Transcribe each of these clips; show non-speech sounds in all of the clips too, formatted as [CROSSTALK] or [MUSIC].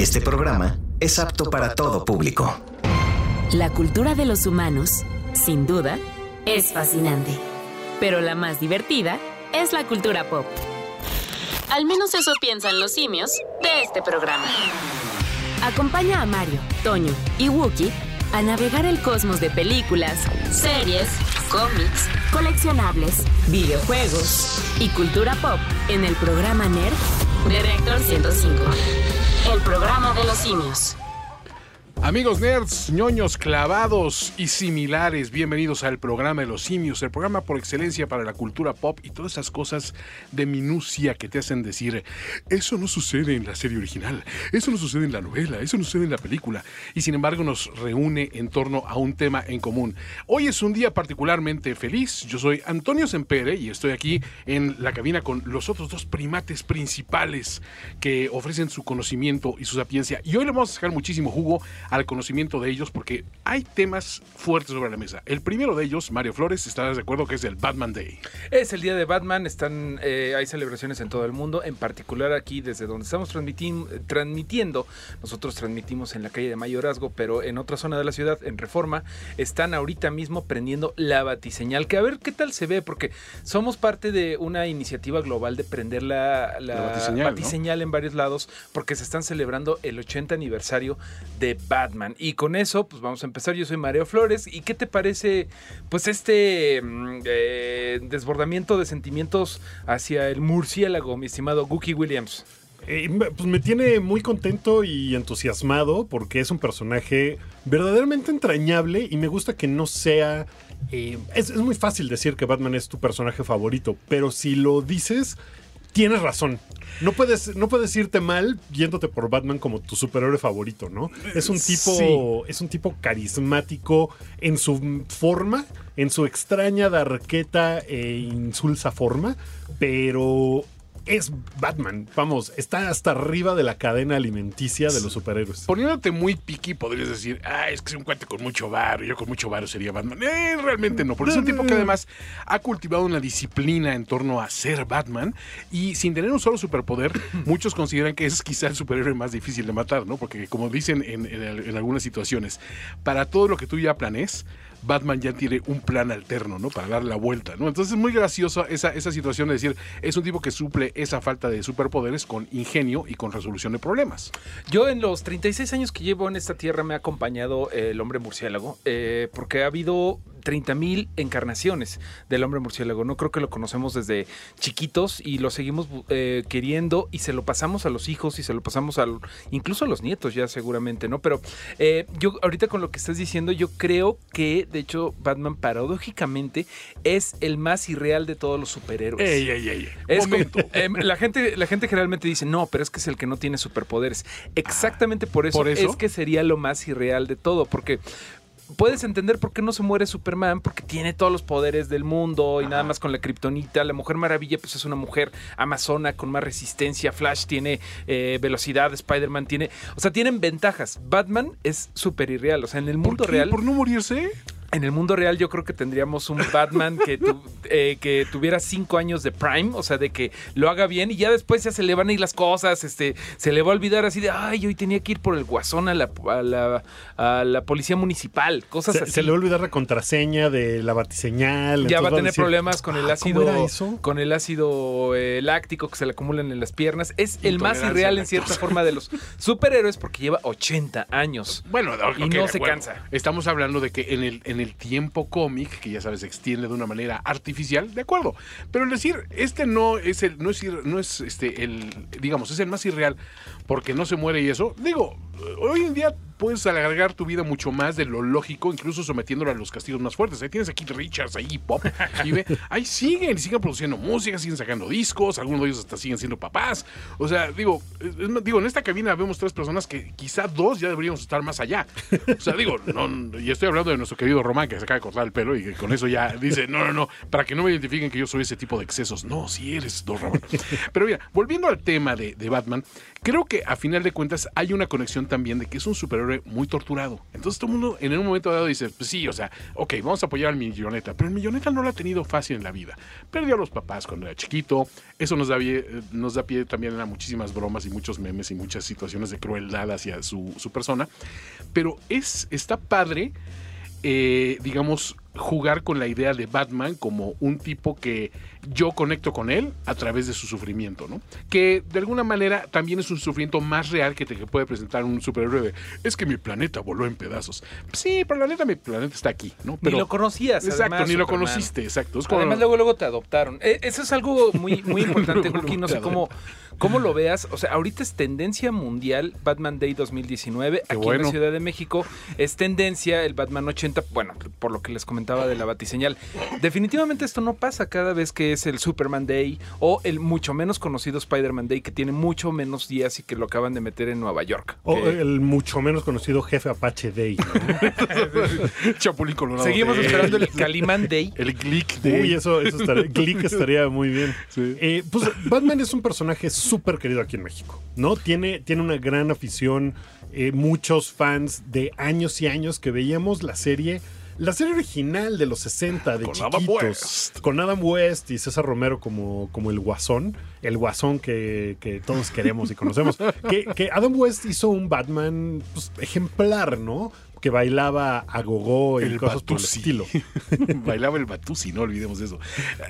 Este programa es apto para todo público. La cultura de los humanos, sin duda, es fascinante. Pero la más divertida es la cultura pop. Al menos eso piensan los simios de este programa. Acompaña a Mario, Toño y Wookie a navegar el cosmos de películas, series, cómics, coleccionables, videojuegos y cultura pop en el programa NERD de Reactor 105. El programa de los simios. Amigos nerds, ñoños clavados y similares, bienvenidos al programa de los simios, el programa por excelencia para la cultura pop y todas esas cosas de minucia que te hacen decir, eso no sucede en la serie original, eso no sucede en la novela, eso no sucede en la película, y sin embargo nos reúne en torno a un tema en común. Hoy es un día particularmente feliz, yo soy Antonio Sempere y estoy aquí en la cabina con los otros dos primates principales que ofrecen su conocimiento y su sapiencia, y hoy le vamos a sacar muchísimo jugo al conocimiento de ellos porque hay temas fuertes sobre la mesa. El primero de ellos, Mario Flores, estarás de acuerdo que es el Batman Day. Es el día de Batman, están, eh, hay celebraciones en todo el mundo, en particular aquí desde donde estamos transmitiendo. Nosotros transmitimos en la calle de Mayorazgo, pero en otra zona de la ciudad, en Reforma, están ahorita mismo prendiendo la batiseñal, que a ver qué tal se ve, porque somos parte de una iniciativa global de prender la, la La batiseñal, batiseñal en varios lados, porque se están celebrando el 80 aniversario de Batman. Y con eso, pues vamos a empezar. Yo soy Mario Flores. ¿Y qué te parece, pues, este mm, eh, desbordamiento de sentimientos hacia el murciélago, mi estimado Gookie Williams? Eh, pues me tiene muy contento y entusiasmado porque es un personaje verdaderamente entrañable y me gusta que no sea... eh, es muy fácil decir que Batman es tu personaje favorito, pero si lo dices, tienes razón. No puedes, no puedes irte mal yéndote por Batman como tu superhéroe favorito, ¿no? Es un tipo, Sí. es un tipo carismático en su forma, en su extraña darqueta e insulsa forma, pero es Batman. Vamos, está hasta arriba de la cadena alimenticia de los superhéroes. Poniéndote muy piqui, podrías decir, ah, es que es un cuate con mucho varo, yo con mucho varo sería Batman. Eh, realmente no, porque es un tipo que además ha cultivado una disciplina en torno a ser Batman y sin tener un solo superpoder, [LAUGHS] muchos consideran que es quizá el superhéroe más difícil de matar, ¿no? Porque como dicen en, en- en algunas situaciones, para todo lo que tú ya planees, Batman ya tiene un plan alterno, ¿no? Para dar la vuelta, ¿no? Entonces es muy graciosa esa, esa situación de decir, es un tipo que suple esa falta de superpoderes con ingenio y con resolución de problemas. Yo en los 36 años que llevo en esta tierra me ha acompañado el hombre murciélago, eh, porque ha habido 30 mil encarnaciones del hombre murciélago. No creo que lo conocemos desde chiquitos y lo seguimos eh, queriendo y se lo pasamos a los hijos y se lo pasamos a incluso a los nietos ya seguramente, ¿no? Pero eh, yo ahorita con lo que estás diciendo, yo creo que de hecho Batman paradójicamente es el más irreal de todos los superhéroes. Ey, ey, ey. Es como- em, la, gente, la gente generalmente dice, no, pero es que es el que no tiene superpoderes. Exactamente por eso, ¿por eso? es que sería lo más irreal de todo, porque puedes entender por qué no se muere Superman, porque tiene todos los poderes del mundo y nada más con la kriptonita. La Mujer Maravilla, pues es una mujer amazona con más resistencia. Flash tiene eh, velocidad, Spider-Man tiene. O sea, tienen ventajas. Batman es súper irreal. O sea, en el mundo ¿Por qué? real. ¿Por no morirse? En el mundo real yo creo que tendríamos un [LAUGHS] Batman que, tu- eh, que tuviera cinco años de prime, o sea, de que lo haga bien y ya después ya se le van a ir las cosas, este, se le va a olvidar así de, ay, hoy tenía que ir por el guasón a la, a la, a la policía municipal, cosas Se, así. se le va a olvidar la contraseña de la batiseñal. ya va a tener decir, problemas con el "Ah, ácido, ¿Cómo era eso? con el ácido eh, láctico que se le acumulan en las piernas. Es el más irreal en cierta forma de los [LAUGHS] superhéroes porque lleva 80 años. Bueno, Y no se acuerdo. cansa. Estamos hablando de que en el, en el tiempo cómic, que ya sabes, se extiende de una manera artificial, de acuerdo. Pero el decir, este no es el, no es, no es este el, digamos, es el más irreal porque no se muere y eso. Digo, hoy en día puedes alargar tu vida mucho más de lo lógico, incluso sometiéndola a los castigos más fuertes. Ahí tienes aquí Richards, ahí Pop, y ve, ahí siguen, siguen produciendo música, siguen sacando discos, algunos de ellos hasta siguen siendo papás. O sea, digo, digo, en esta cabina vemos tres personas que quizá dos ya deberíamos estar más allá. O sea, digo, no, y estoy hablando de nuestro querido Román, que se acaba de cortar el pelo y con eso ya dice, no, no, no, para que no me identifiquen que yo soy ese tipo de excesos. No, si eres, don Román. Pero mira, volviendo al tema de, de Batman, creo que a final de cuentas hay una conexión también de que es un superhéroe muy torturado. Entonces todo el mundo en un momento dado dice, pues sí, o sea, ok, vamos a apoyar al milloneta, pero el milloneta no lo ha tenido fácil en la vida. Perdió a los papás cuando era chiquito, eso nos da, nos da pie también a muchísimas bromas y muchos memes y muchas situaciones de crueldad hacia su, su persona, pero es, está padre, eh, digamos, jugar con la idea de Batman como un tipo que yo conecto con él a través de su sufrimiento, ¿no? Que de alguna manera también es un sufrimiento más real que te puede presentar un superhéroe de, es que mi planeta voló en pedazos. Sí, pero la neta mi planeta está aquí, ¿no? Pero, ni lo conocías. Exacto, además, ni lo Superman. conociste, exacto. Es como- Además, luego, luego te adoptaron. Eh, eso es algo muy, muy [LAUGHS] importante, Wookie. No sé cómo, cómo lo veas. O sea, ahorita es tendencia mundial Batman Day 2019. Qué aquí en la Ciudad de México es tendencia el Batman 80. Bueno, por lo que les comentaba de la batiseñal. Definitivamente esto no pasa cada vez que es el Superman Day o el mucho menos conocido Spider-Man Day, que tiene mucho menos días y que lo acaban de meter en Nueva York. O Que- el mucho menos conocido jefe Apache Day. ¿no? [LAUGHS] Chapulín Colorado. Seguimos esperando el [LAUGHS] Calimán Day. El Glick de... Uy, eso, eso estaría, Glick estaría muy bien. Sí. Eh, pues Batman es un personaje súper querido aquí en México, ¿no? Tiene, tiene una gran afición, eh, muchos fans de años y años que veíamos la serie. La serie original de los 60, de Con chiquitos, Adam West. con Adam West y César Romero como, como el guasón, el guasón que, que todos queremos y conocemos. que, que Adam West hizo un Batman pues, ejemplar, ¿no? Que bailaba a gogó y El cosas por el Batusi. estilo. [LAUGHS] Bailaba el Batusi, no olvidemos eso.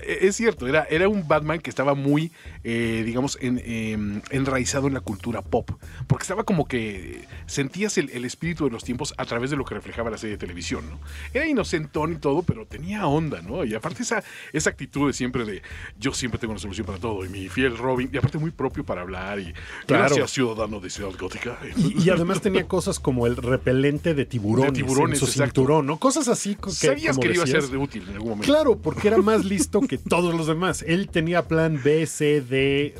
Eh, Es cierto, era, era un Batman que estaba muy, eh, digamos, en- em, enraizado en la cultura pop. Porque estaba como que sentías el, el espíritu de los tiempos a través de lo que reflejaba la serie de televisión, ¿no? Era inocentón y todo, pero tenía onda, ¿no? Y aparte esa, esa actitud de siempre de yo siempre tengo una solución para todo y mi fiel Robin, y aparte muy propio para hablar y Claro. gracias ciudadano de Ciudad Gótica. Y, y además tenía cosas como el repelente de tiburones, De tiburones, en su exacto. cinturón, ¿no? Cosas así que Sabías como que le iba a decías, ser de útil en algún momento. Claro, porque era más [LAUGHS] listo que todos los demás. Él tenía plan B, C, D,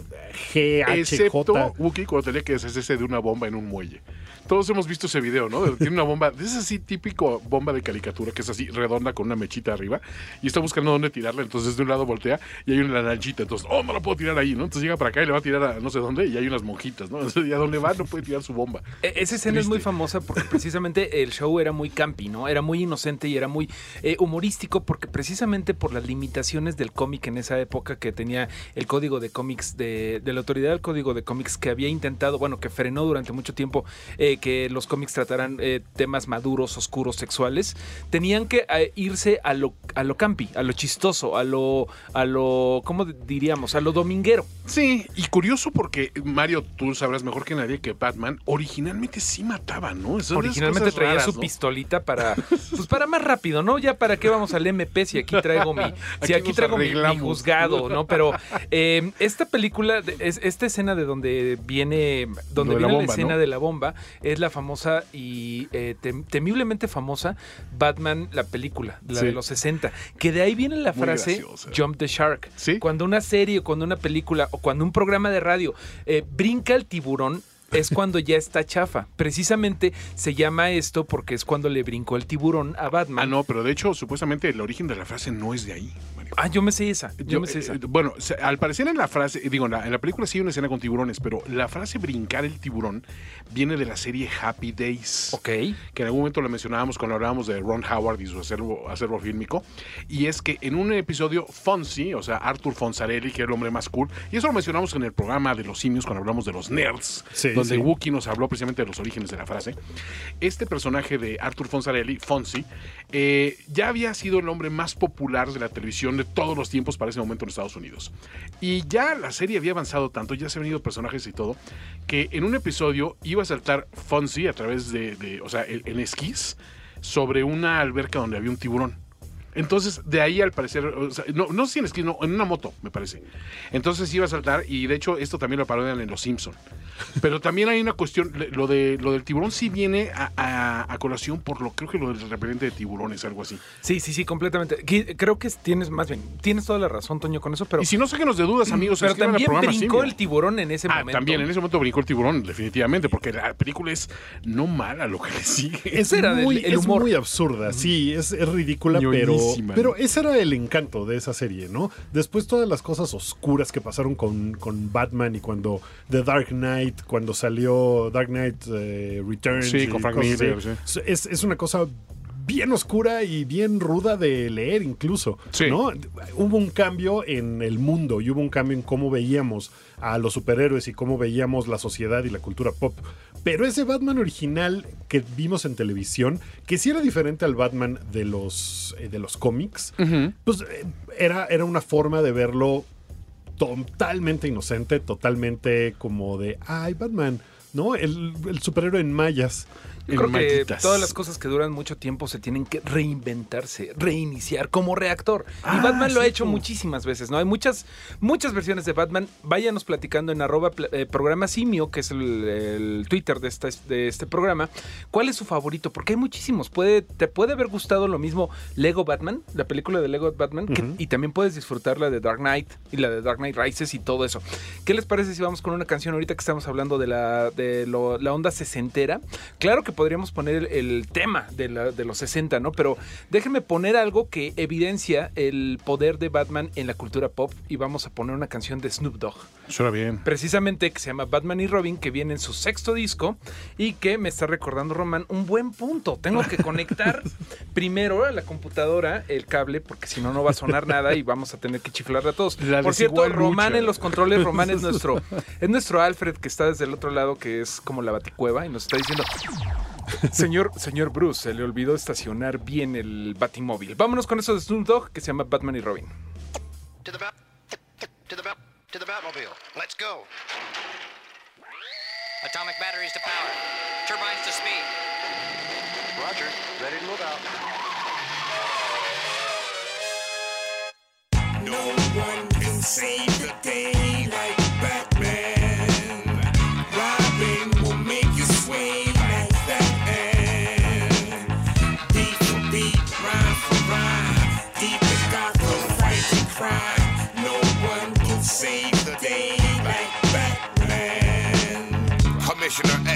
G, H, Excepto J. Wookiee cuando tenía que deshacerse de una bomba en un muelle. Todos hemos visto ese video, ¿no? Tiene una bomba, es así típico bomba de caricatura, que es así redonda con una mechita arriba, y está buscando dónde tirarla, entonces de un lado voltea y hay una lanchita, entonces, oh, no la puedo tirar ahí, ¿no? Entonces llega para acá y le va a tirar a no sé dónde, y hay unas monjitas, ¿no? [LAUGHS] Entonces, y a dónde va no puede tirar su bomba. E- Esa escena es muy famosa porque precisamente el show era muy campi, ¿no? Era muy inocente y era muy eh, humorístico porque precisamente por las limitaciones del cómic en esa época que tenía el código de cómics de, de la autoridad del código de cómics que había intentado, bueno, que frenó durante mucho tiempo eh, que los cómics trataran eh, temas maduros, oscuros, sexuales, tenían que eh, irse a lo, a lo campi, a lo chistoso, a lo, a lo, ¿cómo diríamos? A lo dominguero. Sí, y curioso porque, Mario, tú sabrás mejor que nadie que Batman originalmente sí mataba, ¿no? Esas Originalmente traía raras, su ¿no? pistolita para, [LAUGHS] pues para más rápido, ¿no? Ya para qué vamos al MP si aquí traigo mi, [LAUGHS] si Aquí traigo mi, juzgado, [LAUGHS] ¿no? Pero eh, esta película, es- esta escena de donde viene, donde la viene la, escena ¿no? de la bomba, es la famosa y eh, tem- temiblemente famosa Batman, la película, la Sí. de los 60, que de ahí viene la Muy frase graciosa. Jump the Shark. Sí. Cuando una serie, cuando una película o cuando un programa de radio eh, brinca el tiburón, es cuando ya está chafa. Precisamente se llama esto porque es cuando le brincó el tiburón a Batman. Ah, no, pero de hecho, supuestamente el origen de la frase no es de ahí, Mario. Ah, yo me sé esa. Yo, Yo, me sé eh, esa. bueno, se- al parecer en la frase, digo, en la, en la película sí hay una escena con tiburones, pero la frase brincar el tiburón viene de la serie Happy Days. Ok. Que en algún momento la mencionábamos cuando hablábamos de Ron Howard y su acervo, acervo fílmico. Y es que en un episodio, Fonzie, o sea, Arthur Fonsarelli, que era el hombre más cool, y eso lo mencionamos en el programa de los simios cuando hablamos de los nerds, Sí, donde sí. Wookiee nos habló precisamente de los orígenes de la frase. Este personaje de Arthur Fonsarelli, Fonzie, eh, ya había sido el hombre más popular de la televisión de todos los tiempos para ese momento en Estados Unidos. Y ya la serie había avanzado tanto, ya se han venido personajes y todo, que en un episodio iba a saltar Fonzie a través de, de- o sea, en en esquís, sobre una alberca donde había un tiburón. Entonces, de ahí al parecer, o sea, no, no sé si en esquí, no, en una moto, me parece. Entonces iba a saltar, y de hecho, esto también lo parodian en Los Simpson. Pero también hay una cuestión, lo, de, lo del tiburón sí viene a, a- a colación por lo, creo que lo del repelente de tiburones, algo así. Sí, sí, sí, completamente. Creo que tienes más bien, tienes toda la razón, Toño, con eso, pero, y si no, sáquenos de dudas, amigos. pero también programa brincó el tiburón en ese Ah, momento. también, en ese momento brincó el tiburón, definitivamente, porque la película es no mala lo que le sigue. Es, Ese era del- muy, el es humor. muy absurda, sí, es, es ridícula, pero, Pero ese era el encanto de esa serie, ¿no? Después todas las cosas oscuras que pasaron con, con Batman y cuando The Dark Knight, cuando salió Dark Knight eh, Returns. Sí, con Frank Miller. Es, es una cosa bien oscura y bien ruda de leer incluso, Sí. ¿no? Hubo un cambio en el mundo y hubo un cambio en cómo veíamos a los superhéroes y cómo veíamos la sociedad y la cultura pop. Pero ese Batman original que vimos en televisión, que sí era diferente al Batman de los, eh, de los cómics, pues eh, era, era una forma de verlo totalmente inocente, totalmente como de, ay, Batman, ¿no? El, el superhéroe en mayas. Yo creo que todas las cosas que duran mucho tiempo se tienen que reinventarse, reiniciar como reactor. y Ah, Batman lo ha hecho muchísimas veces, ¿no? Hay muchas, muchas versiones de Batman. Váyanos platicando en arroba eh, programa simio, que es el, el Twitter de, este programa. ¿Cuál es su favorito? Porque hay muchísimos. Puede, te puede haber gustado lo mismo Lego Batman, la película de Lego Batman, que- y también puedes disfrutar la de Dark Knight y la de Dark Knight Rises y todo eso. ¿Qué les parece si vamos con una canción ahorita que estamos hablando de la, de lo- la onda sesentera? Claro que podríamos poner el, el tema de, la- de los 60, ¿no? Pero déjenme poner algo que evidencia el poder de Batman en la cultura pop y vamos a poner una canción de Snoop Dogg. Suena bien. Precisamente que se llama Batman y Robin, que viene en su sexto disco y que me está recordando, Román, un buen punto. Tengo que conectar [LAUGHS] primero a la computadora el cable, porque si no, no va a sonar nada y vamos a tener que chiflarle a todos. La Por cierto, Román lucha. en los controles, Román es [LAUGHS] nuestro, es nuestro Alfred que está desde el otro lado, que es como la baticueva, y nos está diciendo. [LAUGHS] Señor, señor Bruce, se le olvidó estacionar bien el batimóvil. Vámonos con eso de Snoop Dogg que se llama Batman y Robin. To the bat, to the bat, to the Batmobile. Let's go. Atomic batteries to power. Turbines to speed. Roger. Ready to move out. No one can save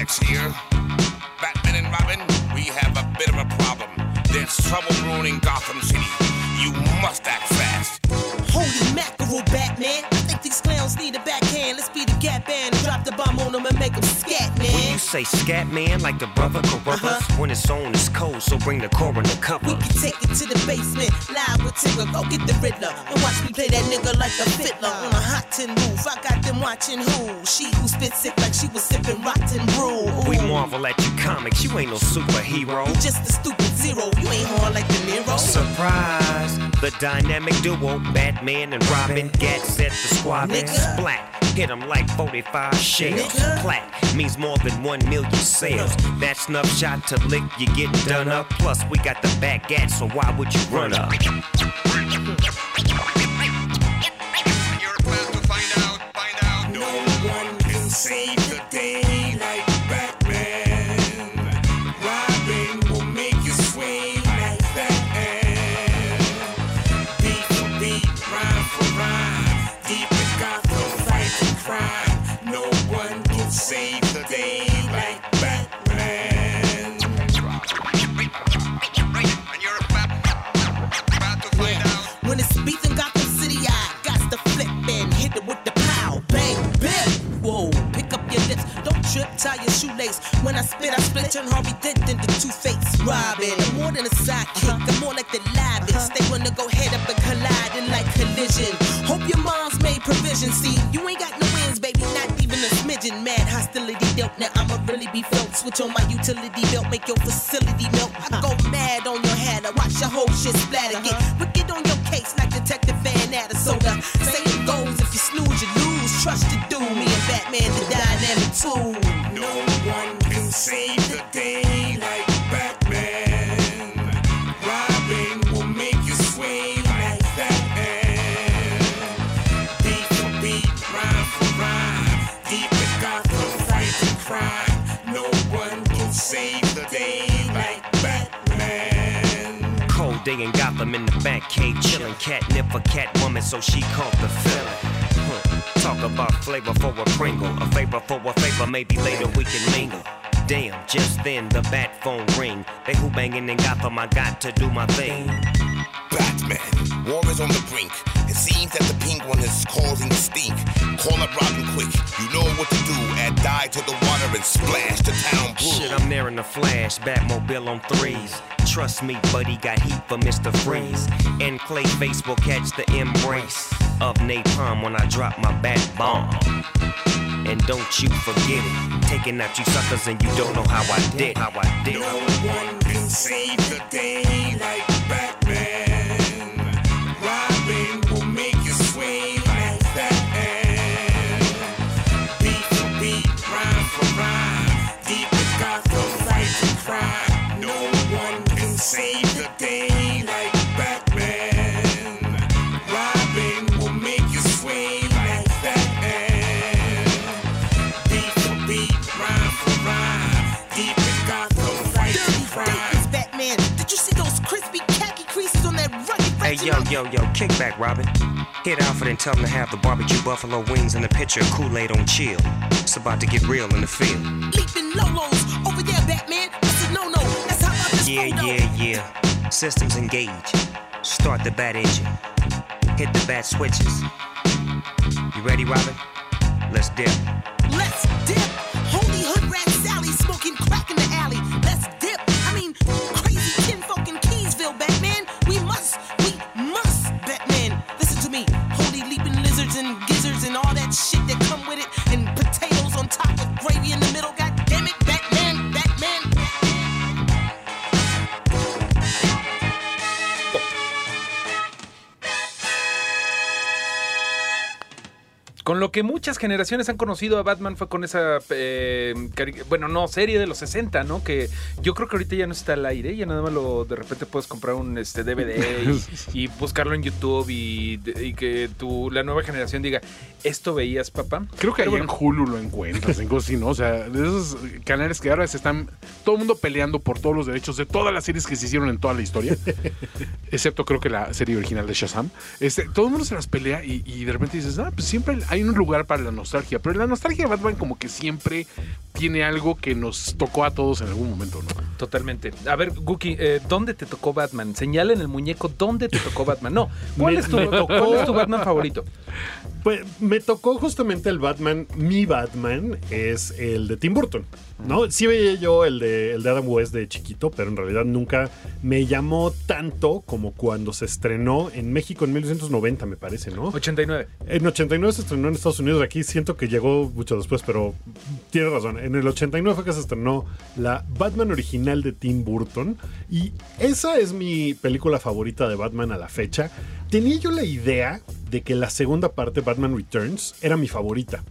Here. Batman and Robin, we have a bit of a problem. There's trouble ruining Gotham City. You must act fast. Holy mackerel, Batman. I think these clowns need a backhand. Let's be the you say scat man, like the brother Carruthers, uh-huh. when it's on, it's cold, so bring the coroner cover. We can take it to the basement, live with Tigger. Go get the Riddler and watch me play that nigga like a fiddler on a hot tin roof. I got them watching who? She who spit sick like she was sipping rotten brew. We marvel at you comics, you ain't no superhero. You just a stupid zero. You ain't hard like the Nero. Surprise! The dynamic duo, Batman and Robin, get set the squad Nigga. splat. Hit 'em like 45 shells. Nigga. Plat means more than 1 million sales. That snub shot to lick, you getting done up. Plus, we got the back at, so why would you run up? When I spit, I split, turn Harvey Dent into Two Face Robin. I'm more than a sidekick, I'm more like the livest. They wanna go head up and collide in like collision. Hope your mom's made provision. See, you ain't got no wins, baby, not even a smidgen. Mad hostility dealt, now I'ma really be felt. Switch on my utility belt, make your facility melt. I go mad on your head, I watch your whole shit splatter. Get uh-huh. wicked on your case like Detective Van soda. Saying goes, if you snooze, you lose. Trust to do me and Batman, the dynamic too. Save the day like Batman. Robin will make you sway like that. Beat for beat, rhyme for rhyme. Deep in Gotham, fighting crime. No one can save the day like Batman. Cold day in Gotham in the back cave, chillin'. Catnip for Catwoman, so she caught the feeling. Talk about flavor for a Pringle, a favor for a favor, maybe later we can mingle. Damn, just then the bat phone ring. They who banging in Gotham, I got to do my thing. Batman, war is on the brink. It seems that the penguin is causing a stink. Call up Robin quick. You know what to do. Add dye to the water and splash the town blue. Shit, I'm there in the flash, Batmobile on threes. Trust me, buddy, got heat for Mr. Freeze. And Clayface will catch the embrace of napalm when I drop my bat bomb. And don't you forget it, taking out you suckers and you don't know how I did, how I did. No one can save the day like yo, yo, yo, kick back, Robin. Hit Alfred and tell him to have the barbecue buffalo wings and a pitcher of Kool-Aid on chill. It's about to get real in the field. leaping lolos over there, Batman? That's a no-no. That's how about this Yeah, photo? yeah, yeah. Systems engage. Start the bat engine. Hit the bat switches. You ready, Robin? Let's dip. Let's dip. Holy hood rat Sally smoking crack in the alley. Con lo que muchas generaciones han conocido a Batman fue con esa, eh, bueno, no, serie de los 60, ¿no? Que yo creo que ahorita ya no está al aire, ya nada más lo, de repente puedes comprar un este, DVD y, [LAUGHS] y buscarlo en YouTube y, y que tu, la nueva generación diga, ¿esto veías, papá? Creo que ahí en Hulu lo encuentras, en cosas así, ¿no? O sea, de esos canales que ahora se están todo el mundo peleando por todos los derechos de todas las series que se hicieron en toda la historia, [LAUGHS] excepto creo que la serie original de Shazam. Este, todo el mundo se las pelea y, y de repente dices, ah, pues siempre hay un lugar para la nostalgia, pero la nostalgia de Batman como que siempre tiene algo que nos tocó a todos en algún momento, ¿no? Totalmente. A ver, Guki, eh, ¿dónde te tocó Batman? Señala en el muñeco dónde te tocó Batman. No, ¿cuál, Me- es tu, tocó- ¿cuál es tu Batman favorito? [LAUGHS] Pues me tocó justamente el Batman. Mi Batman es el de Tim Burton. ¿No? Sí veía yo el de, el de Adam West de chiquito, pero en realidad nunca me llamó tanto como cuando se estrenó en México en 1990, me parece, ¿no? 89. En 89 se estrenó en Estados Unidos, aquí siento que llegó mucho después, pero tienes razón. En el 89 fue que se estrenó la Batman original de Tim Burton y esa es mi película favorita de Batman a la fecha. Tenía yo la idea de que la segunda parte, Batman Returns, era mi favorita.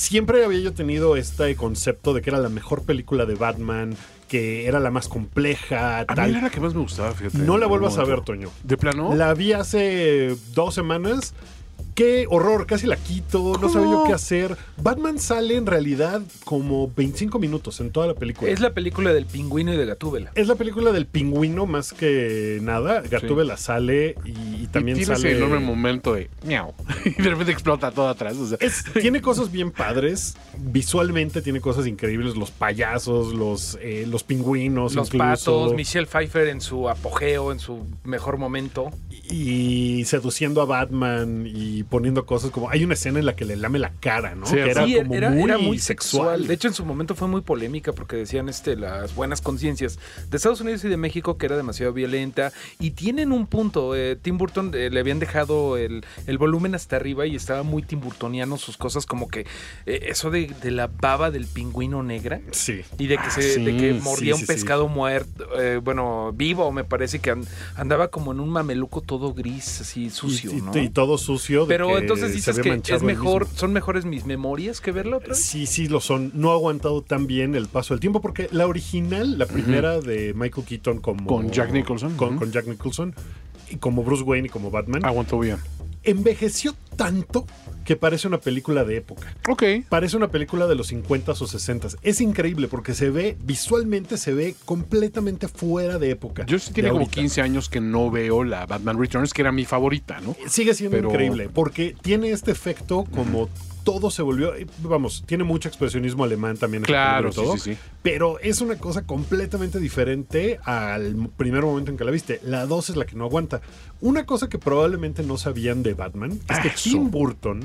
Siempre había yo tenido este concepto de que era la mejor película de Batman, que era la más compleja, A mí era la que más me gustaba, fíjate. No la vuelvas a ver. Toño. ¿De plano? La vi hace dos semanas. Qué horror, casi la quito, no sabía yo qué hacer. Batman sale en realidad como 25 minutos en toda la película. Es la película del pingüino y de Gatúbela. Es la película del pingüino más que nada. Gatúbela sale y, y también y tiene sale. ese enorme momento de miau. [LAUGHS] y de repente explota todo atrás. o sea. Es- tiene cosas bien padres. Visualmente tiene cosas increíbles. Los payasos, los, eh, los pingüinos, Los incluso. patos, Michelle Pfeiffer en su apogeo, en su mejor momento. y seduciendo a Batman y poniendo cosas como hay una escena en la que le lame la cara, ¿no? Sí, que era Sí, como era, muy, era muy sexual. De hecho, en su momento fue muy polémica porque decían este, las buenas conciencias de Estados Unidos y de México que era demasiado violenta. Y tienen un punto. eh, Tim Burton eh, le habían dejado el, el volumen hasta arriba y estaba muy timburtoniano sus cosas, como que eh, eso de, de la baba del pingüino negra. Sí. Y de que, se, Ah, sí, de que mordía un pescado muerto, eh, bueno, vivo, me parece que an- andaba como en un mameluco todo gris, así sucio, y, y- ¿no? y todo sucio. Pero que entonces dices que es mejor, son mejores mis memorias que verla otra vez. Sí, sí lo son. No ha aguantado tan bien el paso del tiempo porque la original, la primera de Michael Keaton como Con Jack Nicholson. con, con Jack Nicholson y como Bruce Wayne y como Batman Aguantó bien. Envejeció tanto que parece una película de época. Ok. Parece una película de los 50 o 60 Es increíble porque se ve, visualmente se ve completamente fuera de época. Yo sí tiene como ahorita. 15 años que no veo la Batman Returns, que era mi favorita, ¿no? Sigue siendo Pero- increíble porque tiene este efecto como todo se volvió, eh, vamos, tiene mucho expresionismo alemán también. en esta Claro, y sí, sí, sí. Pero es una cosa completamente diferente al primer momento en que la viste. La 2 es la que no aguanta. Una cosa que probablemente no sabían de Batman es que Eso. Tim Burton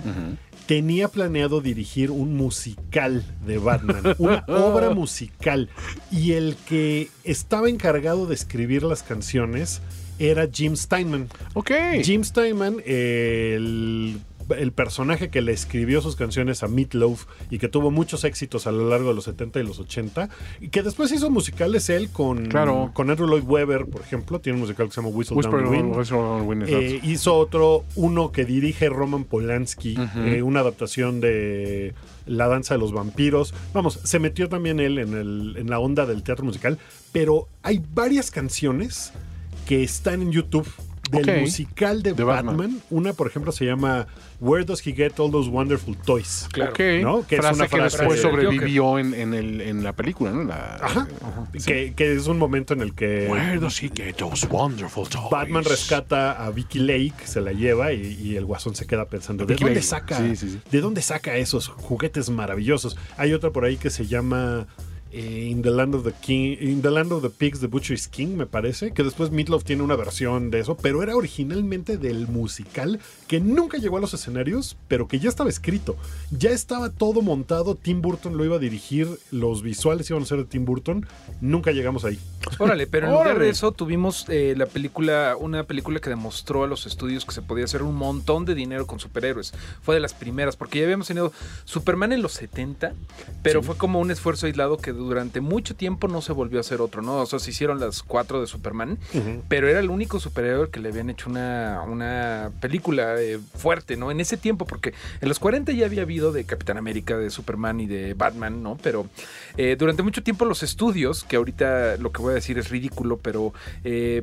tenía planeado dirigir un musical de Batman, una [LAUGHS] obra musical. Y el que estaba encargado de escribir las canciones era Jim Steinman. Ok. Jim Steinman, el, el personaje que le escribió sus canciones a Meatloaf y que tuvo muchos éxitos a lo largo de los 70 y los 80, y que después hizo musicales él con, Claro. con Andrew Lloyd Webber, por ejemplo, tiene un musical que se llama Whistle Whisper Down the Wind. Whisper Down the Wind, Eh, hizo otro, uno que dirige Roman Polanski, eh, una adaptación de La danza de los vampiros. Vamos, se metió también él en, el, en la onda del teatro musical, pero hay varias canciones que están en YouTube del Ok. musical de, De Batman. Batman. Una, por ejemplo, se llama Where Does He Get All Those Wonderful Toys? Claro. Que es frase una que frase después de sobrevivió en, en, el, en la película, ¿no? La- Ajá. Que, que es un momento en el que Where does he get those wonderful toys? Batman rescata a Vicky Lake, se la lleva y, y el guasón se queda pensando, ¿de dónde saca? Sí, sí, sí. ¿De dónde saca esos juguetes maravillosos? Hay otra por ahí que se llama eh, In the Land of the King, In the Land of the Pigs, The Butcher is King, me parece, que después Meatloaf tiene una versión de eso, pero era originalmente del musical que nunca llegó a los escenarios, pero que ya estaba escrito. Ya estaba todo montado, Tim Burton lo iba a dirigir, los visuales iban a ser de Tim Burton, nunca llegamos ahí. Órale, pero en [LAUGHS] lugar de eso tuvimos eh, la película, una película que demostró a los estudios que se podía hacer un montón de dinero con superhéroes. Fue de las primeras, porque ya habíamos tenido Superman en los 70, pero fue como un esfuerzo aislado que durante mucho tiempo no se volvió a hacer otro, ¿no? O sea, se hicieron las cuatro de Superman, pero era el único superhéroe que le habían hecho una, una película eh, fuerte, ¿no? En ese tiempo, porque en los 40 ya había habido de Capitán América, de Superman y de Batman, ¿no? Pero eh, durante mucho tiempo los estudios, que ahorita lo que voy a decir es ridículo, pero eh,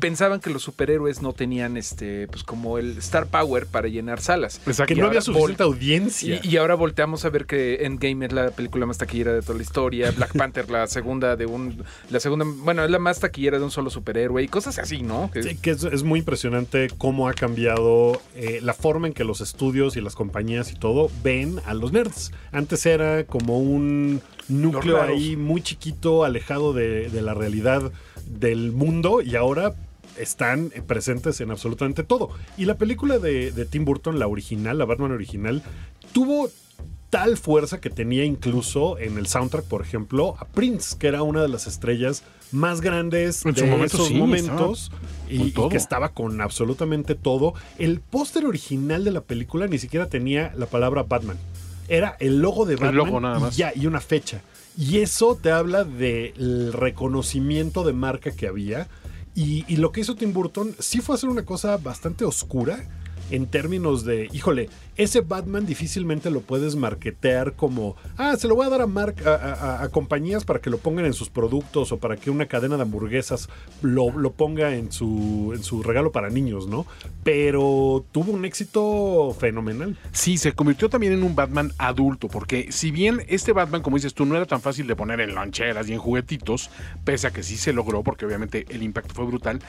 pensaban que los superhéroes no tenían este, pues como el star power para llenar salas. Que Y no había suficiente audiencia. y, y ahora volteamos a ver que Endgame es la película más taquillera de toda la historia, Black Panther la segunda de un, la segunda, bueno, es la más taquillera de un solo superhéroe y cosas así, ¿no? Que- Sí, que es, es muy impresionante cómo ha cambiado eh, la forma en que los estudios y las compañías y todo ven a los nerds. Antes era como un núcleo ahí muy chiquito, alejado de, de la realidad del mundo y ahora están presentes en absolutamente todo. Y la película de, de Tim Burton, la original, la Batman original, tuvo tal fuerza que tenía incluso en el soundtrack, por ejemplo, a Prince, que era una de las estrellas más grandes En de momento esos sí, momentos y, que estaba con absolutamente todo. El póster original de la película ni siquiera tenía la palabra Batman. Era el logo de Batman logo nada y más. ya, y una fecha. Y eso te habla del reconocimiento de marca que había. Y, y lo que hizo Tim Burton sí fue hacer una cosa bastante oscura en términos de, híjole, ese Batman difícilmente lo puedes marketear como, ah, se lo voy a dar a, mar- a, compañías para que lo pongan en sus productos o para que una cadena de hamburguesas lo, lo ponga en su, en su regalo para niños, ¿no? Pero tuvo un éxito fenomenal. Sí, se convirtió también en un Batman adulto, porque si bien este Batman, como dices tú, no era tan fácil de poner en loncheras y en juguetitos, pese a que sí se logró, porque obviamente el impacto fue brutal,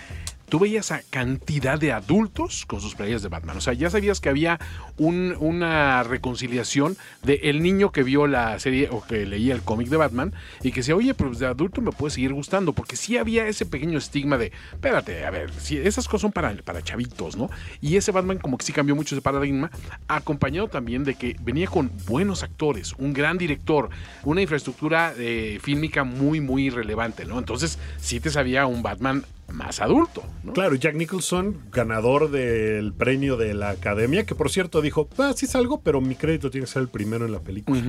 tú veías a cantidad de adultos con sus playas de Batman. O sea, ya sabías que había un- una reconciliación de el niño que vio la serie o que leía el cómic de Batman y que decía, oye, pues de adulto me puede seguir gustando, porque sí había ese pequeño estigma de, espérate, a ver, si esas cosas son para, para chavitos, ¿no? Y ese Batman como que sí cambió mucho ese paradigma, acompañado también de que venía con buenos actores, un gran director, una infraestructura eh, fílmica muy, muy relevante, ¿no? Entonces sí te sabía un Batman más adulto, ¿no? Claro, Jack Nicholson, ganador del premio de la academia, que por cierto dijo, ah, sí salgo, pero mi crédito tiene que ser el primero en la película.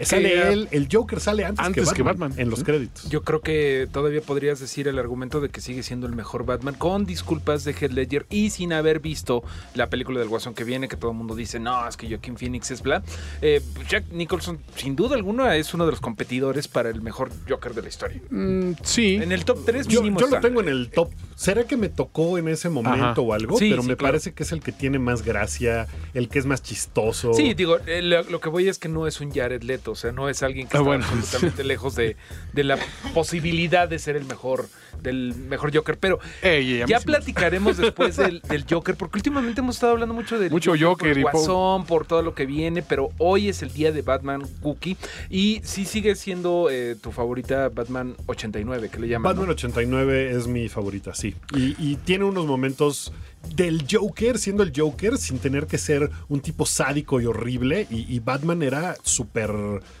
Sale Que, él, el Joker sale antes, Antes que, que Batman, en los créditos. Yo creo que todavía podrías decir el argumento de que sigue siendo el mejor Batman, con disculpas de Heath Ledger y sin haber visto la película del Guasón que viene, que todo el mundo dice, no, es que Joaquin Phoenix es bla. Eh, Jack Nicholson, sin duda alguna, es uno de los competidores para el mejor Joker de la historia. Mm, sí. En el top 3 Yo, mínimo yo lo tengo en el top. ¿Será que me tocó en ese momento Ajá. o algo? Sí, Pero sí, me claro. parece que es el que tiene más gracia, el que es más chistoso. Sí, digo, eh, lo, lo que voy es que no es un Jared Leto, o sea, no es alguien que Ah, está bueno. absolutamente [LAUGHS] lejos de, de la posibilidad de ser el mejor, del mejor Joker. Pero Ey, ya platicaremos [LAUGHS] después del, del Joker, porque últimamente hemos estado hablando mucho del Mucho Joker por y Guasón, por todo lo que viene, pero hoy es el día de Batman Cookie y sí sigue siendo eh, tu favorita Batman 89, que le llaman. Batman ¿no? 89 es mi favorita, sí. Y, y tiene unos momentos del Joker, siendo el Joker, sin tener que ser un tipo sádico y horrible. Y, y Batman era súper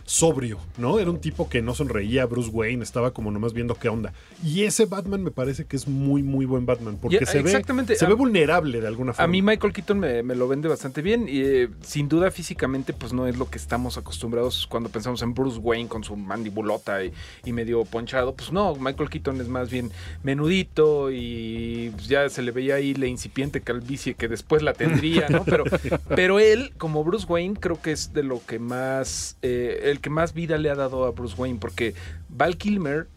sobrio, ¿no? Era un tipo que no sonreía, Bruce Wayne estaba como nomás viendo qué onda. Y ese Batman me parece que es muy, muy buen Batman, porque Ya, se, ve, se A- ve vulnerable de alguna forma. A mí Michael Keaton me, me lo vende bastante bien y eh, sin duda físicamente pues no es lo que estamos acostumbrados cuando pensamos en Bruce Wayne con su mandibulota y, y medio ponchado. Pues no, Michael Keaton es más bien menudito y pues, ya se le veía ahí la incipiente calvicie que después la tendría, ¿no? [LAUGHS] Pero, pero él como Bruce Wayne creo que es de lo que más, eh, el que más vida le ha dado a Bruce Wayne porque Val Kilmer...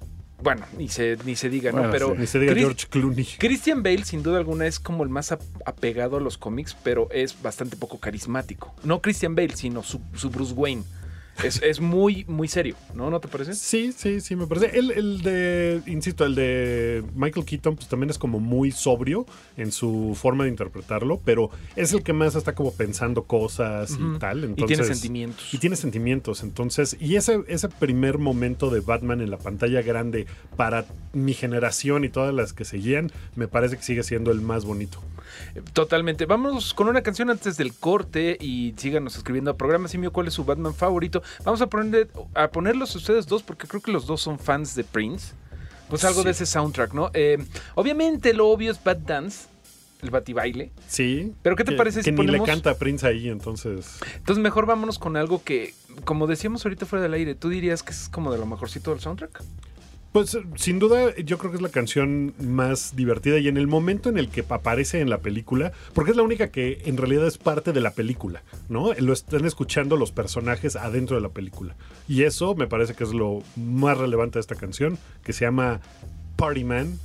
Bueno, ni se, ni se diga, ¿no? Pero ni se diga Chris- George Clooney. Christian Bale, sin duda alguna, es como el más ap- apegado a los cómics, pero es bastante poco carismático. No Christian Bale, sino su, su Bruce Wayne. Es, es muy, muy serio, ¿no? ¿No te parece? Sí, sí, sí, me parece. El, el de, insisto, el de Michael Keaton, pues también es como muy sobrio en su forma de interpretarlo, pero es el que más está como pensando cosas y tal. Y Entonces, tiene sentimientos. Y tiene sentimientos. Entonces, y ese, ese primer momento de Batman en la pantalla grande para mi generación y todas las que seguían, me parece que sigue siendo el más bonito. Totalmente. Vamos con una canción antes del corte y síganos escribiendo a programa Simio cuál es su Batman favorito. Vamos a, ponerle, a ponerlos ustedes dos porque creo que los dos son fans de Prince. Pues algo Sí. de ese soundtrack, ¿no? Eh, obviamente lo obvio es Bat Dance, el batibaile. Sí. Pero ¿qué te que- parece que si ni ponemos- le canta a Prince ahí, entonces. Entonces mejor vámonos con algo que, como decíamos ahorita fuera del aire, ¿tú dirías que es como de lo mejorcito del soundtrack? Pues sin duda yo creo que es la canción más divertida y en el momento en el que aparece en la película, porque es la única que en realidad es parte de la película, ¿no? Lo están escuchando los personajes adentro de la película. Y eso me parece que es lo más relevante de esta canción, que se llama Party Man,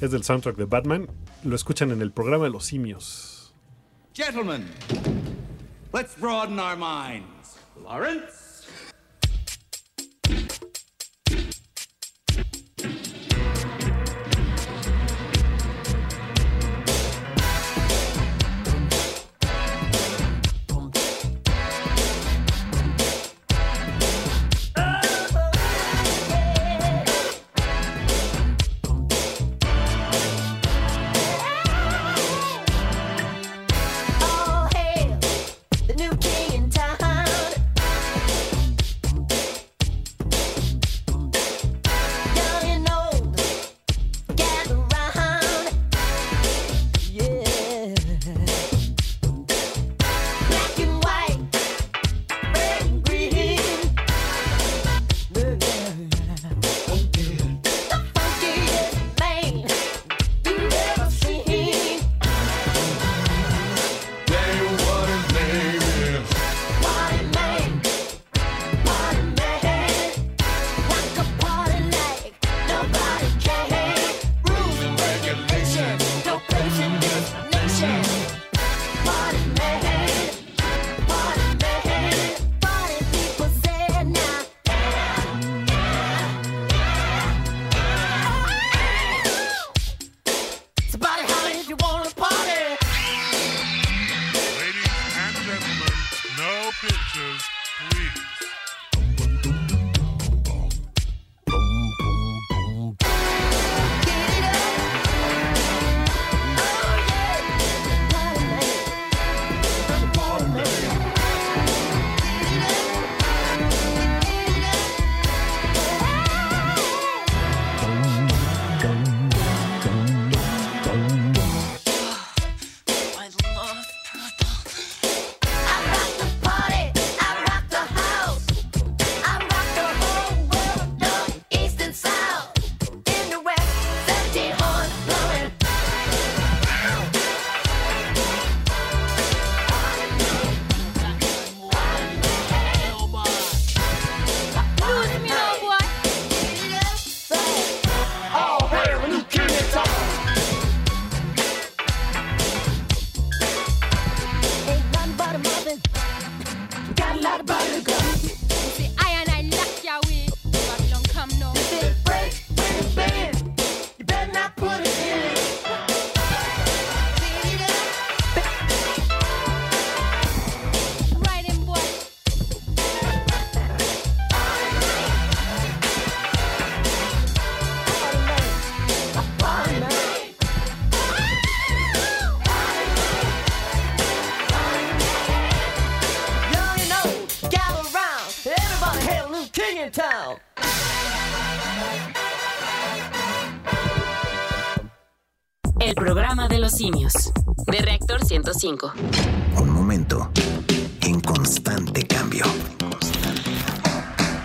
es del soundtrack de Batman, lo escuchan en el programa de los simios. Gentlemen, let's broaden our minds. Lawrence? Un momento en constante cambio.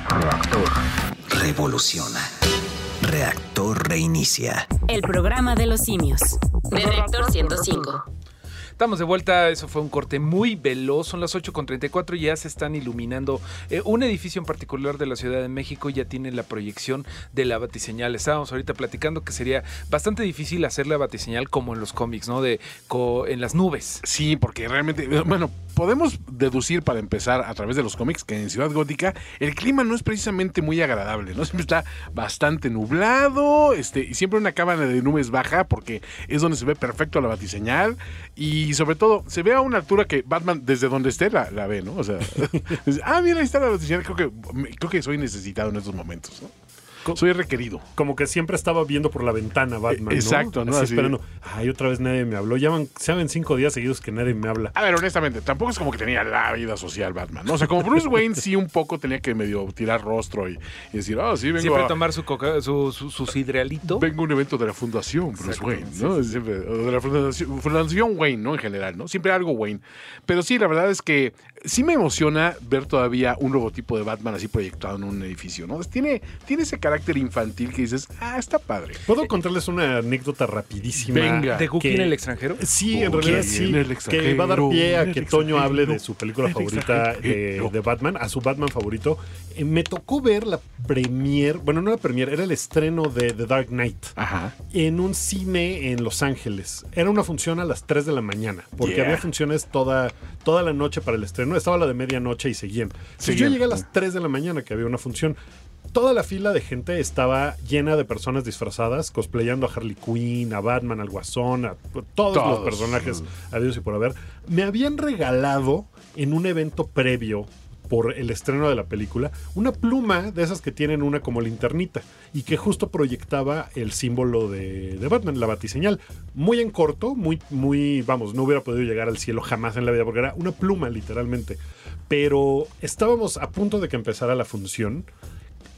Reactor revoluciona. Reactor reinicia. El programa de los simios. De Reactor 105. Estamos de vuelta, eso fue un corte muy veloz, son las 8.34 y ya se están iluminando eh, un edificio en particular de la Ciudad de México, ya tiene la proyección de la batiseñal. Estábamos ahorita platicando que sería bastante difícil hacer la batiseñal como en los cómics, ¿no? De co- en las nubes. Sí, porque realmente, bueno, podemos deducir para empezar a través de los cómics que en Ciudad Gótica el clima no es precisamente muy agradable, ¿no? [LAUGHS] Siempre está bastante nublado, este, y siempre una cámara de nubes baja porque es donde se ve perfecto la batiseñal y sobre todo se ve a una altura que Batman desde donde esté la, ve, ¿no? O sea, [LAUGHS] ah, mira, ahí está la batiseñal, creo que, creo que soy necesitado en estos momentos, ¿no? Soy requerido. Como que siempre estaba viendo por la ventana Batman. Eh, exacto, ¿no? Así, Así- esperando. Ay, otra vez nadie me habló. Ya van, saben cinco días seguidos que nadie me habla. A ver, honestamente, tampoco es como que tenía la vida social Batman, ¿no? O sea, como Bruce Wayne sí un poco tenía que medio tirar rostro y, y decir, ah, sí, vengo Siempre a, tomar su, coca- su, su, su sidrealito. vengo a un evento de la fundación Bruce Exacto, Wayne, sí, ¿no? Siempre, de la fundación, fundación Wayne, ¿no? En general, ¿no? Siempre algo Wayne. Pero sí, la verdad es que sí me emociona ver todavía un logotipo de Batman así proyectado en un edificio, ¿no? Tiene, tiene ese carácter infantil que dices, ah, está padre. ¿Puedo contarles una anécdota rapidísima? Venga. ¿De Cookie que- en el extranjero? Sí, en realidad en sí. Que va a dar pie a que Toño hable de su película favorita de, extranjero. de Batman, a su Batman favorito. Eh, me tocó ver la premier, bueno, no la premier, era el estreno de The Dark Knight. Ajá. en un cine en Los Ángeles. Era una función a las 3 de la mañana, porque Yeah. había funciones toda, toda la noche para el estreno. Estaba la de medianoche y seguían. Entonces, yo llegué a las 3 de la mañana que había una función. Toda la fila de gente estaba llena de personas disfrazadas, cosplayando a Harley Quinn, a Batman, al Guasón, a todos, Todos. los personajes adiós y por haber. Me habían regalado en un evento previo por el estreno de la película, una pluma de esas que tienen una como linternita y que justo proyectaba el símbolo de, Batman, la batiseñal. Muy en corto, muy, muy, vamos, no hubiera podido llegar al cielo jamás en la vida porque era una pluma literalmente. Pero estábamos a punto de que empezara la función.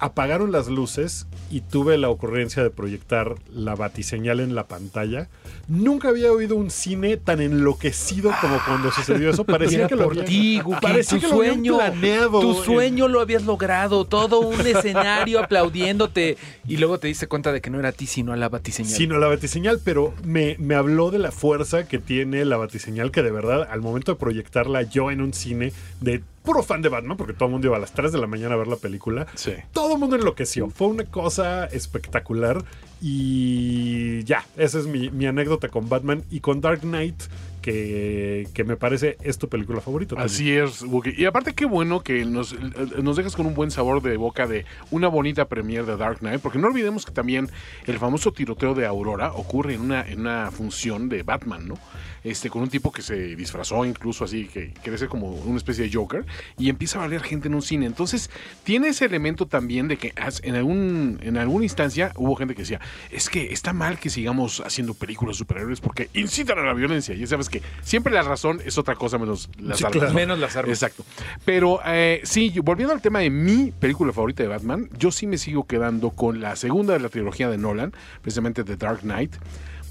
Apagaron las luces y tuve la ocurrencia de proyectar la batiseñal en la pantalla. Nunca había oído un cine tan enloquecido como cuando sucedió eso. [LAUGHS] Parecía que lo por había- ti, Guki, [LAUGHS] parecía tu que lo habían sueño, planeado. tu sueño lo habías logrado, todo un [LAUGHS] escenario aplaudiéndote y luego te diste cuenta de que no era a ti sino a la batiseñal. Sino la batiseñal, pero me, me habló de la fuerza que tiene la batiseñal, que de verdad, al momento de proyectarla yo en un cine de puro fan de Batman, porque todo el mundo iba a las 3 de la mañana a ver la película, Sí. todo el mundo enloqueció. Fue una cosa espectacular. Y ya, esa es mi, mi anécdota con Batman y con Dark Knight, que, me parece es tu película favorita. Así es, Wookie. Y aparte qué bueno que nos, nos dejas con un buen sabor de boca de una bonita premiere de Dark Knight, porque no olvidemos que también el famoso tiroteo de Aurora ocurre en una, en una función de Batman, ¿no? Este, con un tipo que se disfrazó incluso así, que ser como una especie de Joker, y empieza a valer gente en un cine. Entonces, tiene ese elemento también de que en, algún, en alguna instancia hubo gente que decía, es que está mal que sigamos haciendo películas superhéroes porque incitan a la violencia. Y sabes que siempre la razón es otra cosa menos las Sí, armas. claro. Menos las armas. Exacto. Pero eh, sí, volviendo al tema de mi película favorita de Batman, yo sí me sigo quedando con la segunda de la trilogía de Nolan, precisamente The Dark Knight,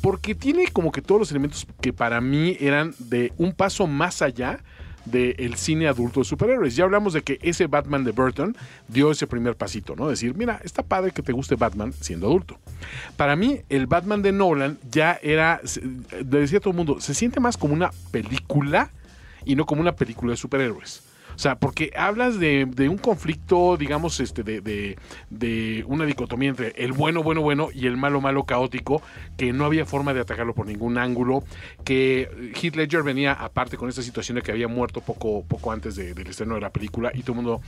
porque tiene como que todos los elementos que para mí eran de un paso más allá del cine adulto de superhéroes. Ya hablamos de que ese Batman de Burton dio ese primer pasito, ¿no? Decir, mira, está padre que te guste Batman siendo adulto. Para mí, el Batman de Nolan ya era, le decía a todo el mundo, se siente más como una película y no como una película de superhéroes. O sea, porque hablas de, de un conflicto, digamos, este, de, de- de una dicotomía entre el bueno, bueno, bueno y el malo, malo, caótico, que no había forma de atacarlo por ningún ángulo, que Heath Ledger venía aparte con esta situación de que había muerto poco, poco antes de- del estreno de la película y todo el mundo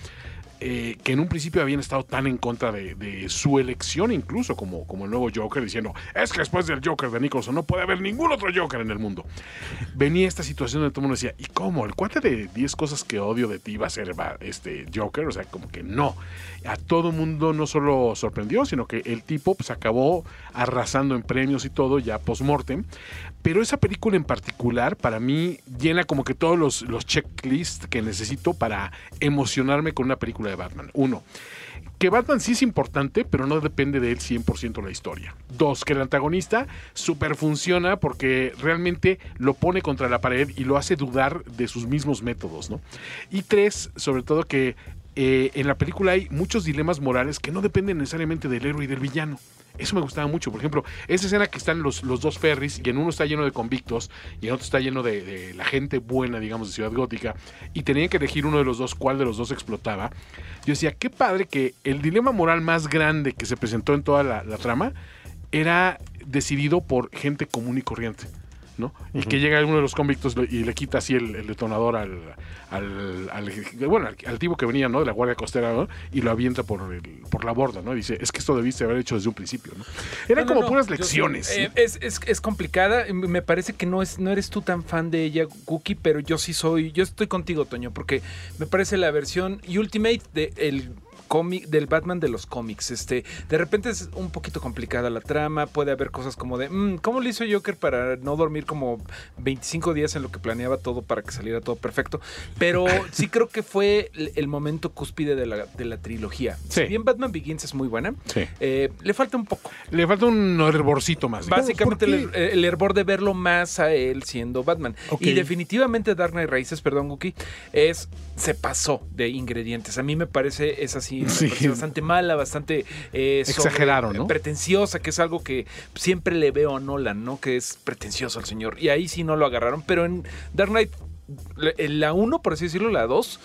eh, que en un principio habían estado tan en contra de, su elección, incluso como, como el nuevo Joker, diciendo, es que después del Joker de Nicholson no puede haber ningún otro Joker en el mundo. Venía esta situación donde todo el mundo decía, ¿y cómo? ¿El cuate de 10 cosas que odio de ti va a ser este Joker? O sea, como que no. A todo el mundo no solo sorprendió, sino que el tipo pues acabó arrasando en premios y todo ya post-mortem. Pero esa película en particular, para mí, llena como que todos los, checklists que necesito para emocionarme con una película de Batman. Uno, que Batman sí es importante, pero no depende de él 100% la historia. Dos, que el antagonista super funciona porque realmente lo pone contra la pared y lo hace dudar de sus mismos métodos, ¿no? Y tres, sobre todo que eh, en la película hay muchos dilemas morales que no dependen necesariamente del héroe y del villano. Eso me gustaba mucho. Por ejemplo, esa escena que están los, los dos ferries y en uno está lleno de convictos y en otro está lleno de, la gente buena, digamos, de Ciudad Gótica, y tenían que elegir uno de los dos cuál de los dos explotaba. Yo decía, qué padre que el dilema moral más grande que se presentó en toda la trama era decidido por gente común y corriente. ¿No? Y que llega uno de los convictos y le quita así el, el detonador al, al, al- bueno, al, al tipo que venía, ¿no? De la Guardia Costera, ¿no? Y lo avienta por, el- por la borda, ¿no? Y dice, es que esto debiste haber hecho desde un principio, ¿no? Eran No, no, como puras yo lecciones. eh, es, es- es complicada. Me parece que no, es, no eres tú tan fan de ella, Cookie, pero yo sí soy. Yo estoy contigo, Toño, porque me parece la versión Ultimate de el del Batman de los cómics. Este, de repente es un poquito complicada la trama. Puede haber cosas como de "Mm, ¿cómo le hizo Joker para no dormir como 25 días en lo que planeaba todo para que saliera todo perfecto? Pero [LAUGHS] sí creo que fue el, momento cúspide de la, de la trilogía. Sí. Si bien Batman Begins es muy buena, Sí. eh, le falta un poco. Le falta un hervorcito más. digamos. Básicamente ¿por el, el hervor de verlo más a él siendo Batman. Y definitivamente Dark Knight Rises, perdón, Guki, es se pasó de ingredientes. A mí me parece es así, Sí. bastante mala, bastante eh, sobre- Exageraron, ¿no? pretenciosa, que es algo que siempre le veo a Nolan, ¿no? Que es pretencioso el señor. Y ahí sí no lo agarraron, pero en Dark Knight la- la 1, por así decirlo, la 2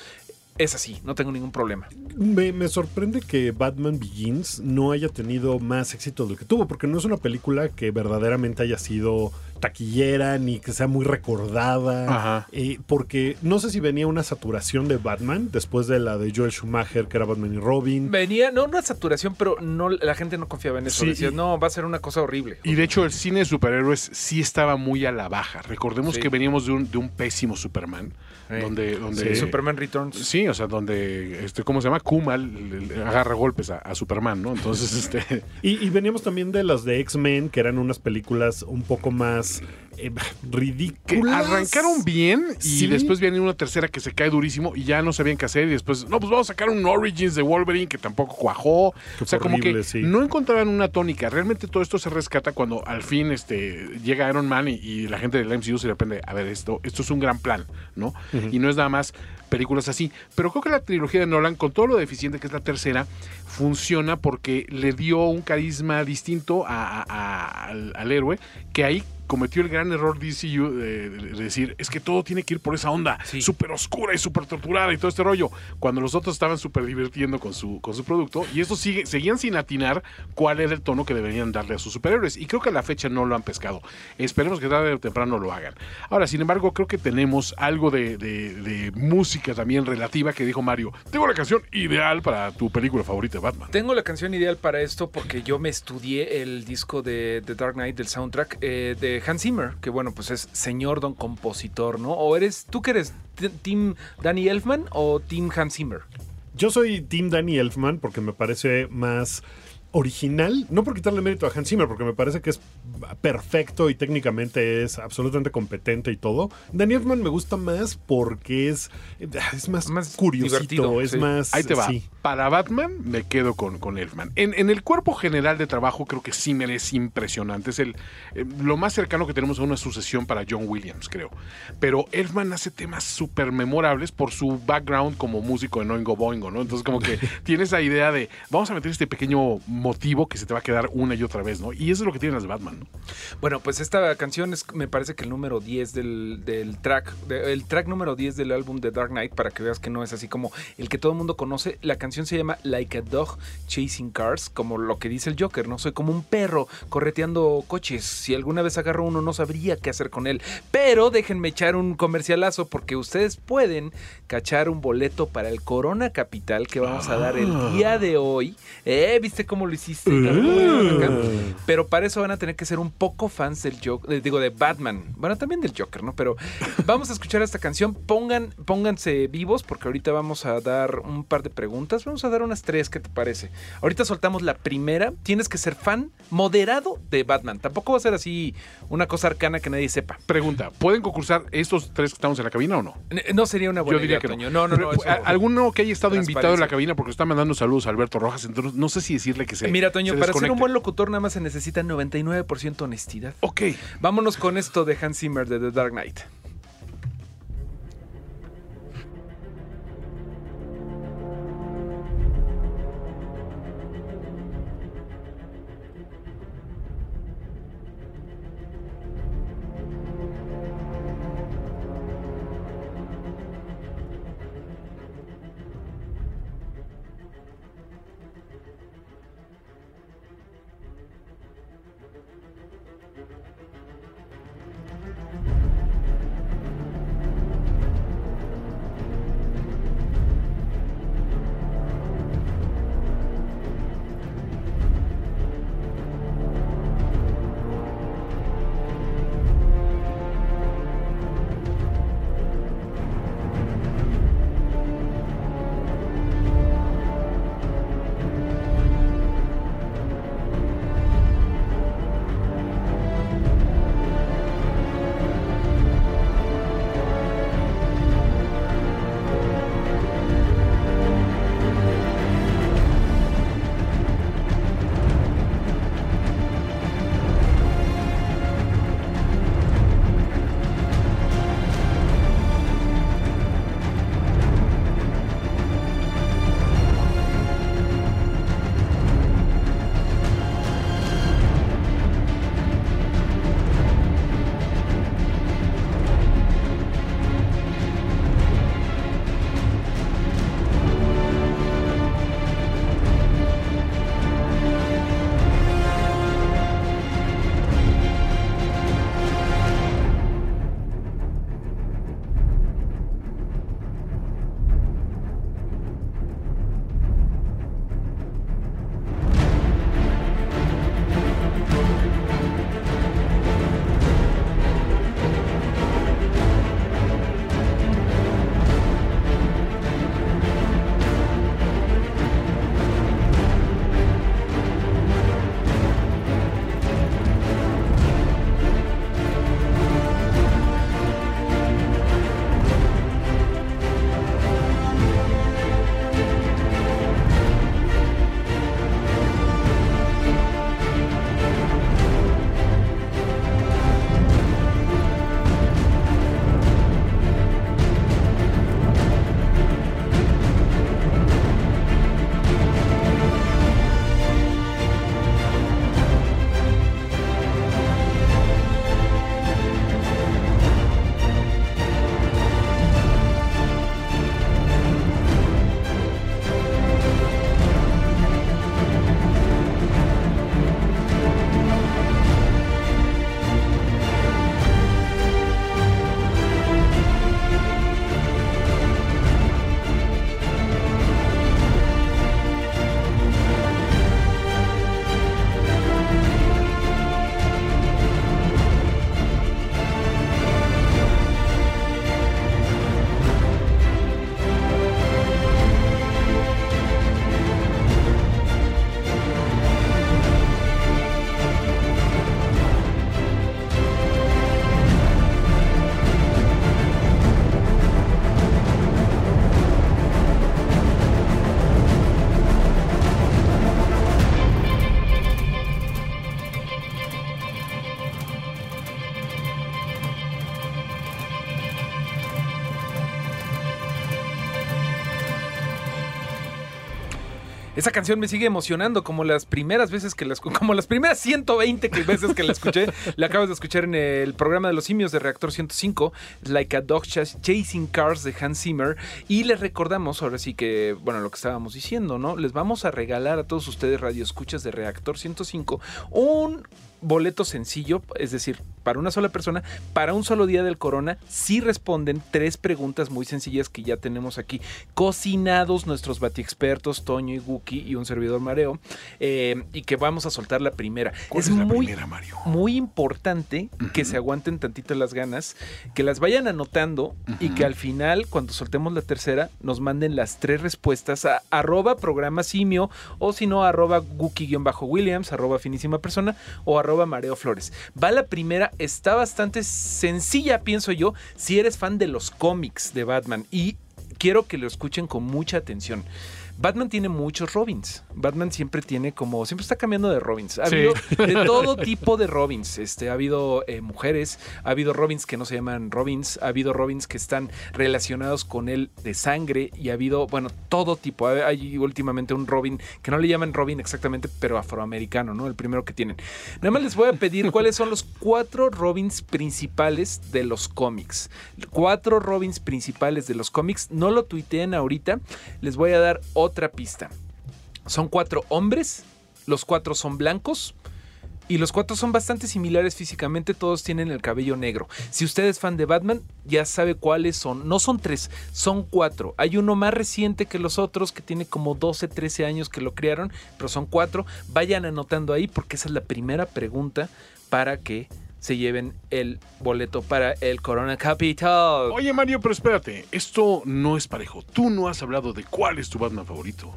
es así, no tengo ningún problema. Me, me sorprende que Batman Begins no haya tenido más éxito del que tuvo, porque no es una película que verdaderamente haya sido taquillera ni que sea muy recordada. Ajá. Eh, porque no sé si venía una saturación de Batman después de la de Joel Schumacher, que era Batman y Robin. Venía, no una saturación, pero no la gente no confiaba en eso. Sí, Decía, y- no, va a ser una cosa horrible. Y de hecho el cine de superhéroes sí estaba muy a la baja. Recordemos Sí. que veníamos de un, de un pésimo Superman. Sí. Donde, donde Sí, Superman Returns. Sí, o sea, donde, este, ¿cómo se llama? Kuma le- le agarra golpes a, a Superman, ¿no? Entonces, [LAUGHS] este... Y, y veníamos también de las de X-Men, que eran unas películas un poco más eh, [LAUGHS] arrancaron bien y Sí. después viene una tercera que se cae durísimo y ya no sabían qué hacer y después, no, pues vamos a sacar un Origins de Wolverine que tampoco cuajó. O sea, como que sí. no encontraban una tónica. Realmente todo esto se rescata cuando al fin este, llega Iron Man y, y la gente del MCU se depende, a ver, esto, esto es un gran plan, ¿no? Y no es nada más películas así. Pero creo que la trilogía de Nolan, con todo lo deficiente que es la tercera, funciona porque le dio un carisma distinto a- a- a- al, al héroe que ahí cometió el gran error DCU de, de- de decir es que todo tiene que ir por esa onda Sí. súper oscura y súper torturada y todo este rollo cuando los otros estaban súper divirtiendo con su, con su producto y estos sigue, seguían sin atinar cuál era el tono que deberían darle a sus superhéroes y creo que a la fecha no lo han pescado. Esperemos que tarde o temprano lo hagan. Ahora sin embargo creo que tenemos algo de, de- de música también relativa que dijo Mario. Tengo la canción ideal para tu película favorita Batman. Tengo la canción ideal para esto porque yo me estudié el disco de The Dark Knight del soundtrack eh, de Hans Zimmer, que bueno, pues es señor don compositor, ¿no? ¿O eres, tú que eres Team Danny Elfman o Team Hans Zimmer? Yo soy Team Danny Elfman porque me parece más original, no por quitarle mérito a Hans Zimmer, porque me parece que es perfecto y técnicamente es absolutamente competente y todo. Danny Elfman me gusta más porque es, es más, Más curiosito, es sí. más... Ahí te va. sí. Para Batman me quedo con, con Elfman. En, en el cuerpo general de trabajo creo que Zimmer es impresionante. Es el, eh, lo más cercano que tenemos a una sucesión para John Williams, creo. Pero Elfman hace temas súper memorables por su background como músico en Oingo Boingo, ¿no? Entonces como que [LAUGHS] tiene esa idea de vamos a meter este pequeño motivo que se te va a quedar una y otra vez, ¿no? Y eso es lo que tienen las de Batman, ¿no? Bueno, pues esta canción es, me parece que el número 10 del, del track, de- el track número 10 del álbum de Dark Knight, para que veas que no es así como el que todo el mundo conoce. La canción se llama Like a Dog Chasing Cars, como lo que dice el Joker, ¿no? Soy como un perro correteando coches. Si alguna vez agarro uno, no sabría qué hacer con él. Pero déjenme echar un comercialazo, porque ustedes pueden cachar un boleto para el Corona Capital que vamos a dar el día de hoy. Eh, ¿Viste cómo lo hiciste? acá? Pero para eso van a tener que ser un poco fans del Joker, digo, de Batman. Bueno, también del Joker, ¿no? Pero vamos a escuchar esta canción. Pongan, pónganse vivos porque ahorita vamos a dar un par de preguntas. Vamos a dar unas tres, ¿qué te parece? Ahorita soltamos la primera. Tienes que ser fan moderado de Batman. Tampoco va a ser así una cosa arcana que nadie sepa. Pregunta, ¿pueden concursar estos tres que estamos en la cabina o no? No sería una buena Yo diría idea, que no. No, no, no. Pero, eso- ¿a- ¿Alguno que haya estado invitado en la cabina? Porque está mandando saludos a Alberto Rojas, entonces no sé si decirle que se. Mira, Toño, se para ser un buen locutor nada más se necesita 99% honestidad. Ok. Vámonos con esto de Hans Zimmer de The Dark Knight. Esa canción me sigue emocionando como las primeras veces que la [LAUGHS] como las primeras 120 que- veces que la escuché. la acabas de escuchar en el programa de los simios de Reactor 105, Like a Dog Chas- Chasing Cars de Hans Zimmer. Y les recordamos, ahora sí que, bueno, lo que estábamos diciendo, ¿no? Les vamos a regalar a todos ustedes radioescuchas de Reactor 105 un boleto sencillo, es decir, para una sola persona, para un solo día del corona, si responden tres preguntas muy sencillas que ya tenemos aquí. Cocinados nuestros batiexpertos, Toño y Gu- Guki y un servidor Mareo, eh, y que vamos a soltar la primera. ¿Cuál es la muy, primera, Mario? muy importante que se aguanten tantito las ganas, que las vayan anotando y que al final, cuando soltemos la tercera, nos manden las tres respuestas a arroba programa simio o si no, arroba Guki-Williams, arroba finísima persona o arroba Mareo Flores. Va la primera, está bastante sencilla, pienso yo, si eres fan de los cómics de Batman y quiero que lo escuchen con mucha atención. Batman tiene muchos Robins. Batman siempre tiene como. Siempre está cambiando de Robins. Ha Sí. habido de [LAUGHS] todo tipo de Robins. Este, ha habido eh, mujeres, ha habido Robins que no se llaman Robins, ha habido Robins que están relacionados con él de sangre y ha habido, bueno, todo tipo. Hay, últimamente un Robin que no le llaman Robin exactamente, pero afroamericano, ¿no? El primero que tienen. Nada más les voy a pedir [LAUGHS] cuáles son los cuatro Robins principales de los cómics. Cuatro Robins principales de los cómics. No lo tuiteen ahorita. Les voy a dar otra pista. Son cuatro hombres. Los cuatro son blancos. Y los cuatro son bastante similares físicamente, todos tienen el cabello negro. Si usted es fan de Batman, ya sabe cuáles son. No son tres, son cuatro. Hay uno más reciente que los otros, que tiene como 12, 13 años que lo crearon, pero son cuatro. Vayan anotando ahí porque esa es la primera pregunta para que se lleven el boleto para el Corona Capital. Oye, Mario, pero espérate, esto no es parejo. Tú no has hablado de cuál es tu Batman favorito.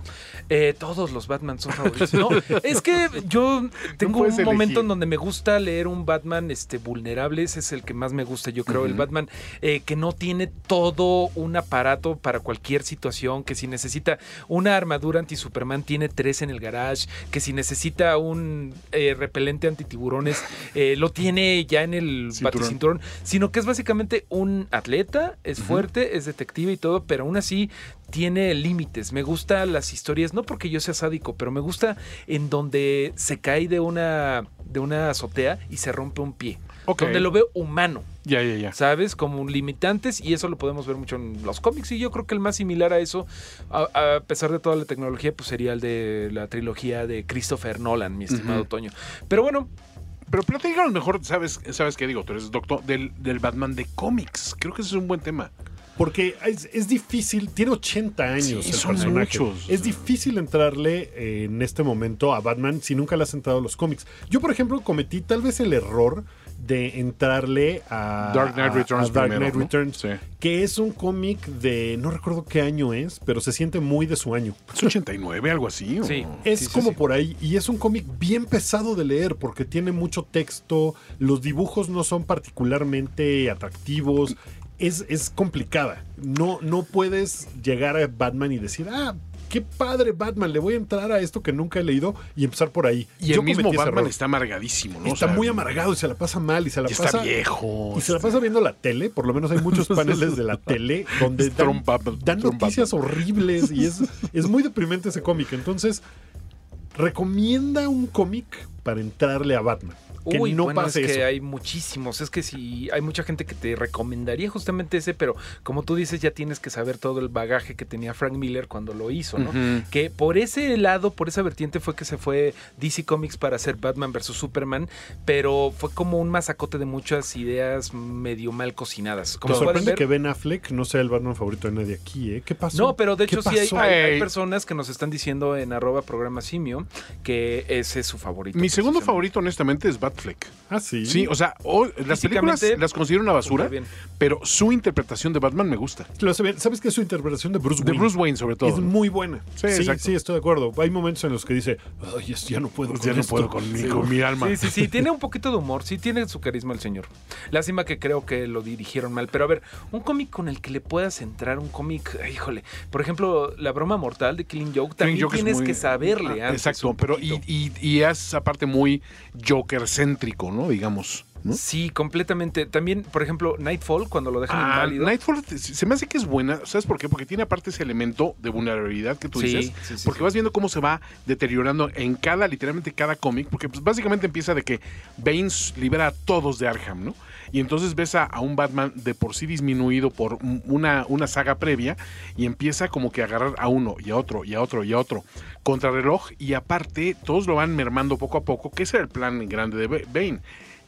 Eh, todos los Batman son favoritos. No, [LAUGHS] es que yo tengo un elegir. momento en donde me gusta leer un Batman este, vulnerable. Ese es el que más me gusta, yo creo. El. Batman eh, que no tiene todo un aparato para cualquier situación. Que si necesita una armadura anti-Superman, tiene tres en el garage. Que si necesita un eh, repelente anti-tiburones, eh, lo tiene ya en el Cinturón. baticinturón. Sino que es básicamente un atleta, es fuerte, es detective y todo, pero aún así tiene límites. Me gustan las historias, no porque yo sea sádico, pero me gusta en donde se cae de una, de una azotea y se rompe un pie. Donde lo veo humano. Ya, ya, ya. ¿Sabes? Como limitantes y eso lo podemos ver mucho en los cómics y yo creo que el más similar a eso, a, a pesar de toda la tecnología, pues sería el de la trilogía de Christopher Nolan, mi estimado. Toño. Pero bueno, Pero platícanos mejor, ¿sabes, ¿sabes qué digo? Tú eres doctor del, del Batman de cómics. Creo que ese es un buen tema. Porque es, es difícil, tiene 80 años Sí, el son personaje. muchos. Es difícil entrarle eh, en este momento a Batman si nunca le has entrado a los cómics. Yo, por ejemplo, cometí tal vez el error de entrarle a Dark Knight Returns a Dark primero, Knight ¿no? Returns, Sí. que es un cómic de no recuerdo qué año es, pero se siente muy de su año. ¿Es 89, algo así? o- Sí. Es Sí, sí, como sí. por ahí y es un cómic bien pesado de leer porque tiene mucho texto, los dibujos no son particularmente atractivos, es, es complicada. No, no puedes llegar a Batman y decir, ah, qué padre Batman, le voy a entrar a esto que nunca he leído y empezar por ahí. Y el Yo mismo cometí ese Batman error. está amargadísimo, ¿no? O Está sea, muy amargado y se la pasa mal y se la y pasa está viejo. y se la pasa viendo la tele, por lo menos hay muchos [LAUGHS] paneles de la tele donde dan, noticias horribles y es, es muy deprimente ese cómic. Entonces, recomienda un cómic para entrarle a Batman. Que Uy, no bueno, pase es que eso. hay muchísimos. Es que si hay mucha gente que te recomendaría justamente ese, pero como tú dices, ya tienes que saber todo el bagaje que tenía Frank Miller cuando lo hizo, ¿no? Que por ese lado, por esa vertiente fue que se fue DC Comics para hacer Batman vs Superman, pero fue como un masacote de muchas ideas medio mal cocinadas. Como sorprende que Ben Affleck no sea el Batman favorito de nadie aquí, ¿eh? ¿Qué pasó? No, pero de ¿Qué hecho sí hay, hay- hay personas que nos están diciendo en arroba programa simio que ese es su favorito. Mi segundo favorito, honestamente, es Batfleck. Ah, sí. Sí, o sea, o- las películas las considero una basura, bien. pero su interpretación de Batman me gusta. Lo sé bien. ¿Sabes qué es su interpretación de Bruce De Wayne? Bruce Wayne, sobre todo. Es muy buena. Sí, Sí, estoy de acuerdo. Hay momentos en los que dice, Ay, ya no puedo Pues con ya no esto". puedo con mi, Sí. con mi alma. Sí, sí, sí, tiene un poquito de humor, sí tiene su carisma el señor. Lástima que creo que lo dirigieron mal, pero a ver, un cómic con el que le puedas entrar, un cómic, híjole, por ejemplo, La broma mortal de Killing Joke, también Killing Joke es tienes muy- que saberle Ah, antes Exacto, pero y, y, y es aparte muy Joker céntrico, ¿no? Digamos. ¿no? Sí, completamente. También, por ejemplo, Nightfall, cuando lo dejan Ah, inválido. Nightfall se me hace que es buena. ¿Sabes por qué? Porque tiene aparte ese elemento de vulnerabilidad que tú Sí, dices. sí, sí, porque vas viendo cómo se va deteriorando en cada, literalmente cada cómic. Porque pues, básicamente empieza de que Bane libera a todos de Arkham, ¿no? Y entonces ves a, un Batman de por sí disminuido por un- una, una saga previa y empieza como que a agarrar a uno y a otro y a otro y a otro contrarreloj y aparte todos lo van mermando poco a poco, que ese era el plan grande de Ba- Bane.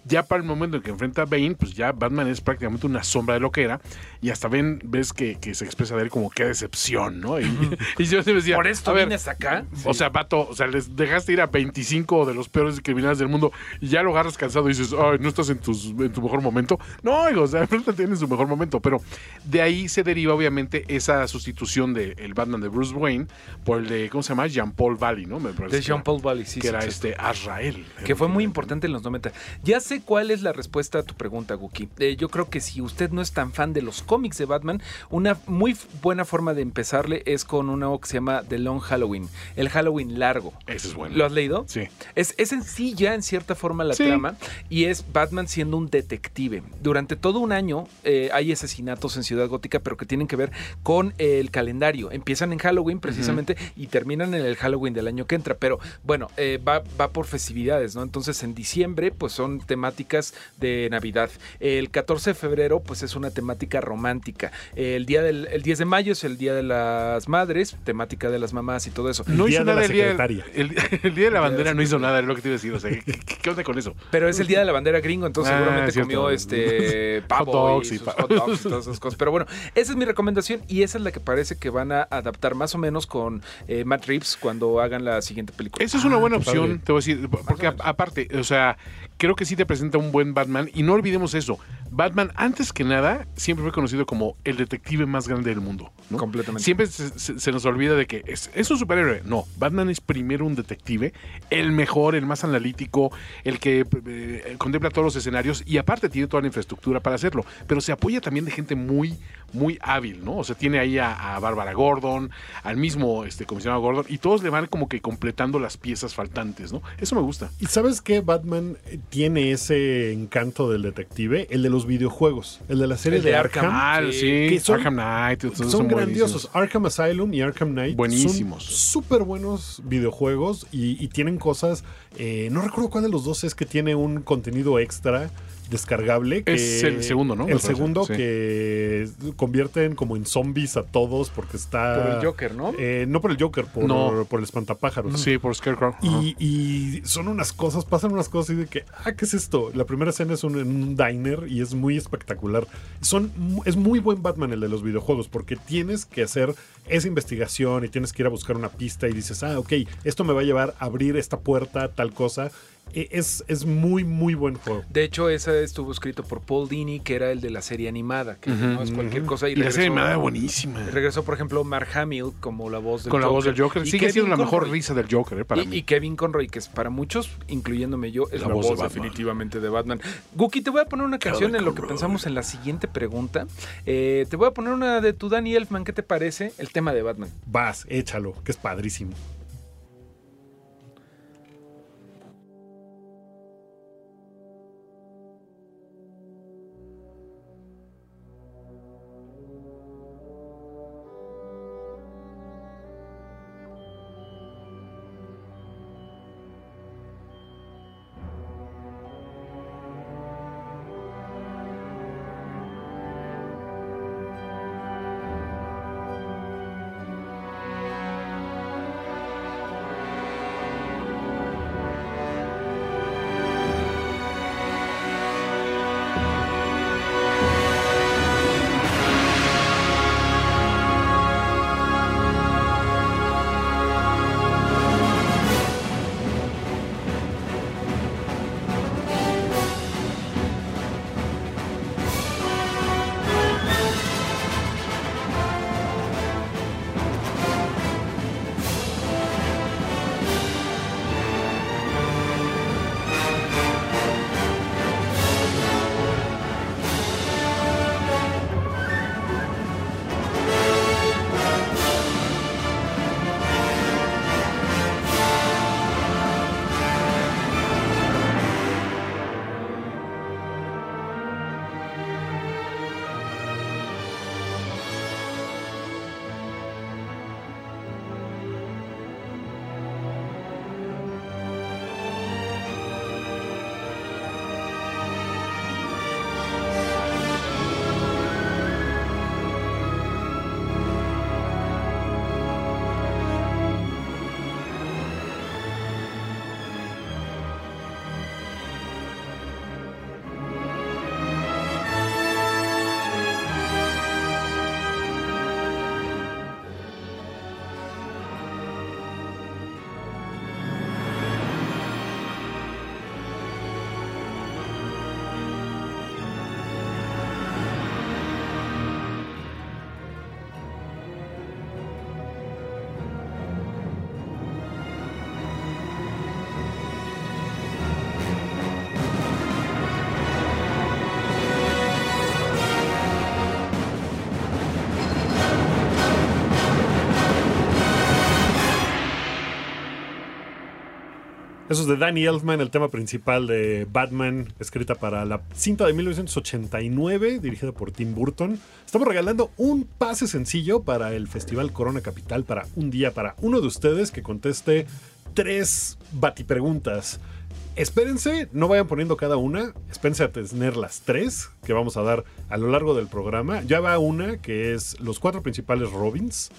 Ya para el momento en que enfrenta a Bane, pues ya Batman es prácticamente una sombra de lo que era. Y hasta ven, ves que, que se expresa de él como qué decepción, ¿no? Y, [LAUGHS] y yo sí me decía, Por esto a ver, vienes acá. o sea, vato, o sea, les dejaste ir a 25 de los peores criminales del mundo y ya lo agarras cansado y dices, ay, no estás en, tus, en tu mejor momento. No, o sea, [LAUGHS] no tiene su mejor momento. Pero de ahí se deriva, obviamente, esa sustitución del Batman de Bruce Wayne por el de, ¿cómo se llama? Jean-Paul Valley, ¿no? Me parece De que Jean era- Paul Valley, sí. Que sí, era sí. este Azrael. Que fue muy importante en los 90. Ya sé cuál es la respuesta a tu pregunta, Guki. Eh, yo creo que si usted no es tan fan de los cómics de Batman, una muy buena forma de empezarle es con una que se llama The Long Halloween, el Halloween largo. Ese es bueno. ¿Lo has leído? Sí. Es, es en sí ya en cierta forma la Sí. trama y es Batman siendo un detective. Durante todo un año eh, hay asesinatos en Ciudad Gótica, pero que tienen que ver con el calendario. Empiezan en Halloween precisamente y terminan en el Halloween del año que entra. Pero bueno, eh, va, va por festividades, ¿no? Entonces en diciembre pues son temáticas de Navidad. El 14 de febrero pues es una temática romántica. El, día del, el 10 de mayo es el Día de las Madres, temática de las mamás y todo eso. No Día hizo de la nada el día, secretaria. el, el día de la bandera, no hizo nada, es lo que te iba a decir. O sea, ¿qué, qué- onda con eso? Pero es el día de la bandera gringo, entonces Ah, seguramente cierto. comió este [LAUGHS] pavo Hot dogs y, y sus pa- hot dogs y todas esas cosas. Pero bueno, esa es mi recomendación y esa es la que parece que van a adaptar más o menos con eh, Matt Reeves cuando hagan la siguiente película. Esa es una buena qué opción, padre. te voy a decir, porque a- aparte, o sea, creo que sí te presenta un buen Batman y no olvidemos eso. Batman, antes que nada, siempre fue conocido como el detective más grande del mundo. ¿No? Completamente. Siempre se, se- se nos olvida de que es, es un superhéroe. No, Batman es primero un detective, el mejor, el más analítico, el que eh, contempla todos los escenarios y aparte tiene toda la infraestructura para hacerlo. Pero se apoya también de gente muy, muy hábil, ¿no? O sea, tiene ahí a, a Bárbara Gordon, al mismo este, comisionado Gordon y todos le van como que completando las piezas faltantes, ¿no? Eso me gusta. ¿Y sabes qué Batman eh, tiene ese encanto del detective? El de los videojuegos, el de la serie El de, de Arkham. Arkham. Ah, Sí, que son- Arkham Knight, Son, son grandiosos. Arkham Asylum y Arkham Knight Buenísimos. súper buenos videojuegos y, y tienen cosas. eh, no recuerdo cuál de los dos es que tiene un contenido extra descargable. Que, Es el segundo, ¿no? El segundo sí. que convierten como en zombies a todos porque está. Por el Joker, ¿no? Eh, no por el Joker, por, No. por el espantapájaros. Sí, por Scarecrow. Y, y son unas cosas, pasan unas cosas así de que, ah, ¿qué es esto? La primera escena es un, en un diner y es muy espectacular. Son, es muy buen Batman el de los videojuegos porque tienes que hacer esa investigación y tienes que ir a buscar una pista y dices, ah, ok, esto me va a llevar a abrir esta puerta, tal cosa. E- Es, es muy, muy buen juego. De hecho, ese estuvo escrito por Paul Dini, que era el de la serie animada, que no es cualquier cosa. Y, Y la serie regresó- animada buenísima. Regresó, por ejemplo, Mark Hamill como la voz del Con la voz Joker. del Joker. Y Sigue Kevin siendo la mejor risa del Joker, ¿eh? Para y, mí. y Kevin Conroy, que es para muchos, incluyéndome yo, es La la, voz voz, de Batman. definitivamente de Batman. Guki, te voy a poner una canción en lo que pensamos en la siguiente pregunta. Eh, te voy a poner una de tu Danny Elfman. ¿Qué te parece el tema de Batman? Vas, échalo, que es padrísimo. Eso es de Danny Elfman, el tema principal de Batman, escrita para la cinta de 1989, dirigida por Tim Burton. Estamos regalando un pase sencillo para el Festival Corona Capital para un día para uno de ustedes que conteste tres batipreguntas. Espérense, no vayan poniendo cada una, espérense a tener las tres que vamos a dar a lo largo del programa. Ya va una que es los cuatro principales Robins.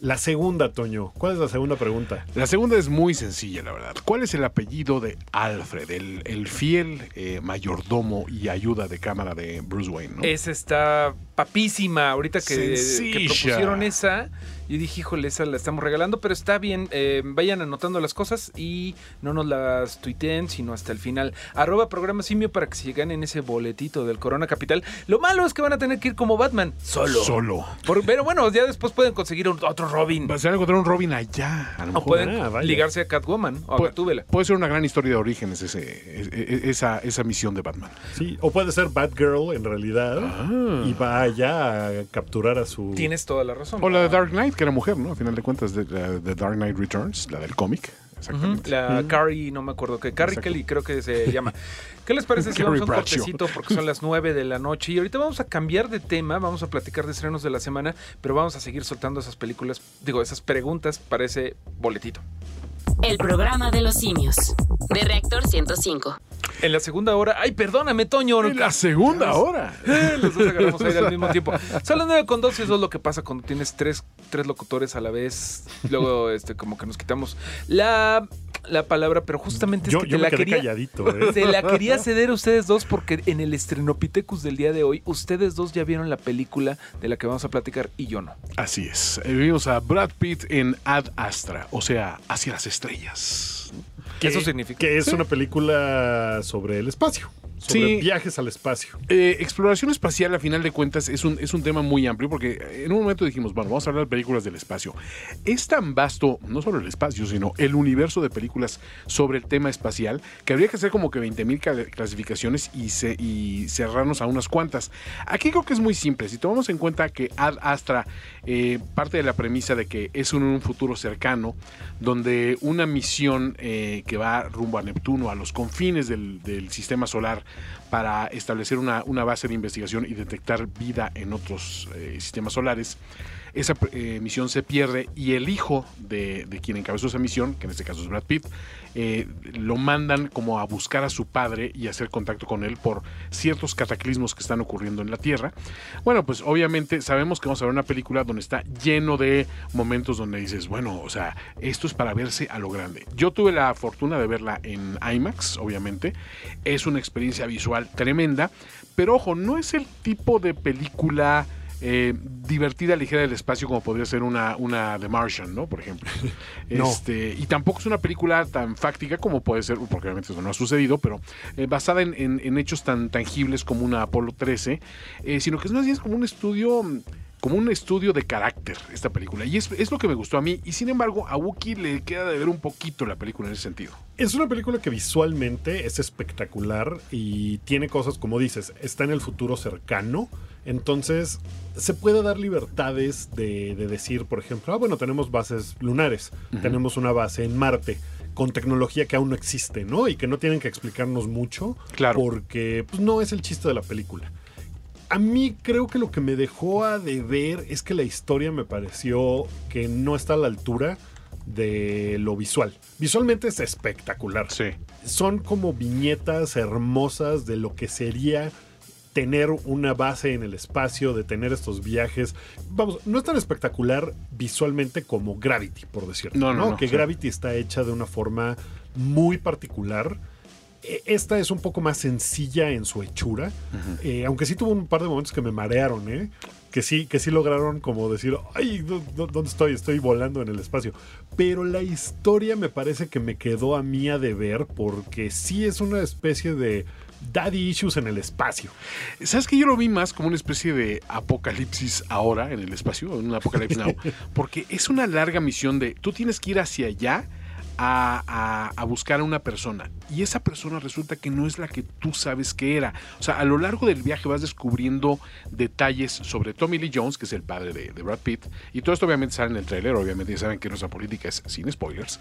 La segunda, Toño, ¿cuál es la segunda pregunta? La segunda es muy sencilla, la verdad. ¿Cuál es el apellido de Alfred, el, el fiel eh, mayordomo y ayuda de cámara de Bruce Wayne? ¿no? Esa está papísima. Ahorita que, que propusieron esa, yo dije, híjole, esa la estamos regalando, pero está bien. eh, vayan anotando las cosas y no nos las tuiteen, sino hasta el final. Arroba programa simio para que se ganen ese boletito del Corona Capital. Lo malo es que van a tener que ir como Batman, solo. Solo. Por- pero bueno, ya después pueden conseguir un- otro Robin. Se van a encontrar un Robin allá. A lo O mejor. pueden Ah, ligarse a Catwoman o a Gatúbela. Puede ser una gran historia de orígenes ese, e- e- esa, esa misión de Batman. Sí, o puede ser Batgirl en realidad y va allá a capturar a su... Tienes toda la razón. O la de Dark Knight, que era mujer, ¿no? A final de cuentas, de, la- de Dark Knight Returns, la del cómic. Exactamente. La Carrie, no me acuerdo qué. Carrie Exacto. Kelly creo que se llama. [LAUGHS] ¿Qué les parece si vamos a un cortecito? Porque son las 9 de la noche. Y ahorita vamos a cambiar de tema. Vamos a platicar de estrenos de la semana. Pero vamos a seguir soltando esas películas, digo, esas preguntas para ese boletito. El programa de los simios. De Reactor 105. En la segunda hora. ¡Ay, perdóname, Toño! En la segunda hora. Eh, Los dos agarramos aire al mismo tiempo. Son las 9 con 12, eso es lo que pasa cuando tienes tres, tres locutores a la vez. Luego, este, como que nos quitamos la, la palabra, pero justamente es Yo, que te yo me la quedé quería. calladito. [LAUGHS] ¿eh? La quería ceder a ustedes dos porque en el estrenopithecus del día de hoy, ustedes dos ya vieron la película de la que vamos a platicar y yo no. Así es. Eh, Vimos a Brad Pitt en Ad Astra, o sea, hacia las estrellas. Que- Eso significa. Que es una película sobre el espacio, sobre Sí. viajes al espacio. Eh, exploración espacial, a final de cuentas, es un, es un tema muy amplio porque en un momento dijimos, bueno, vamos a hablar de películas del espacio. Es tan vasto, no solo el espacio, sino el universo de películas sobre el tema espacial, que habría que hacer como que 20.000 ca- clasificaciones y, se- y cerrarnos a unas cuantas. Aquí creo que es muy simple. Si tomamos en cuenta que Ad Astra eh, parte de la premisa de que es un, un futuro cercano, donde una misión eh, que va rumbo a Neptuno, a los confines del, del sistema solar, para establecer una, una base de investigación y detectar vida en otros eh, sistemas solares. Esa eh, misión se pierde y el hijo de, quien encabezó esa misión, que en este caso es Brad Pitt, eh, lo mandan como a buscar a su padre y hacer contacto con él por ciertos cataclismos que están ocurriendo en la Tierra. Bueno, pues obviamente sabemos que vamos a ver una película donde está lleno de momentos donde dices, bueno, o sea, esto es para verse a lo grande. Yo tuve la fortuna de verla en IMAX, obviamente. Es una experiencia visual tremenda, pero ojo, no es el tipo de película eh, divertida, ligera del espacio, como podría ser una, una The Martian, ¿no? Por ejemplo. [LAUGHS] No. Este, y tampoco es una película tan fáctica como puede ser, porque obviamente eso no ha sucedido, pero eh, basada en, en- en hechos tan tangibles como una Apolo 13, eh, sino que es más bien como un estudio como un estudio de carácter esta película. Y es, es lo que me gustó a mí. Y sin embargo, a Wookiee le queda de ver un poquito la película en ese sentido. Es una película que visualmente es espectacular y tiene cosas, como dices, está en el futuro cercano. Entonces, se puede dar libertades de, de decir, por ejemplo, ah, bueno, tenemos bases lunares, tenemos una base en Marte, con tecnología que aún no existe, ¿no? Y que no tienen que explicarnos mucho, Claro. porque pues, no es el chiste de la película. A mí creo que lo que me dejó a deber es que la historia me pareció que no está a la altura de lo visual. Visualmente es espectacular. Sí. Son como viñetas hermosas de lo que sería tener una base en el espacio, de tener estos viajes. Vamos, no es tan espectacular visualmente como Gravity, por decirlo. No, no, no, que sí. Gravity está hecha de una forma muy particular. E- Esta es un poco más sencilla en su hechura, eh, aunque sí tuvo un par de momentos que me marearon, ¿eh? Que sí, que sí lograron como decir, ay, ¿dó- dó- ¿dónde estoy? Estoy volando en el espacio. Pero la historia me parece que me quedó a mí a deber porque sí es una especie de daddy issues en el espacio. ¿Sabes que yo lo vi más como una especie de apocalipsis ahora en el espacio? Un apocalipsis now. [LAUGHS] Porque es una larga misión de tú tienes que ir hacia allá a, buscar a una persona y esa persona resulta que no es la que tú sabes que era. O sea, a lo largo del viaje vas descubriendo detalles sobre Tommy Lee Jones, que es el padre de, Brad Pitt, y todo esto obviamente sale en el tráiler, obviamente ya saben que nuestra política es sin spoilers,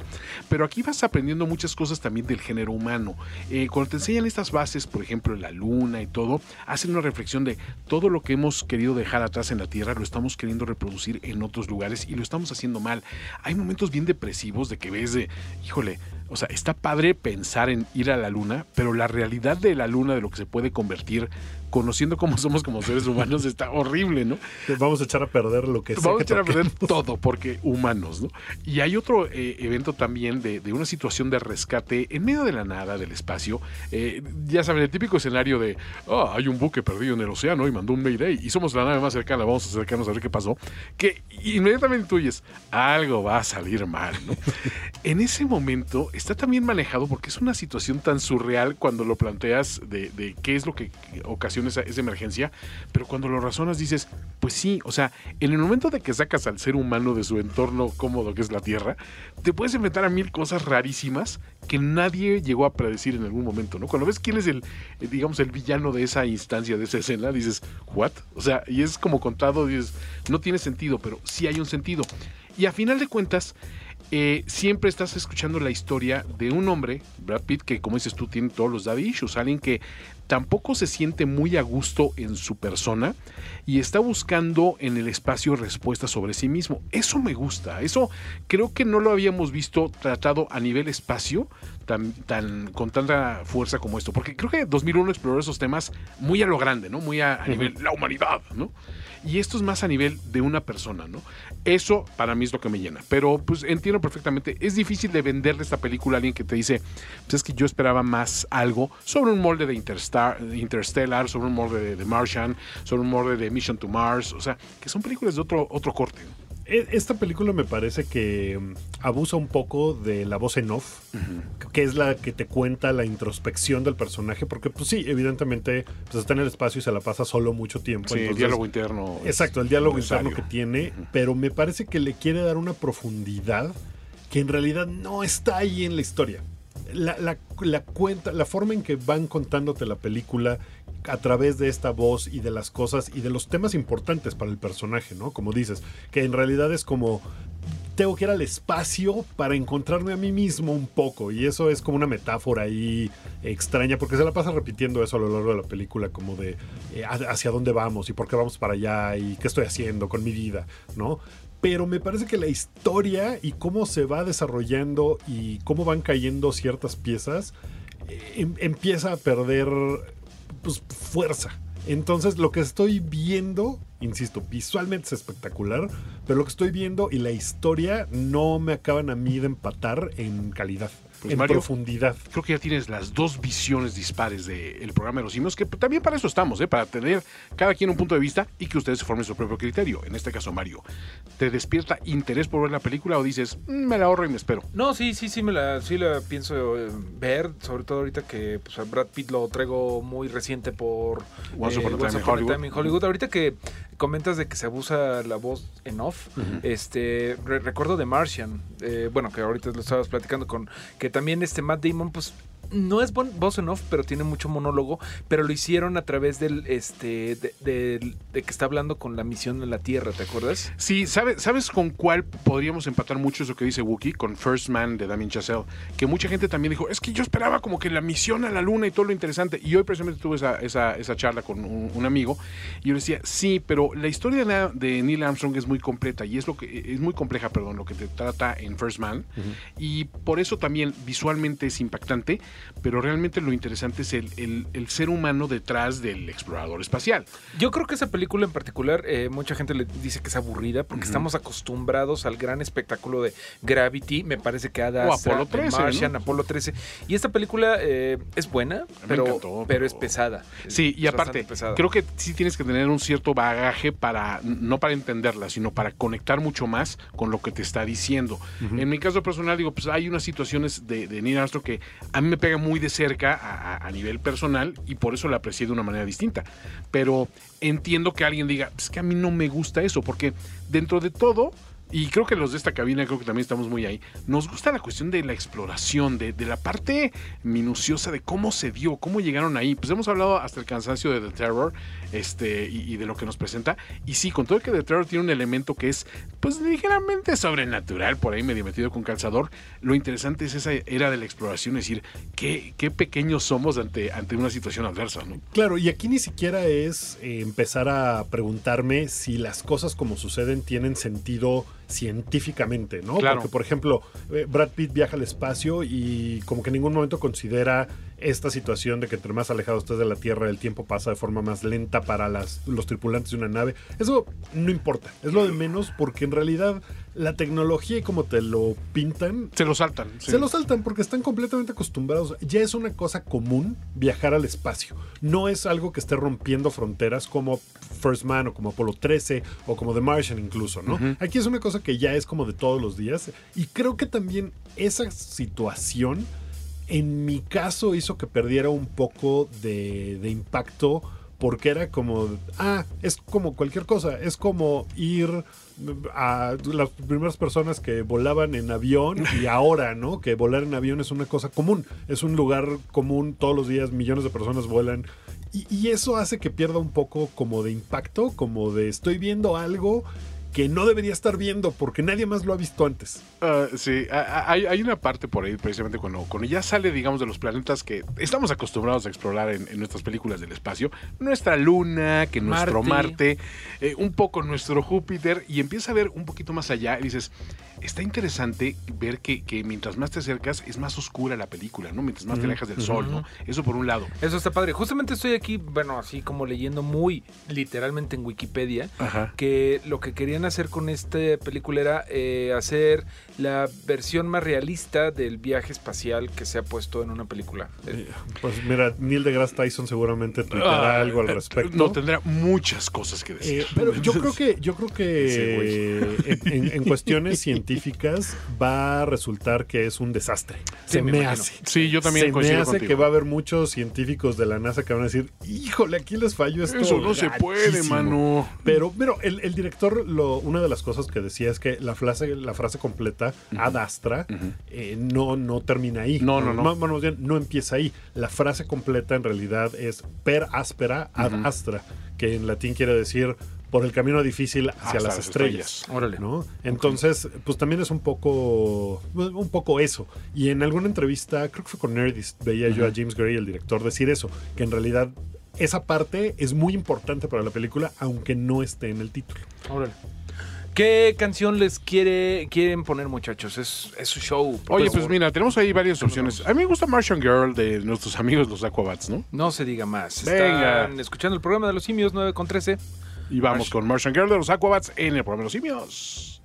pero aquí vas aprendiendo muchas cosas también del género humano. Eh, cuando te enseñan estas bases, por ejemplo, la luna y todo, hacen una reflexión de todo lo que hemos querido dejar atrás en la Tierra, lo estamos queriendo reproducir en otros lugares y lo estamos haciendo mal. Hay momentos bien depresivos de que ves de, híjole, o sea, está padre pensar en ir a la luna, pero la realidad de la luna, de lo que se puede convertir, conociendo cómo somos como seres humanos, está horrible, ¿no? Vamos a echar a perder lo que Vamos a echar a perder todo, porque humanos, ¿no? Y hay otro eh, evento también de, de una situación de rescate en medio de la nada, del espacio. Eh, ya saben, el típico escenario de, ah, hay un buque perdido en el océano y mandó un Mayday y somos la nave más cercana, vamos a acercarnos a ver qué pasó. Que inmediatamente intuyes, algo va a salir mal, ¿no? [LAUGHS] en ese momento está también manejado porque es una situación tan surreal cuando lo planteas de, de qué es lo que ocasiona esa, esa emergencia, pero cuando lo razonas dices, pues sí, o sea, en el momento de que sacas al ser humano de su entorno cómodo que es la Tierra, te puedes enfrentar a mil cosas rarísimas que nadie llegó a predecir en algún momento, ¿no? Cuando ves quién es el, eh, digamos, el villano de esa instancia, de esa escena, dices, ¿what? O sea, y es como contado, dices, no tiene sentido, pero sí hay un sentido. Y a final de cuentas, eh, siempre estás escuchando la historia de un hombre, Brad Pitt, que como dices tú, tiene todos los daddy issues, alguien que tampoco se siente muy a gusto en su persona y está buscando en el espacio respuestas sobre sí mismo. Eso me gusta, eso creo que no lo habíamos visto tratado a nivel espacio tan, tan con tanta fuerza como esto, porque creo que 2001 exploró esos temas muy a lo grande, ¿no? Muy a, a nivel la humanidad, ¿no? Y esto es más a nivel de una persona, ¿no? Eso para mí es lo que me llena. Pero pues entiendo perfectamente. Es difícil de venderle esta película a alguien que te dice, pues es que yo esperaba más algo sobre un molde de Interstar, Interstellar, sobre un molde de, de Martian, sobre un molde de Mission to Mars. O sea, que son películas de otro, otro corte. ¿no? E- Esta película me parece que mm, abusa un poco de la voz en off, que es la que te cuenta la introspección del personaje, porque pues sí, evidentemente pues, está en el espacio y se la pasa solo mucho tiempo. Sí, el diálogo interno. Exacto, el diálogo necesario. interno que tiene, pero me parece que le quiere dar una profundidad que en realidad no está ahí en la historia. La, la- la cuenta, la forma en que van contándote la película a través de esta voz y de las cosas y de los temas importantes para el personaje, ¿no? Como dices, que en realidad es como tengo que ir al espacio para encontrarme a mí mismo un poco. Y eso es como una metáfora ahí extraña, porque se la pasa repitiendo eso a lo largo de la película, como de eh, ha- hacia dónde vamos y por qué vamos para allá y qué estoy haciendo con mi vida, ¿no? Pero me parece que la historia y cómo se va desarrollando y cómo van cayendo ciertas piezas eh, em- empieza a perder pues, fuerza. Entonces lo que estoy viendo, insisto, visualmente es espectacular, pero lo que estoy viendo y la historia no me acaban a mí de empatar en calidad, Pues, en Mario, profundidad. Creo que ya tienes las dos visiones dispares del programa de los simios, que también para eso estamos, ¿eh? para tener cada quien un punto de vista y que ustedes se formen su propio criterio. En este caso, Mario, ¿te despierta interés por ver la película o dices, "Mm, me la ahorro y me espero? No, sí, sí, sí, me la, sí la pienso eh, ver, sobre todo ahorita que pues, a Brad Pitt lo traigo muy reciente por Once Upon a Time in Upon Hollywood. Time in Hollywood. Ahorita que comentas de que se abusa la voz en off, este re- recuerdo de Martian, eh, bueno, que ahorita lo estabas platicando con, que también este Matt Damon, pues no es bon- voz en off, pero tiene mucho monólogo, pero lo hicieron a través del, este, de, que está hablando con la misión en la Tierra, ¿te acuerdas? Sí, ¿sabes, ¿sabes con cuál podríamos empatar mucho eso que dice Wookiee? Con First Man de Damien Chazelle. Que mucha gente también dijo, es que yo esperaba como que la misión a la luna y todo lo interesante. Y hoy precisamente tuve esa, esa, esa charla con un, un amigo y yo le decía, sí, pero la historia de Neil Armstrong es muy completa y es lo que es muy compleja, perdón, lo que te trata en First Man. Y por eso también visualmente es impactante, pero realmente lo interesante es el, el- el ser humano detrás del explorador espacial. Yo creo que esa película en particular, eh, mucha gente le dice que es aburrida porque estamos acostumbrados al gran espectáculo de Gravity. Me parece que Ada O Astra, Apolo de 13, Martian, ¿no? Apolo 13. Y esta película eh, es buena, pero, encantó, pero es pesada. Sí, y aparte, creo que sí tienes que tener un cierto bagaje para, no para entenderla, sino para conectar mucho más con lo que te está diciendo. En mi caso personal, digo, pues hay unas situaciones de, de Neil Armstrong que a mí me pega muy de cerca a, nivel personal y por eso la aprecié de una manera distinta. Pero entiendo que alguien diga, pues que a mí no me gusta eso, porque dentro de todo, y creo que los de esta cabina, creo que también estamos muy ahí, nos gusta la cuestión de la exploración, de, de la parte minuciosa de cómo se dio, cómo llegaron ahí. Pues hemos hablado hasta el cansancio de The Terror este, y, de lo que nos presenta. Y sí, con todo que The Terror tiene un elemento que es, pues, ligeramente sobrenatural, por ahí medio metido con calzador, lo interesante es esa era de la exploración, es decir, qué, qué pequeños somos ante, ante una situación adversa, ¿no? Claro, y aquí ni siquiera es eh, empezar a preguntarme si las cosas como suceden tienen sentido científicamente, ¿no? Claro. Porque, por ejemplo, eh, Brad Pitt viaja al espacio y como que en ningún momento considera esta situación de que entre más alejado estés de la Tierra, el tiempo pasa de forma más lenta para las, los tripulantes de una nave. Eso no importa, es lo de menos porque en realidad la tecnología y como te lo pintan... Se lo saltan. sí. Se lo saltan porque están completamente acostumbrados. Ya es una cosa común viajar al espacio. No es algo que esté rompiendo fronteras como First Man o como Apolo 13 o como The Martian incluso, ¿no? Aquí es una cosa que ya es como de todos los días. Y creo que también esa situación, en mi caso, hizo que perdiera un poco de, de impacto. Porque era como, ah, es como cualquier cosa, es como ir a las primeras personas que volaban en avión y ahora, ¿no? Que volar en avión es una cosa común, es un lugar común, todos los días millones de personas vuelan y, y eso hace que pierda un poco como de impacto, como de estoy viendo algo que no debería estar viendo porque nadie más lo ha visto antes. Ah, sí, hay, hay una parte por ahí, precisamente cuando, cuando ya sale, digamos, de los planetas que estamos acostumbrados a explorar en, en nuestras películas del espacio, nuestra luna, que nuestro Marte, eh, un poco nuestro Júpiter, y empieza a ver un poquito más allá y dices, está interesante ver que, que mientras más te acercas es más oscura la película, ¿no? Mientras más te alejas del sol, ¿no? Eso por un lado. Eso está padre. Justamente estoy aquí, bueno, así como leyendo muy literalmente en Wikipedia, Ajá. que lo que querían hacer con esta película era eh, hacer la versión más realista del viaje espacial que se ha puesto en una película. Eh, Pues mira, Neil deGrasse Tyson seguramente tuitará Ah, algo al eh, respecto. No, tendrá muchas cosas que decir. Eh, pero yo creo que, yo creo que en, en- en cuestiones [LAUGHS] científicas va a resultar que es un desastre. Sí, Se me imagino. hace. Sí, yo también Se me hace contigo. que va a haber muchos científicos de la NASA que van a decir, híjole, aquí les falló esto. Eso no se puede, gachísimo". mano. Pero, pero el, el director, lo, una de las cosas que decía es que la frase, la frase completa, ad astra, eh, no, no termina ahí. No, no, no. Más- bien, no empieza ahí. La frase completa en realidad es per áspera ad astra, que en latín quiere decir por el camino difícil hacia Hasta las, las estrellas. Órale. ¿no? Entonces, pues también es un poco, un poco eso. Y en alguna entrevista, creo que fue con Nerdist, veía yo a James Gray, el director, decir eso, que en realidad esa parte es muy importante para la película, aunque no esté en el título. Órale. ¿Qué canción les quiere, quieren poner, muchachos? Es, es su show. Oye, favor. pues mira, tenemos ahí varias opciones. A mí me gusta Martian Girl de nuestros amigos los Aquabats, ¿no? No se diga más. Venga. Están escuchando el programa de los simios 9 con 13. Y vamos con Martian Girl de los Aquabats en el programa de los simios.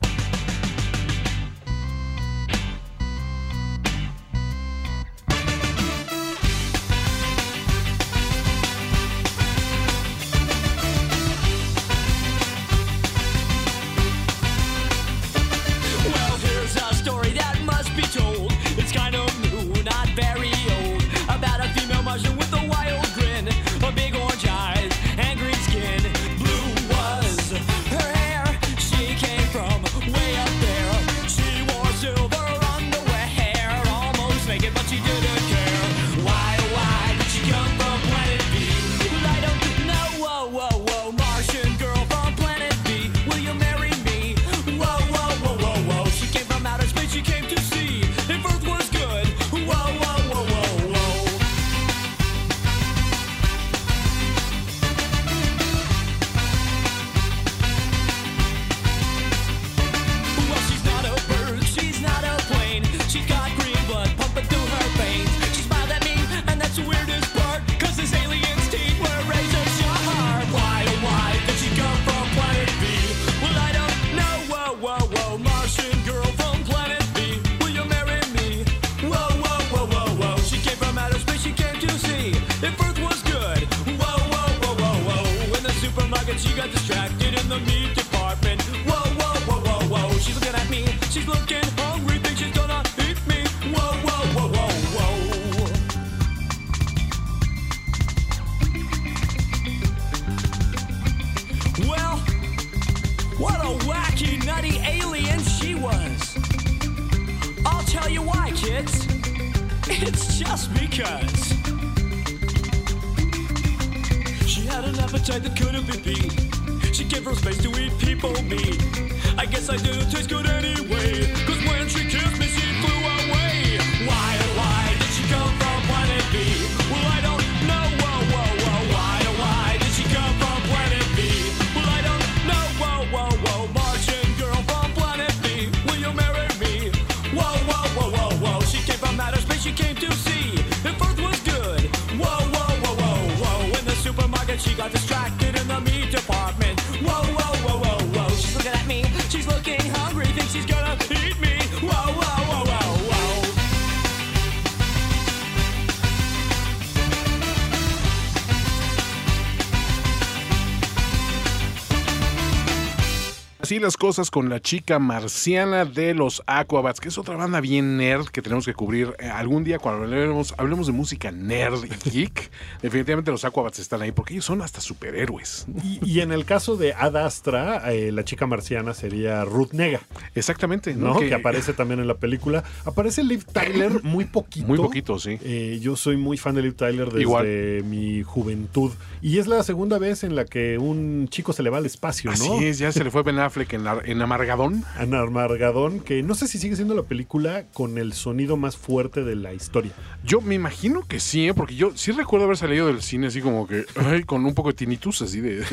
Así las cosas con la chica marciana de los Aquabats, que es otra banda bien nerd que tenemos que cubrir eh, algún día cuando hablemos, hablemos de música nerd y geek. [LAUGHS] Definitivamente los Aquabats están ahí porque ellos son hasta superhéroes. Y, y en el caso de Ad Astra, eh, la chica marciana sería Ruth Nega. Exactamente, ¿no? ¿no? Que, aparece también en la película. Aparece Liv Tyler [COUGHS] muy poquito. Muy poquito, sí. Eh, yo soy muy fan de Liv Tyler desde Igual. mi juventud. Y es la segunda vez en la que un chico se le va al espacio, ¿no? Así es, ya se le fue Ben Affleck en, la- en Amargadón. Ana Armagadón, que no sé si sigue siendo la película con el sonido más fuerte de la historia. Yo me imagino que sí, ¿eh? porque yo sí recuerdo haber salido del cine así como que, ay, con un poco de tinnitus, así de,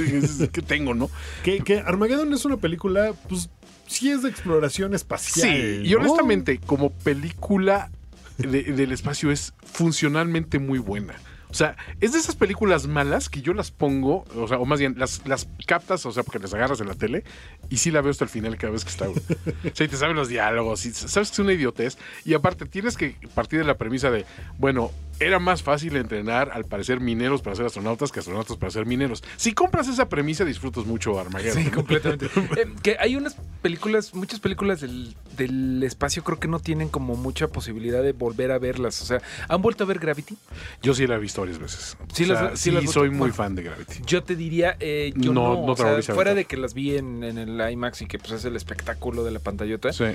[LAUGHS] que tengo, ¿no? Que, que Armageddon es una película, pues, sí es de exploración espacial. Sí, y honestamente, como película de- del espacio es funcionalmente muy buena. O sea, es de esas películas malas que yo las pongo, o sea, o más bien, las, las captas, o sea, porque las agarras en la tele, y sí la veo hasta el final cada vez que está. O sea, y te saben los diálogos, y sabes que es una idiotez. Y aparte, tienes que partir de la premisa de, bueno, era más fácil entrenar, al parecer, mineros para ser astronautas que astronautas para ser mineros. Si compras esa premisa, disfrutas mucho Armageddon. Sí, completamente. [LAUGHS] Eh, que hay unas películas, muchas películas del, del espacio creo que no tienen como mucha posibilidad de volver a verlas. O sea, ¿han vuelto a ver Gravity? Yo sí la he visto varias veces. Sí O las- sea, sí sí las- soy muy bueno. fan de Gravity. Yo te diría, eh, yo No, no, no o sea, fuera de que las vi en, en el IMAX y que pues es el espectáculo de la pantallota. Sí.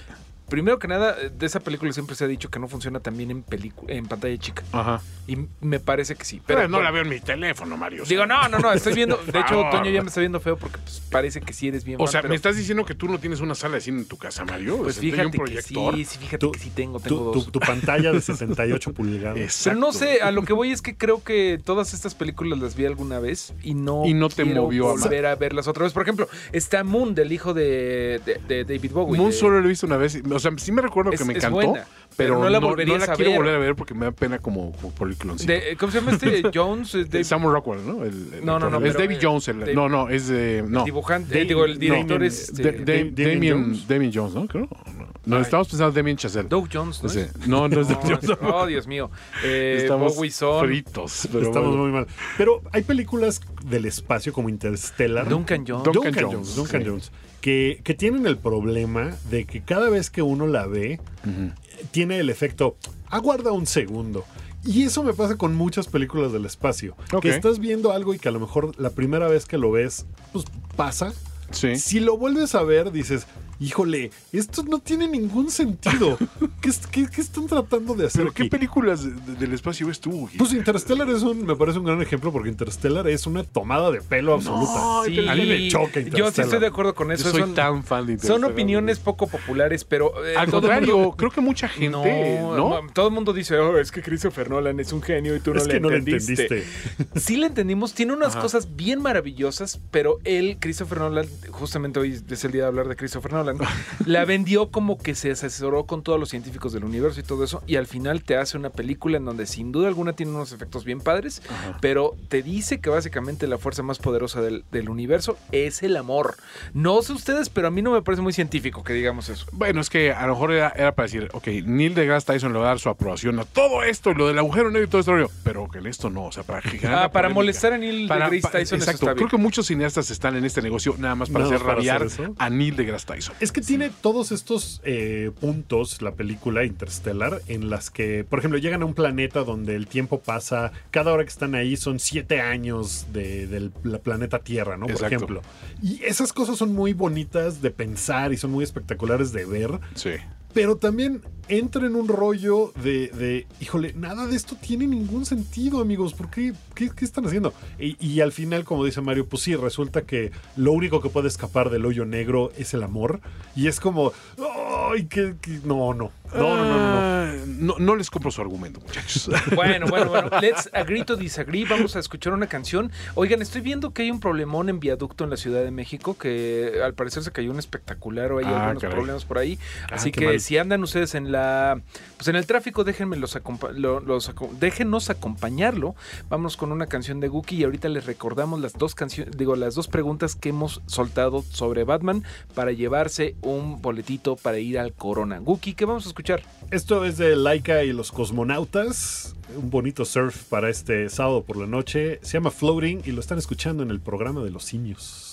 Primero que nada, eh, de esa película siempre se ha dicho que no funciona tan bien en película, en pantalla chica. Ajá. Y me parece que sí. Pero Pero no bueno, la veo en mi teléfono, Mario. Digo, no, no, no, estoy viendo. De hecho. Toño ya me está viendo feo porque pues, parece que sí eres bien. O fan, sea, pero- ¿me estás diciendo que tú no tienes una sala de cine en tu casa, Mario? Pues O sea, ¿hay fíjate un que proyector? sí, sí, fíjate que sí tengo, tengo Tu, dos. tu- tu pantalla de 68 [LAUGHS] pulgadas. Pero no sé, a lo que voy es que creo que todas estas películas las vi alguna vez y no, Y no te movió a volver a verlas otra vez. Por ejemplo, está Moon del hijo de, de- de David Bowie. Moon de- solo lo he visto una vez. O sea, sí me recuerdo Es- que me es encantó. buena, pero, pero no la no, volverías no la a quiero ver. volver a ver porque me da pena como, como por el cloncito. de- ¿Cómo se llama este? [LAUGHS] Jones. eh, Dave- Samuel Rockwell, ¿no? El- el No, no, no, Es pero, David Jones. el- Dave- no, no, es de. No. el dibujante, Dave- digo, el director no, es. Este, Da- Damien Damien, Jones. Damien Jones, ¿no? Creo. No, estamos pensando en Damien Chazelle. Doug Jones, ¿no? Es? No, no es [LAUGHS] No, Doug Jones. es- Oh, Dios mío. Eh, Estamos Bowie Son. fritos. Pero Estamos bueno. muy mal. Pero hay películas del espacio como Interstellar. Duncan Jones. Duncan, Jones. Duncan. Jones. Que, que tienen el problema de que cada vez que uno la ve, tiene el efecto, aguarda un segundo. Y eso me pasa con muchas películas del espacio. Que estás viendo algo y que a lo mejor la primera vez que lo ves, pues pasa. Sí. Si lo vuelves a ver, dices, híjole, esto no tiene ningún sentido. [LAUGHS] ¿Qué, es- qué- qué están tratando de hacer ¿Pero qué películas de- de- del espacio ves tú? Pues Interstellar es un, me parece un gran ejemplo porque Interstellar es una tomada de pelo absoluta. Sí, a mí me choca Yo sí estoy de acuerdo con eso. Yo soy son, tan fan de son Interstellar, opiniones poco populares, pero. eh, Al contrario, mundo- creo que mucha gente, ¿no? mo- Todo el mundo dice, oh, es que Christopher Nolan es un genio y tú no, Es le, que no le entendiste. entendiste. Sí le entendimos, tiene unas Ajá. cosas bien maravillosas, pero él, Christopher Nolan, justamente hoy es el día de hablar de Christopher Nolan, la vendió como que se asesoró con todos los científicos del universo y todo eso, y al final te hace una película en donde sin duda alguna tiene unos efectos bien padres, pero te dice que básicamente la fuerza más poderosa del, del universo es el amor. No sé ustedes, pero a mí no me parece muy científico que digamos eso. Bueno, es que a lo mejor era, era para decir, ok, Neil deGrasse Tyson le va a dar su aprobación a todo esto, lo del agujero negro y todo esto, pero que esto no, o sea, para generar Ah, para polémica. molestar a Neil Para- deGrasse pa- Tyson, eso Exacto, está creo que muchos cineastas están en este negocio nada más para hacer rabiar a Neil deGrasse Tyson. Es que tiene todos estos eh, puntos, la película Interstellar, en las que, por ejemplo, llegan a un planeta donde el tiempo pasa, cada hora que están ahí son siete años de- del pla- planeta Tierra, ¿no? Por Exacto. ejemplo. Y esas cosas son muy bonitas de pensar y son muy espectaculares de ver. Sí. Pero también entra en un rollo de, de, híjole, nada de esto tiene ningún sentido, amigos. ¿Por qué? ¿Qué, qué están haciendo? Y, y al final, como dice Mario, pues sí, resulta que lo único que puede escapar del hoyo negro es el amor. Y es como, ¡ay, qué, qué- No, no. No, no, no, no. no. Ah, no. no les compro su argumento, muchachos. [LAUGHS] Bueno, bueno, bueno. Let's agree to disagree. Vamos a escuchar una canción. Oigan, estoy viendo que hay un problemón en viaducto en la Ciudad de México que al parecer se cayó un espectacular o hay Ah, algunos caray. problemas por ahí. Ah, Así que mal. Si andan ustedes en la pues en el tráfico, déjenme los, los déjenos acompañarlo. Vámonos con una canción de Guki y ahorita les recordamos las dos canciones, digo, las dos preguntas que hemos soltado sobre Batman para llevarse un boletito para ir al Corona. Guki, ¿qué vamos a escuchar? Esto es de Laika y los cosmonautas. Un bonito surf para este sábado por la noche. Se llama Floating y lo están escuchando en el programa de los simios.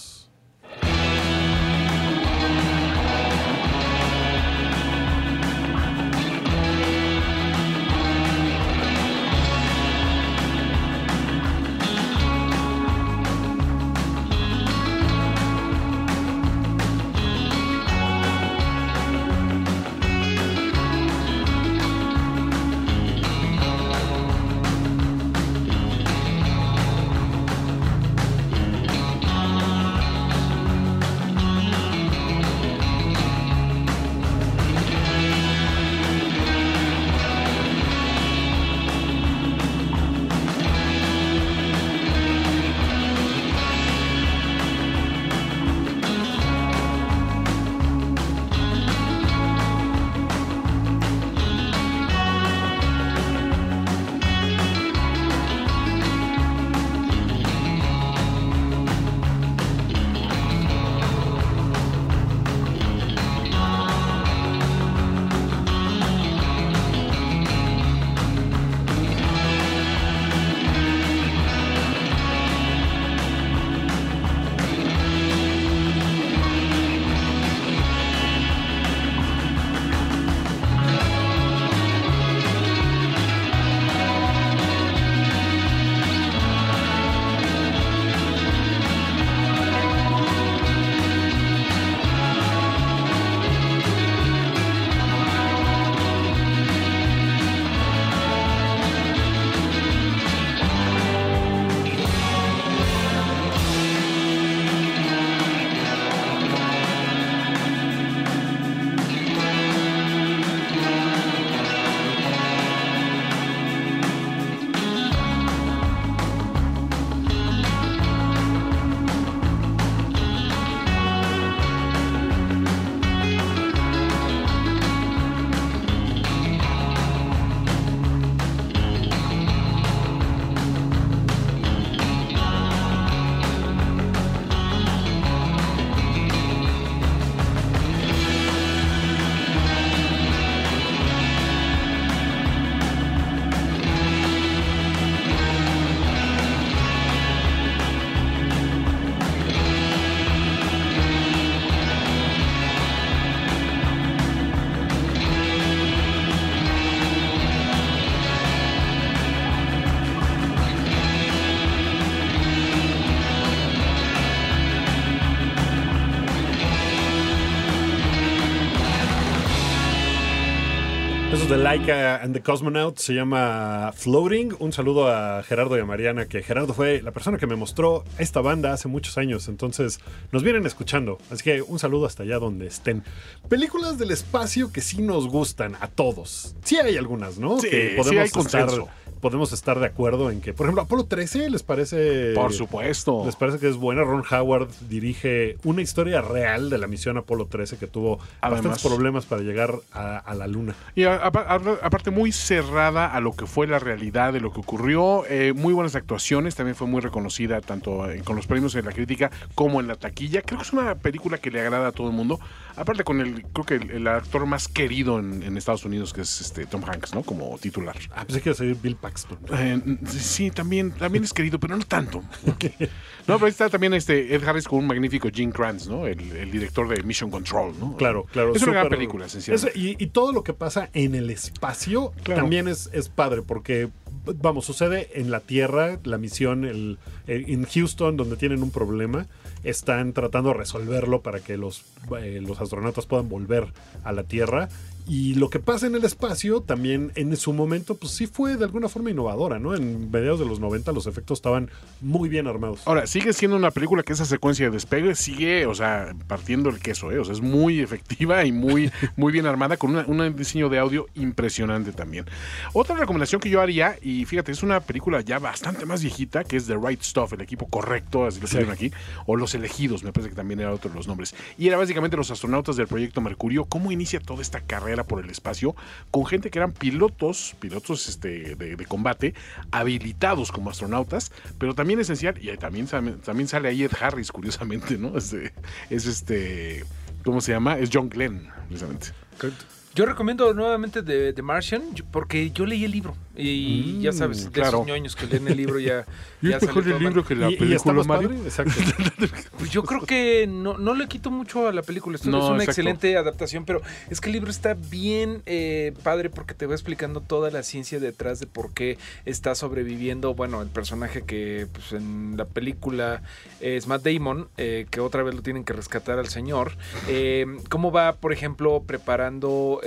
Es de Laika and the Cosmonaut, se llama Floating. Un saludo a Gerardo y a Mariana, que Gerardo fue la persona que me mostró esta banda hace muchos años, entonces nos vienen escuchando. Así que un saludo hasta allá donde estén. Películas del espacio que sí nos gustan a todos. Sí hay algunas, ¿no? Sí, que sí podemos hay estar, consenso. Podemos estar de acuerdo en que, por ejemplo, Apolo 13 les parece... Por supuesto. Les parece que es buena. Ron Howard dirige una historia real de la misión Apolo 13 que tuvo Además. bastantes problemas para llegar a, a la luna. Y a- a- a- aparte muy cerrada a lo que fue la realidad de lo que ocurrió, eh, muy buenas actuaciones, también fue muy reconocida tanto eh, con los premios en la crítica como en la taquilla. Creo que es una película que le agrada a todo el mundo. Aparte con el, creo que el, el actor más querido en, en Estados Unidos, que es este Tom Hanks, ¿no? Como titular. Ah, pensé que iba a salir Bill Paxton. Eh, sí, también, también es querido, pero no tanto. No, pero ahí está también este Ed Harris con un magnífico Gene Kranz, ¿no? El, el director de Mission Control, ¿no? Claro, claro. Es una gran película, Eso, esencialmente. y, y todo lo que pasa en el espacio Claro. también es, es padre, porque, vamos, sucede en la Tierra, la misión el, el- en Houston, donde tienen un problema, están tratando de resolverlo para que los, eh, los astronautas puedan volver a la Tierra. Y lo que pasa en el espacio también en su momento, pues sí fue de alguna forma innovadora, ¿no? En mediados de los 90 los efectos estaban muy bien armados. Ahora, sigue siendo una película que esa secuencia de despegue sigue, o sea, partiendo el queso, ¿eh? O sea, es muy efectiva y muy, [LAUGHS] muy bien armada, con una- un diseño de audio impresionante también. Otra recomendación que yo haría, y fíjate, es una película ya bastante más viejita, que es The Right Stuff, el equipo correcto, así lo Sí. aquí, o Los Elegidos, me parece que también era otro de los nombres. Y era básicamente los astronautas del proyecto Mercurio, cómo inicia toda esta carrera por el espacio, con gente que eran pilotos, pilotos este, de, combate, habilitados como astronautas, pero también esencial, y también, también sale ahí Ed Harris, curiosamente, ¿no? [LAUGHS] Es, es este, ¿cómo se llama? Es John Glenn, precisamente. Yo recomiendo nuevamente The, The Martian porque yo leí el libro y Mm, ya sabes, de claro. esos ñoños que leen el libro ya... [LAUGHS] Y ya es mejor el libro mal. que la Y- y película, más Mario. exacto. [LAUGHS] Pues yo creo que no, no le quito mucho a la película. Esto No, es una exacto. excelente adaptación, pero es que el libro está bien eh, padre porque te va explicando toda la ciencia detrás de por qué está sobreviviendo. Bueno, el personaje que pues, en la película es Matt Damon, eh, que otra vez lo tienen que rescatar al señor. Eh, ¿Cómo va, por ejemplo, preparando...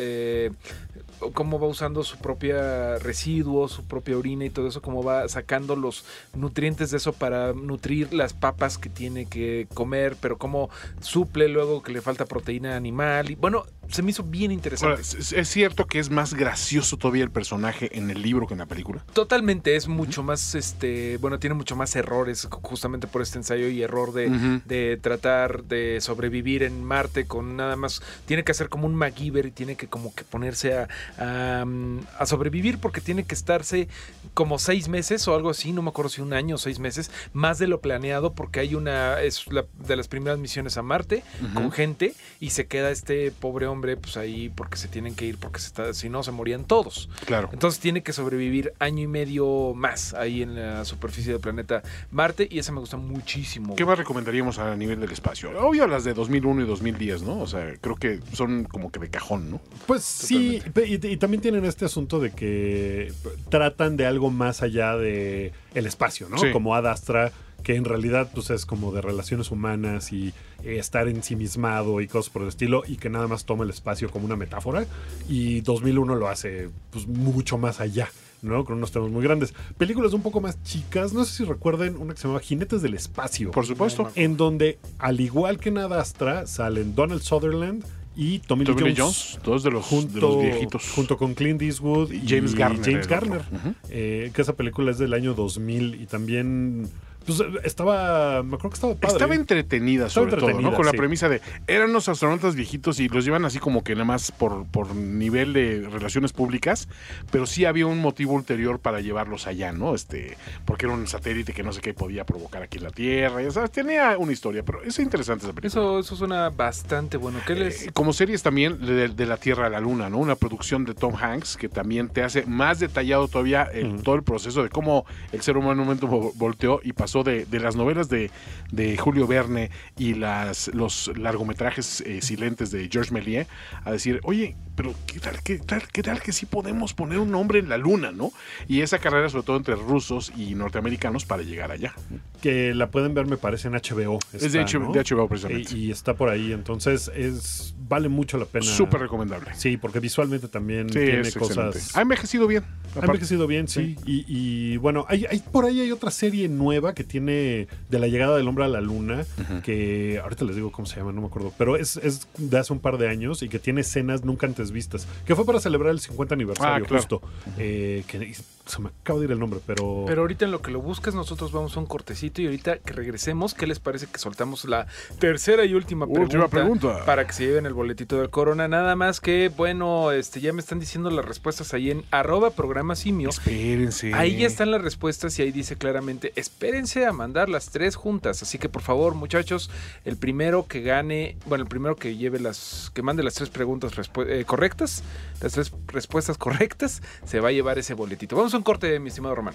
cómo va usando su propia residuo, su propia orina y todo eso, cómo va sacando los nutrientes de eso para nutrir las papas que tiene que comer, pero cómo suple luego que le falta proteína animal. Y bueno, se me hizo bien interesante. Ahora, ¿es, cierto que es más gracioso todavía el personaje en el libro que en la película? Totalmente, es mucho más, este, bueno, tiene mucho más errores justamente por este ensayo y error de, de tratar de sobrevivir en Marte con nada más, tiene que hacer como un MacGyver y tiene que como que ponerse a, a, mm, a sobrevivir porque tiene que estarse como seis meses o algo así, no me acuerdo si un año o seis meses, más de lo planeado porque hay una, es la, de las primeras misiones a Marte con gente y se queda este pobre hombre pues ahí porque se tienen que ir porque se está, si no se morían todos. Claro. Entonces tiene que sobrevivir año y medio más ahí en la superficie del planeta Marte y esa me gusta muchísimo. ¿Qué más recomendaríamos a nivel del espacio? Obvio las de 2001 y 2010, ¿no? O sea, creo que son como que de cajón, ¿no? Pues sí, y, y también tienen este asunto de que tratan de algo más allá de el espacio, ¿no? Sí. Como Ad Astra, que en realidad pues es como de relaciones humanas y eh, estar ensimismado y cosas por el estilo y que nada más toma el espacio como una metáfora y 2001 lo hace pues mucho más allá. ¿no? Con unos temas muy grandes. Películas un poco más chicas. No sé si recuerden una que se llamaba Jinetes del Espacio. Por supuesto. En donde, al igual que en Ad Astra, salen Donald Sutherland y Tommy, Tommy Lee Jones. Jones, dos de los, junto, de los viejitos. junto con Clint Eastwood y James Garner James Garner, eh, que esa película es del año 2000 y también pues, estaba, me acuerdo que estaba padre. Estaba entretenida, Estaba sobre todo, ¿no? Con la premisa de eran unos astronautas viejitos y los llevan así como que nada más por, por nivel de relaciones públicas, pero sí había un motivo ulterior para llevarlos allá, ¿no? Este, porque era un satélite que no sé qué podía provocar aquí en la Tierra, ya sabes, tenía una historia, pero es interesante esa película. Eso, eso suena bastante bueno. ¿Qué les...? Eh, como series también de, de la Tierra a la Luna, ¿no? Una producción de Tom Hanks que también te hace más detallado todavía el- todo el proceso de cómo el ser humano en un momento vo- volteó y pasó de, las novelas de, de Julio Verne y las, los largometrajes eh, silentes de Georges Méliès a decir, oye, pero ¿qué tal, qué, tal, ¿qué tal que sí podemos poner un nombre en la Luna, ¿no? Y esa carrera sobre todo entre rusos y norteamericanos para llegar allá. que la pueden ver me parece en HBO. Es de HBO ¿no? de HBO precisamente. Y, y está por ahí, entonces es vale mucho la pena. Súper recomendable. Sí, porque visualmente también Sí, tiene es excelente. cosas. Ha envejecido bien. Ha envejecido bien, sí. Y, y, bueno, hay, hay- por ahí hay otra serie nueva que tiene de la llegada del hombre a la luna, que ahorita les digo cómo se llama, no me acuerdo, pero es, es de hace un par de años y que tiene escenas nunca antes vistas, que fue para celebrar el 50 aniversario Ah, claro. justo. Eh, que se me acaba de ir el nombre, pero... Pero ahorita en lo que lo buscas, nosotros vamos a un cortecito y ahorita que regresemos, ¿qué les parece que soltamos la tercera y última pregunta? Última pregunta. Para que se lleven el boletito del Corona. Nada más que, bueno, este ya me están diciendo las respuestas ahí en arroba programa simio. Espérense. Ahí ya están las respuestas y ahí dice claramente, espérense a mandar las tres juntas. Así que por favor, muchachos, el primero que gane, bueno, el primero que lleve las, que mande las tres preguntas eh, correctas, las tres respuestas correctas, se va a llevar ese boletito. Vamos a un corte, mi estimado Román.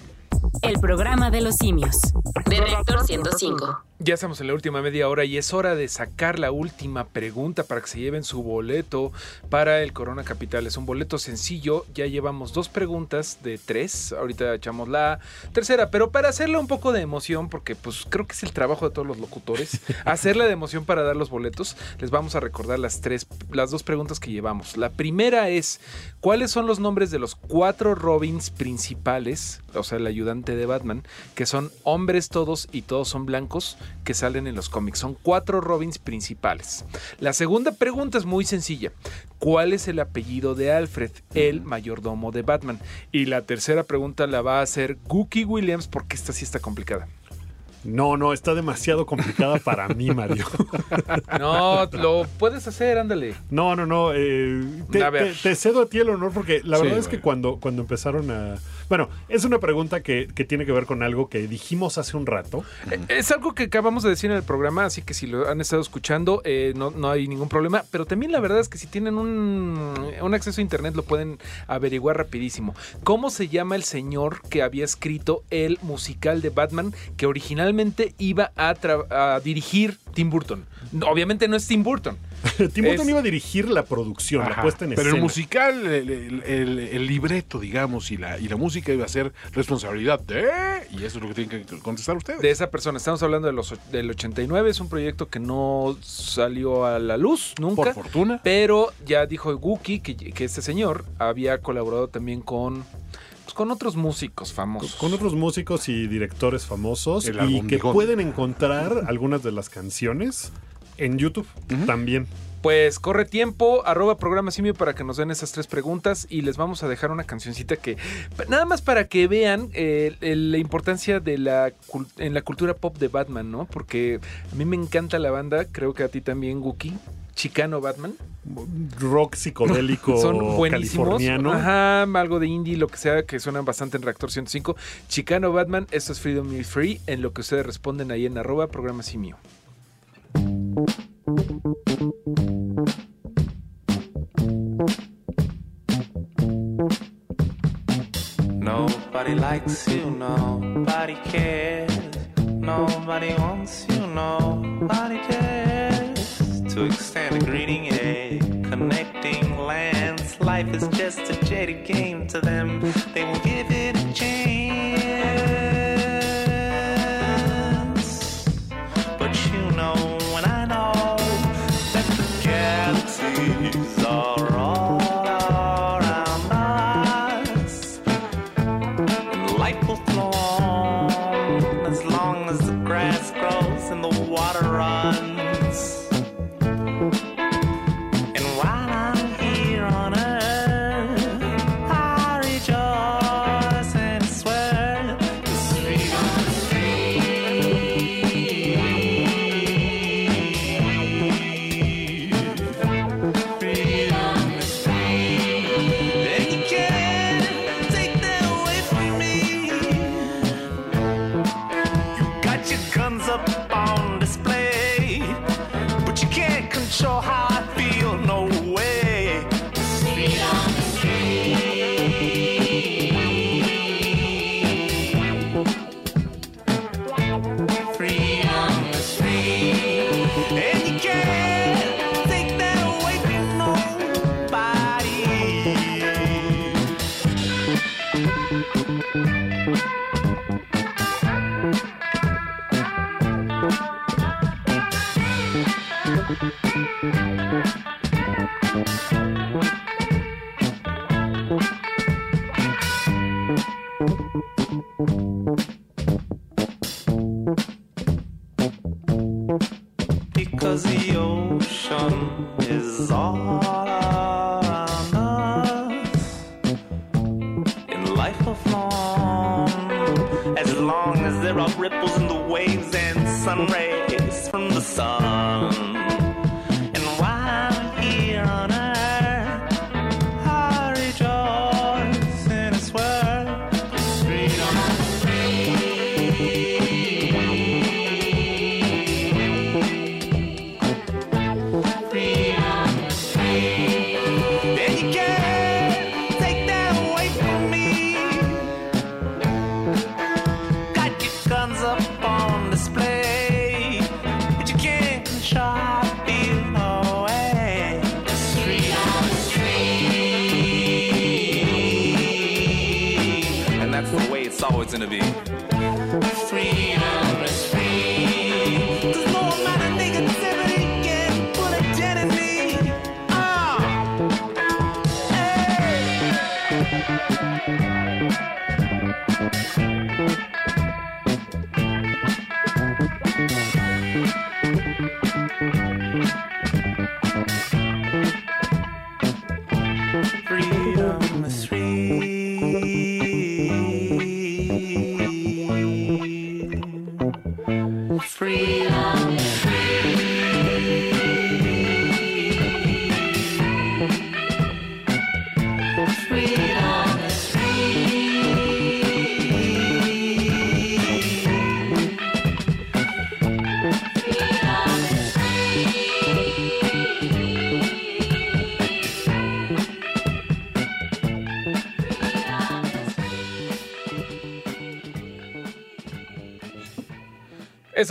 El programa de los simios. De Reactor 105. Ya estamos en la última media hora y es hora de sacar la última pregunta para que se lleven su boleto para el Corona Capital. Es un boleto sencillo, ya llevamos dos preguntas de tres, ahorita echamos la tercera, pero para hacerle un poco de emoción, porque pues creo que es el trabajo de todos los locutores, [LAUGHS] hacerle de emoción para dar los boletos, les vamos a recordar las tres, las dos preguntas que llevamos. La primera es, ¿cuáles son los nombres de los cuatro Robins principales, o sea, el ayudante de Batman, que son hombres todos y todos son blancos? que salen en los cómics. Son cuatro Robins principales. La segunda pregunta es muy sencilla. ¿Cuál es el apellido de Alfred, el mayordomo de Batman? Y la tercera pregunta la va a hacer Gookie Williams porque esta sí está complicada. No, no, está demasiado complicada para mí, Mario. [LAUGHS] No, lo puedes hacer, ándale. No, no, no. eh, te, cedo a ti el honor porque la Sí, verdad es que bueno. cuando, cuando empezaron a... Bueno, es una pregunta que, tiene que ver con algo que dijimos hace un rato. Eh, Es algo que acabamos de decir en el programa, así que si lo han estado escuchando, eh, no, hay ningún problema. Pero también la verdad es que si tienen un, un acceso a internet lo pueden averiguar rapidísimo. ¿Cómo se llama el señor que había escrito el musical de Batman que originalmente iba a, a dirigir Tim Burton? Obviamente no es Tim Burton. Tim Burton Es- iba a dirigir la producción, la puesta en Pero escena. el musical, el, el- el- el libreto, digamos, y la, y la música iba a ser responsabilidad de... Y eso es lo que tienen que contestar ustedes. de esa persona. Estamos hablando de los, del 89. Es un proyecto que no salió a la luz nunca. Por fortuna. Pero ya dijo Guki que, que este señor había colaborado también con, pues, con otros músicos famosos. Con otros músicos y directores famosos El y que pueden encontrar algunas de las canciones en YouTube también. Pues corre tiempo, arroba programa simio para que nos den esas tres preguntas y les vamos a dejar una cancioncita que nada más para que vean eh, la importancia de la en la cultura pop de Batman, ¿no? Porque a mí me encanta la banda, creo que a ti también, Guki. Chicano Batman. Rock psicodélico Son buenísimos. californiano. Ajá, algo de indie, lo que sea, que suenan bastante en Reactor 105. Chicano Batman, esto es Freedom is Free, en lo que ustedes responden ahí en arroba programa simio. Nobody likes you, nobody cares. Nobody wants you, nobody cares. To extend a greeting, a connecting lands. Life is just a jaded game to them. They will give it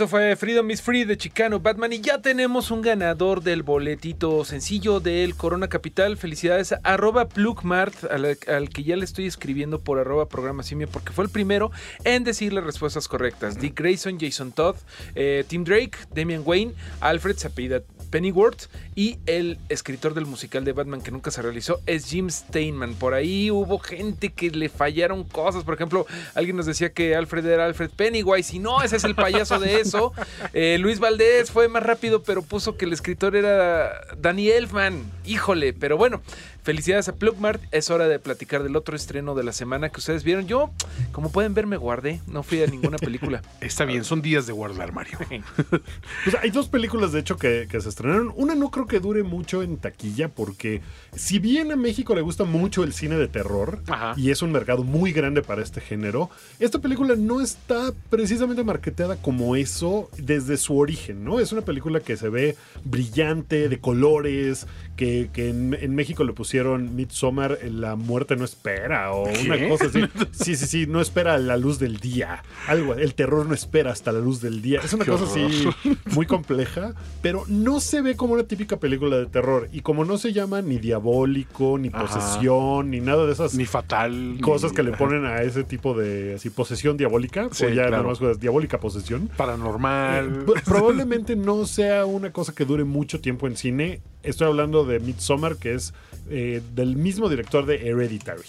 Eso fue Freedom is Free de Chicano Batman y ya tenemos un ganador del boletito sencillo del Corona Capital. Felicidades arroba Plugmart, al, al que ya le estoy escribiendo por arroba programa simio porque fue el primero en decir las respuestas correctas. Dick Grayson, Jason Todd, eh, Tim Drake, Damian Wayne, Alfred Sapida Pennyworth y el escritor del musical de Batman que nunca se realizó es Jim Steinman. Por ahí hubo gente que le fallaron cosas. Por ejemplo, alguien nos decía que Alfred era Alfred Pennywise y no, ese es el payaso de eso. [LAUGHS] Eh, Luis Valdés fue más rápido, pero puso que el escritor era Danny Elfman. Híjole, pero bueno. Felicidades a Plugmart. Es hora de platicar del otro estreno de la semana que ustedes vieron. Yo, como pueden ver, me guardé. No fui a ninguna película. [LAUGHS] Está bien, son días de guardar, Mario. [LAUGHS] Pues hay dos películas, de hecho, que, que se estrenaron. Una no creo que dure mucho en taquilla, porque si bien a México le gusta mucho el cine de terror, y es un mercado muy grande para este género, esta película no está precisamente marketeada como eso desde su origen, ¿no? Es una película que se ve brillante, de colores, que, que en, en México le pusieron Midsommar, La muerte no espera, o una cosa así. [LAUGHS] Sí, sí, sí, no espera la luz del día. Algo, el terror no espera hasta la luz del día. Es una Qué cosa así [LAUGHS] muy compleja, pero no se ve como una típica película de terror. Y como no se llama ni diabólico, ni Ajá. posesión, ni nada de esas Ni fatal. cosas ni- que le ponen a ese tipo de así, posesión diabólica, Sí, o ya claro. nada más cosas, diabólica posesión. Paranormal. P- Probablemente no sea una cosa que dure mucho tiempo en cine. Estoy hablando de Midsommar, que es eh, del mismo director de Hereditary.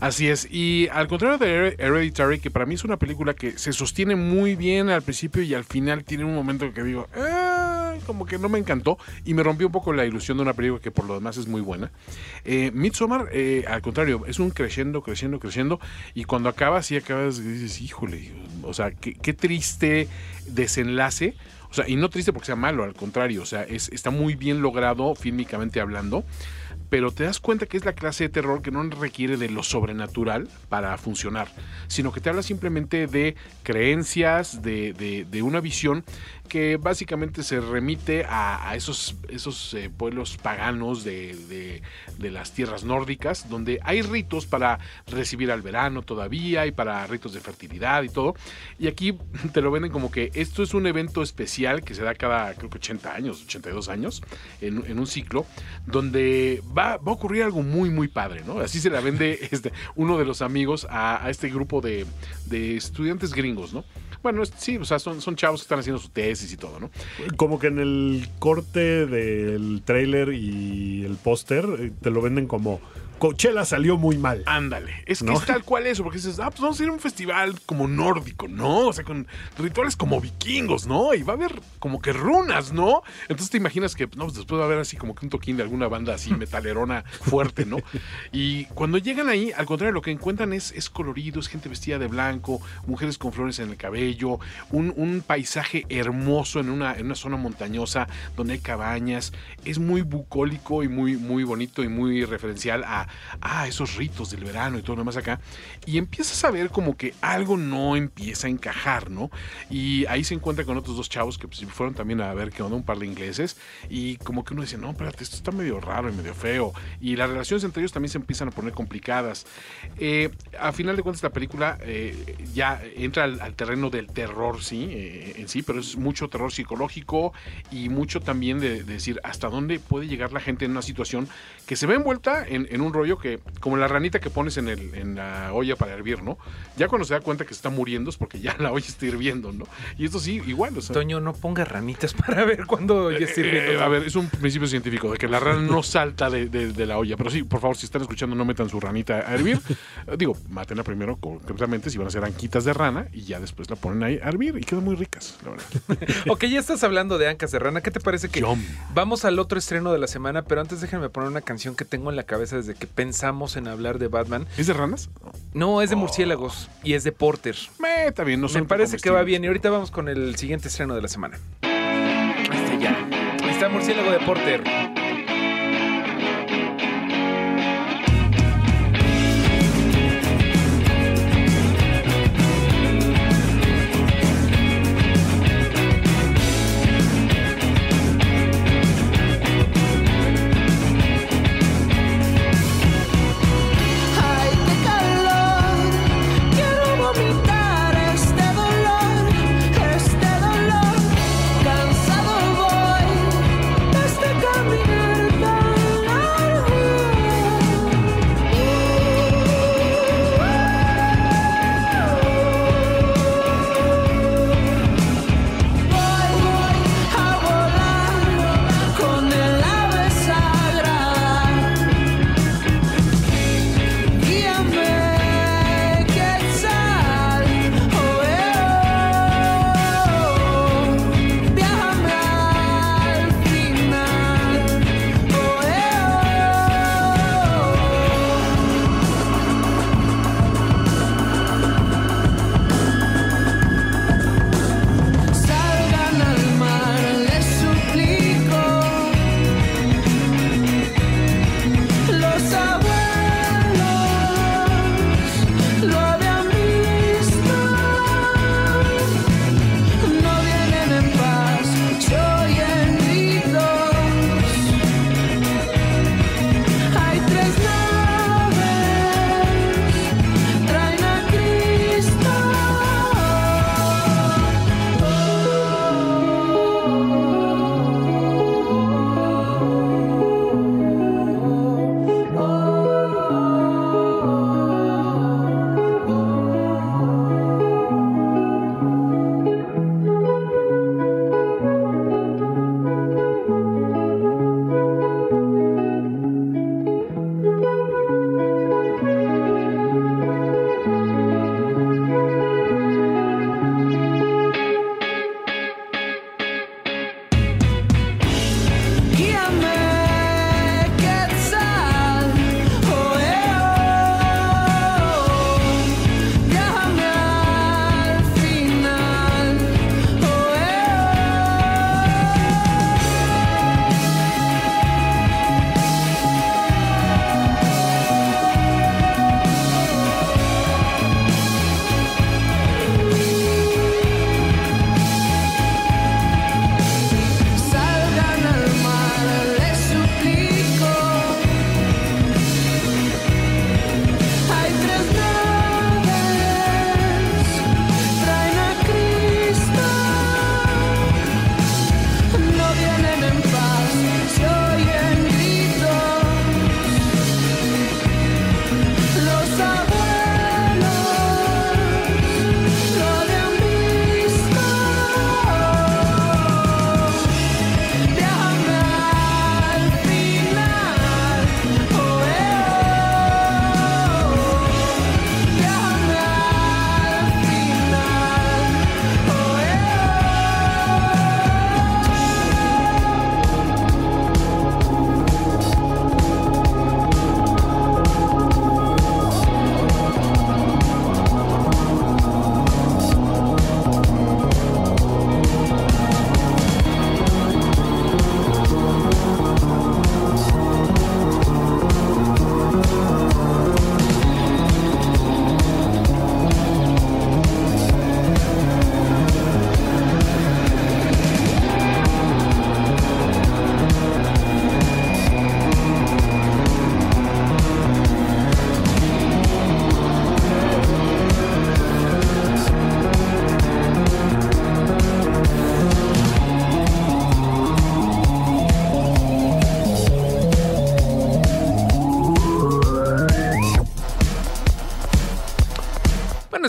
Así es, y al contrario de Her- Hereditary, que para mí es una película que se sostiene muy bien al principio y al final tiene un momento que digo, "Ah", como que no me encantó y me rompió un poco la ilusión de una película que por lo demás es muy buena. Eh, Midsommar, eh, al contrario, es un creciendo, creciendo, creciendo y cuando acabas y acabas dices, híjole, o sea, qué triste desenlace. O sea, y no triste porque sea malo, al contrario, o sea, es, está muy bien logrado fílmicamente hablando pero te das cuenta que es la clase de terror que no requiere de lo sobrenatural para funcionar, sino que te habla simplemente de creencias, de, de- de una visión que básicamente se remite a, esos, esos eh, pueblos paganos de, de- las tierras nórdicas, donde hay ritos para recibir al verano todavía y para ritos de fertilidad y todo. Y aquí [LAUGHS] te lo venden como que esto es un evento especial que se da cada, creo que 80 años, 82 años, en, en un ciclo, donde va, va a ocurrir algo muy, muy padre, ¿no? Así se la vende [LAUGHS] este, uno de los amigos a, a este grupo de, de estudiantes gringos, ¿no? Bueno, sí, o sea, son, son chavos que están haciendo su y todo, ¿no? Como que en el corte del tráiler y el póster eh, te lo venden como Coachella salió muy mal. Ándale, es que ¿No? es tal cual eso, porque dices, ah, pues vamos a ir a un festival como nórdico, ¿no? O sea, con rituales como vikingos, ¿no? Y va a haber como que runas, ¿no? Entonces te imaginas que, no, pues después va a haber así como que un toquín de alguna banda así [LAUGHS] metalerona fuerte, ¿no? Y cuando llegan ahí, al contrario, lo que encuentran es, es colorido, es gente vestida de blanco, mujeres con flores en el cabello, un, un paisaje hermoso en una, en una zona montañosa donde hay cabañas, es muy bucólico y muy, muy bonito y muy referencial a, a esos ritos del verano y todo lo demás acá. Y empiezas a ver como que algo no empieza a encajar, ¿no? Y ahí se encuentra con otros dos chavos que pues, fueron también a ver qué onda, un par de ingleses, y como que uno dice, no, espérate, esto está medio raro y medio feo. Y las relaciones entre ellos también se empiezan a poner complicadas. Eh, a final de cuentas, la película eh, ya entra al, terreno del terror, sí, eh, en sí, pero es mucho terror psicológico y mucho también de, de decir hasta dónde puede llegar la gente en una situación que se ve envuelta en, en un rollo que, como la ranita que pones en, el, en la olla para hervir, ¿no? Ya cuando se da cuenta que se está muriendo es porque ya la olla está hirviendo, ¿no? Y esto sí, igual, o sea. Toño, no ponga ranitas [LAUGHS] para ver cuándo ya está hirviendo. Eh, a ver, es un principio científico de que la rana no salta de, de- de la olla. Pero sí, por favor, si están escuchando, no metan su ranita a hervir. Eh, [LAUGHS] Digo, mátenla primero concretamente si van a hacer anquitas de rana y ya después la ponen ahí a hervir y quedan muy ricas, la verdad. [LAUGHS] Ok, ya estás hablando de ancas de rana. ¿Qué te parece que vamos al otro estreno de la semana? Pero antes déjenme poner una canción que tengo en la cabeza desde que pensamos en hablar de Batman. ¿Es de ranas? No, es de murciélagos y es de Porter. Me, está bien, no Me parece que va bien. Y ahorita vamos con el siguiente estreno de la semana. Ya. Está Murciélago de Porter.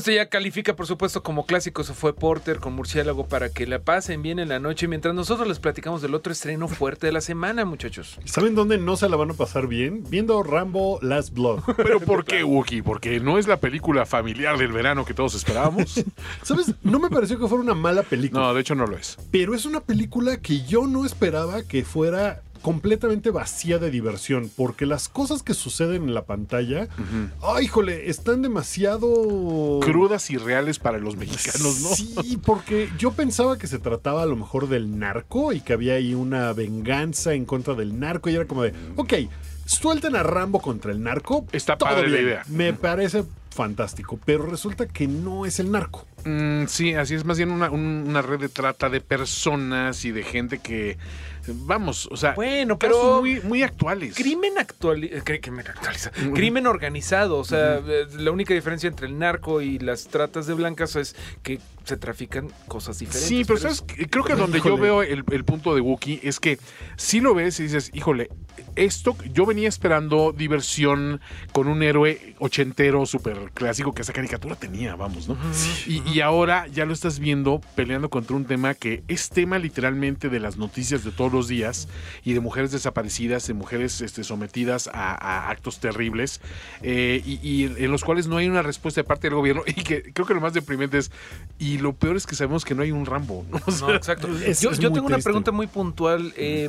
Esto ya califica, por supuesto, como clásico. Se fue Porter con Murciélago para que la pasen bien en la noche mientras nosotros les platicamos del otro estreno fuerte de la semana, muchachos. ¿Saben dónde no se la van a pasar bien? Viendo Rambo Last Blood. [LAUGHS] ¿Pero por qué, Wookie? Porque no es la película familiar del verano que todos esperábamos. [LAUGHS] ¿Sabes? No me pareció que fuera una mala película. No, de hecho no lo es. Pero es una película que yo no esperaba que fuera completamente vacía de diversión, porque las cosas que suceden en la pantalla, ay, híjole, están demasiado Crudas y reales para los mexicanos, ¿no? Sí, porque yo pensaba que se trataba a lo mejor del narco y que había ahí una venganza en contra del narco y era como de, ok, suelten a Rambo contra el narco. Está padre la bien. idea. Me parece fantástico, pero resulta que no es el narco. Mm, sí, así es más bien una, un- una red de trata de personas y de gente que, vamos, o sea, Bueno, casos pero- muy, muy actuales. Crimen, actuali- eh, cri- crimen actualiza- [LAUGHS] crimen organizado. O sea, eh, la única diferencia entre el narco y las tratas de blancas es que se trafican cosas diferentes. Sí, pero, es- ¿sabes? creo que donde yo veo el, el punto de Wookiee es que si lo ves y dices, híjole, esto, yo venía esperando diversión con un héroe ochentero súper clásico que esa caricatura tenía, vamos, ¿no? Y, y ahora ya lo estás viendo peleando contra un tema que es tema literalmente de las noticias de todos los días y de mujeres desaparecidas, de mujeres este, sometidas a, a actos terribles eh, y, y en los cuales no hay una respuesta de parte del gobierno [LAUGHS] y que creo que lo más deprimente es, y lo peor es que sabemos que no hay un Rambo, ¿no? [LAUGHS] O sea, No, exacto. Es- yo es yo muy tengo una pregunta muy puntual. eh,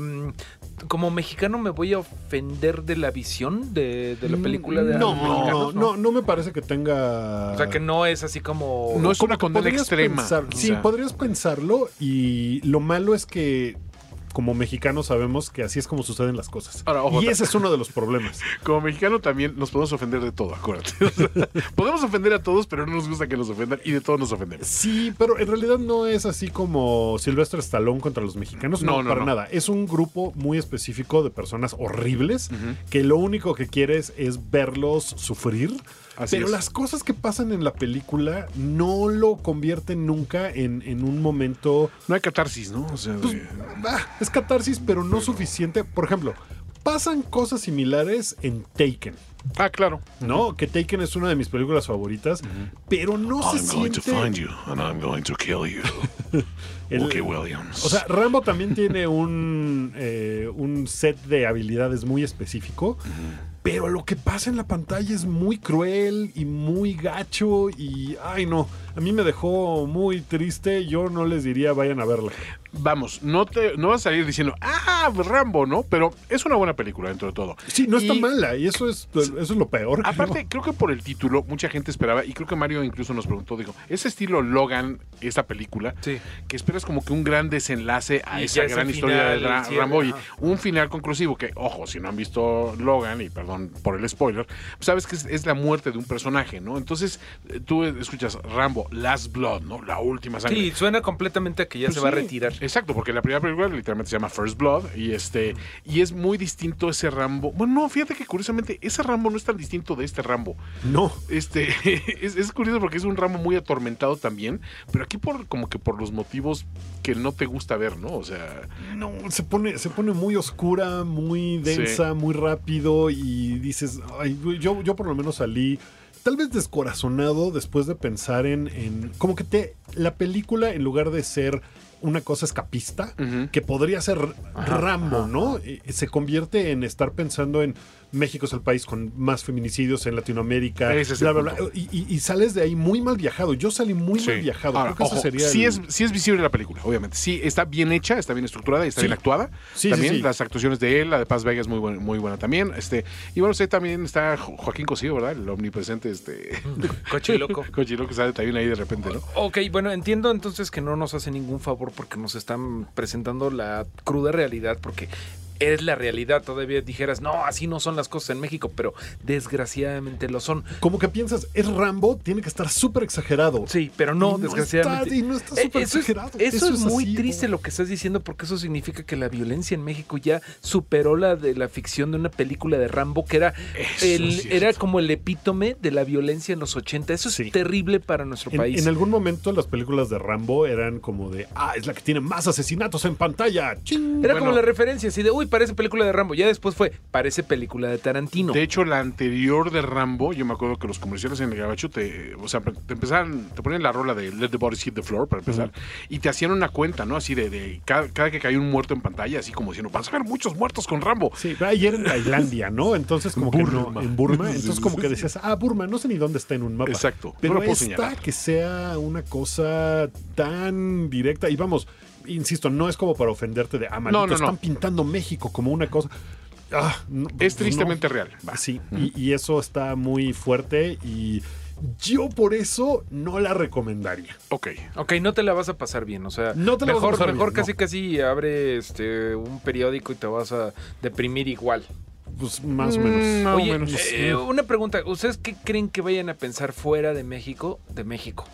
como mexicano, ¿me voy a ofender de la visión de, de la película de no, los no, mexicanos? no, no me parece que tenga. O sea, que no es así como... No es Como una condena extrema. pensar- sí, sea. podrías pensarlo y lo malo es que como mexicanos sabemos que así es como suceden las cosas. Ahora, ojo, y ese es uno de los problemas. [LAUGHS] Como mexicano también nos podemos ofender de todo, acuérdate. [LAUGHS] O sea, podemos ofender a todos, pero no nos gusta que nos ofendan y de todos nos ofendemos. Sí, pero en realidad no es así como Silvestre Stallone contra los mexicanos. No, No, no, para no. nada. Es un grupo muy específico de personas horribles que lo único que quieres es verlos sufrir. Así pero es. las cosas que pasan en la película no lo convierten nunca en, en un momento No hay catarsis, ¿no? O sea, de- Pues, ah, es catarsis, pero no suficiente. Por ejemplo, pasan cosas similares en Taken. Ah, claro. ¿No? Que Taken es una de mis películas favoritas, pero no se siente... you and I'm going to kill you. [LAUGHS] el- Williams. O sea, Rambo también tiene un, eh, un set de habilidades muy específico, pero lo que pasa en la pantalla es muy cruel y muy gacho y, ay no, a mí me dejó muy triste, yo no les diría vayan a verla. Vamos, no te no vas a salir diciendo, ah, Rambo, ¿no? Pero es una buena película dentro de todo. Sí, no está Y- mala y eso es, eso es lo peor. Aparte, creo que por el título, mucha gente esperaba, y creo que Mario incluso nos preguntó, dijo, ese estilo Logan, esta película, Sí. que esperas como que un gran desenlace a Y esa gran historia de Ra- cierre, Rambo y un final conclusivo que, ojo, si no han visto Logan, y perdón por el spoiler, pues sabes que es, es la muerte de un personaje, ¿no? Entonces, eh, tú escuchas Rambo, Last Blood, ¿no? La última sangre. Sí, suena completamente a que ya Pues se va a sí, retirar. Exacto, porque la primera película literalmente se llama First Blood y este y es muy distinto ese Rambo. Bueno, no, fíjate que curiosamente ese Rambo no es tan distinto de este Rambo. No. Este [LAUGHS] es, es curioso porque es un Rambo muy atormentado también, pero aquí por como que por los motivos que no te gusta ver, ¿no? O sea, No, se pone, se pone muy oscura, muy densa, muy rápido y dices, ay, yo, yo por lo menos salí tal vez descorazonado después de pensar en, en como que te la película en lugar de ser una cosa escapista que podría ser Rambo, ¿no? Se convierte en estar pensando en México es el país con más feminicidios en Latinoamérica, Ese es bla. Y, y- y sales de ahí muy mal viajado. Yo salí muy Sí. mal viajado. Ahora, Creo que ese ojo, sería sí, el- es, sí es visible la película, obviamente. Sí, está bien hecha, está bien estructurada y está Sí. bien actuada. Sí, sí, también sí. las actuaciones de él, la de Paz Vega es muy, buena- muy buena también. Este, y bueno, sí, también está Jo- Joaquín Cosío, ¿verdad? El omnipresente, este. [LAUGHS] Cochiloco. Cochiloco [LAUGHS] sale también ahí de repente, ¿no? Ok, bueno, entiendo entonces que no nos hace ningún favor porque nos están presentando la cruda realidad, porque es la realidad. Todavía dijeras, no, así no son las cosas en México, pero desgraciadamente lo son. Como que piensas, es Rambo, tiene que estar súper exagerado. Sí, pero no, desgraciadamente. está- y no está súper eso es, exagerado. eso Eso es es muy así, triste ¿no? lo que estás diciendo, porque eso significa que la violencia en México ya superó la de la ficción de una película de Rambo, que era, el, era como el epítome de la violencia en los 80. Eso es Sí. terrible para nuestro En, país. en algún momento las películas de Rambo eran como de, ah, es la que tiene más asesinatos en pantalla. ¡Ching! Era Bueno. como la referencia, así de, uy, uy, parece película de Rambo. Ya después fue, parece película de Tarantino. De hecho, la anterior de Rambo, yo me acuerdo que los comerciales en el gabacho te, o sea, te empezaban, te ponían la rola de Let the Bodies Hit the Floor para empezar, y te hacían una cuenta, ¿no? Así de, de cada, cada que caía un muerto en pantalla, así como diciendo, vas a ver muchos muertos con Rambo. Sí, ayer en Tailandia, ¿no? Entonces como que no, Burma. en Burma, entonces como que decías, ah, Burma, no sé ni dónde está en un mapa. Exacto, no Pero puedo esta señalar. que sea una cosa tan directa, y vamos, insisto, no es como para ofenderte de, ah, maldito, No, no, no. están pintando México como una cosa. Ah, no, Es no. tristemente real. Va. Sí, y, y eso está muy fuerte y yo por eso no la recomendaría. Ok. Ok, no te la vas a pasar bien, o sea, No te la vas a mejor, pasar mejor bien, casi no. casi abre este un periódico y te vas a deprimir igual. Pues más o menos. más o Oye, menos. eh, una pregunta, ¿ustedes qué creen que vayan a pensar fuera de México, de México?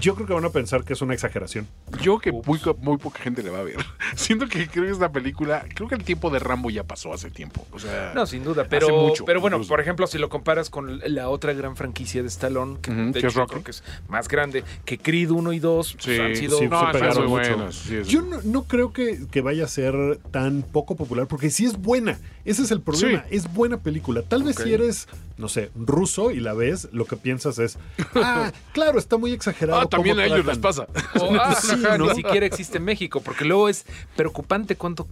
Yo creo que van a pensar que es una exageración. Yo que muy, muy poca gente le va a ver. [LAUGHS] Siento que creo que esta película, creo que el tiempo de Rambo ya pasó hace tiempo. O sea, No, sin duda, hace pero, mucho, pero bueno, incluso. por ejemplo, si lo comparas con la otra gran franquicia de Stallone, que de que hecho es creo que es más grande, que Creed 1 y 2 pues, Sí, han sido sí, no, se están pegaron muy mucho. buenas. sí, es- Yo no, no creo que, que vaya a ser tan poco popular, porque sí es buena. Ese es el problema. Es buena película. Tal vez si eres, no sé, ruso y la ves, lo que piensas es, [LAUGHS] ah, claro, está muy exagerado. Ah, también a ellos les tratan". pasa. O, ah, [LAUGHS] Sí, ni siquiera existe en México, porque luego es preocupante cuánto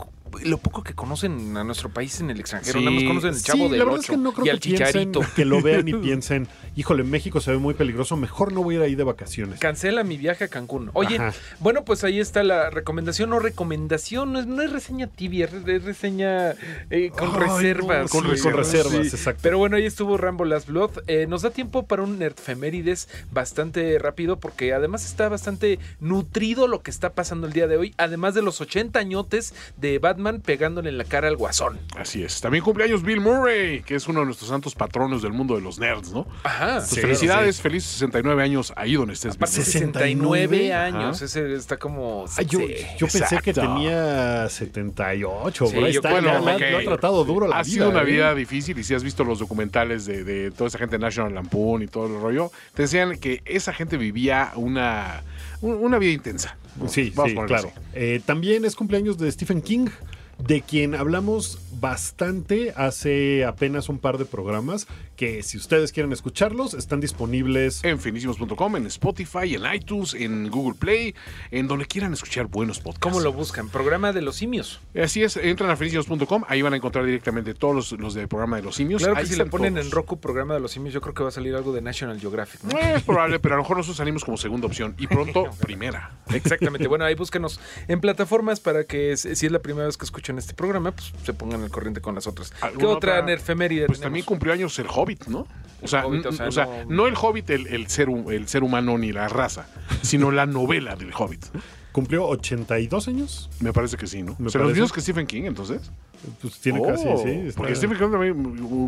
lo poco que conocen a nuestro país en el extranjero. Sí. Nada más conocen el chavo sí, del la verdad es Ocho que no creo y que al piensen, chicharito. que lo vean y [LAUGHS] piensen, híjole, México se ve muy peligroso, mejor no voy a ir ahí de vacaciones. Cancela mi viaje a Cancún. Oye, Ajá. bueno, pues ahí está la recomendación o recomendación. No es, no es reseña tibia, es re- es reseña eh, con Ay, reservas. no, con Sí, con reservas, sí. exacto. Pero bueno, ahí estuvo Rambo Last Blood. Eh, nos da tiempo para un nerdfemérides bastante rápido porque además está bastante nutrido lo que está pasando el día de hoy. Además de los 80 añotes de Batman pegándole en la cara al guasón. Así es. También cumpleaños Bill Murray, que es uno de nuestros santos patronos del mundo de los nerds, ¿no? Ajá. Pues Sí, felicidades, feliz 69 años ahí donde estés. Bill Aparte, Murray. 69 Ajá. años. Ese está como. Ay, yo, pensé que tenía 78, Sí, por ahí yo está, creo- ya Bueno, lo ha tratado duro la ha vida. sido una ¿eh? vida difícil y si has visto los documentales de, de toda esa gente de National Lampoon y todo el rollo, te decían que esa gente vivía una, un- una vida intensa. Sí, Vamos sí, claro. Eh, también es cumpleaños de Stephen King, de quien hablamos bastante hace apenas un par de programas, que si ustedes quieren escucharlos, están disponibles. En finísimos.com, en Spotify, en iTunes, en Google Play, en donde quieran escuchar buenos podcasts. ¿Cómo lo buscan? Programa de los simios. Así es, entran a finísimos.com, ahí van a encontrar directamente todos los, los del programa de los simios. Claro que si le ponen todos. en Roku programa de los simios, yo creo que va a salir algo de National Geographic. ¿no? Eh, Es [LAUGHS] probable, pero a lo mejor nosotros salimos como segunda opción y pronto [LAUGHS] primera. Exactamente. Bueno, ahí búsquenos en plataformas para que si es la primera vez que escuchan este programa, pues se pongan al corriente con las otras. ¿Qué ¿Alguna otra, otra? Pues tenemos? también cumplió años el Hobbit, ¿no? O sea, Hobbit, o sea, o sea, no- no... el Hobbit, el, el ser, el ser humano ni la raza, sino la novela del Hobbit. Cumplió 82 años. Me parece que sí, ¿no? Me ¿Se los parece. mismos que Stephen King, entonces? Pues tiene Oh, casi, sí. está- Porque Stephen King también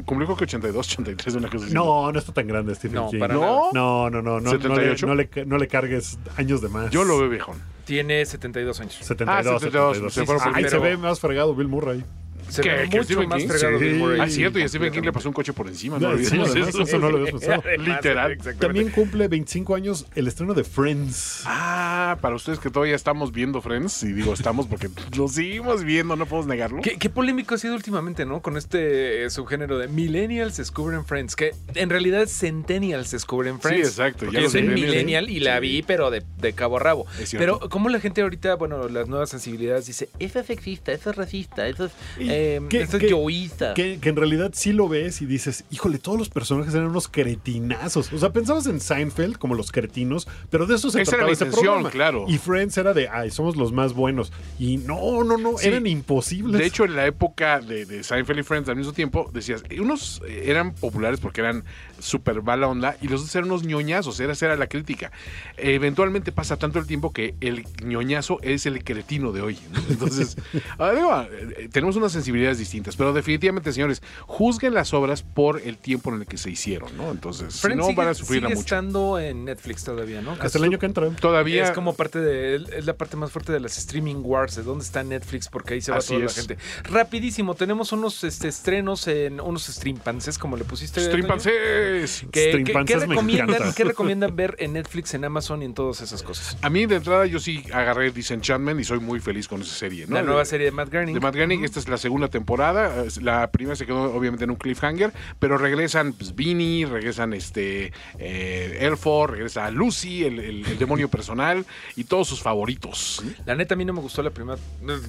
cumplió creo que 82, 83, una cosa así. No, no está tan grande Stephen No, King. para ¿No? No, no, no, no, no, le, 78. no, le, no le cargues años de más. Yo lo veo viejón. Tiene 72 años. 72, Ah, 72, 72. se fueron por Ahí mí, se pero- ve más fregado Bill Murray. Se ¿Qué? ve ¿Que mucho Stephen más King? fregado Sí. Bill Murray. Ah, cierto, y a Stephen King le pasó un coche por encima. No, Sí, [LAUGHS] olvidemos además, eso. eso no lo habías pensado. [LAUGHS] Literal. Exactamente. También cumple 25 años el estreno de Friends. Ah, para ustedes que todavía estamos viendo Friends, y digo estamos porque lo seguimos viendo, no podemos negarlo. ¿Qué, qué polémico ha sido últimamente, ¿no? Con este eh, subgénero de Millennials descubren Friends, que en realidad es Centennials descubren Friends. exacto, ya Porque yo los soy millennials, Millennial y la sí. vi, pero de, de cabo a rabo. Es cierto. Pero como la gente ahorita, bueno, las nuevas sensibilidades dice, eso es sexista, eso es racista, eso es, Y eh, que- que- yoísta. Que, que en realidad sí lo ves y dices, híjole, todos los personajes eran unos cretinazos. O sea, pensabas en Seinfeld como los cretinos, pero de eso se Esa era trataba la ese programa. claro. Y Friends era de, ay, somos los más buenos. Y no, no, no, Sí. eran imposibles. De hecho, en la época de, de Seinfeld y Friends al mismo tiempo, decías, unos eh, eran populares porque eran súper bala onda y los otros eran unos ñoñazos, era, esa era la crítica. eventualmente pasa tanto el tiempo que el ñoñazo es el cretino de hoy. ¿no? Entonces, [LAUGHS] ah, digo, eh, tenemos unas sensibilidades distintas, pero definitivamente, señores, juzguen las obras por el tiempo en el que se hicieron, ¿no? Entonces, si Friends no, sigue, van a sufrirla sigue mucho. estando en Netflix todavía, ¿no? Hasta el año que entra. Todavía Es como parte de. Es la parte más fuerte de las streaming wars, de dónde está Netflix, porque ahí se va Así toda es. la gente. Rapidísimo, tenemos unos este, estrenos en unos streampances, como le pusiste. Toño. Streampances. ¿Qué, qué- qué Streampances me recomiendan, encanta. ¿Qué recomiendan ver en Netflix, en Amazon y en todas esas cosas? A mí de entrada yo sí agarré Disenchantment y soy muy feliz con esa serie. ¿no? La nueva De- serie de Matt Groening. De Matt Groening, esta es la segunda temporada. La primera se quedó obviamente en un cliffhanger, pero regresan pues, Vinny, regresan este eh, Elford, regresa Lucy, el, el- el demonio personal y todos sus favoritos. La neta, a mí no me gustó la primera.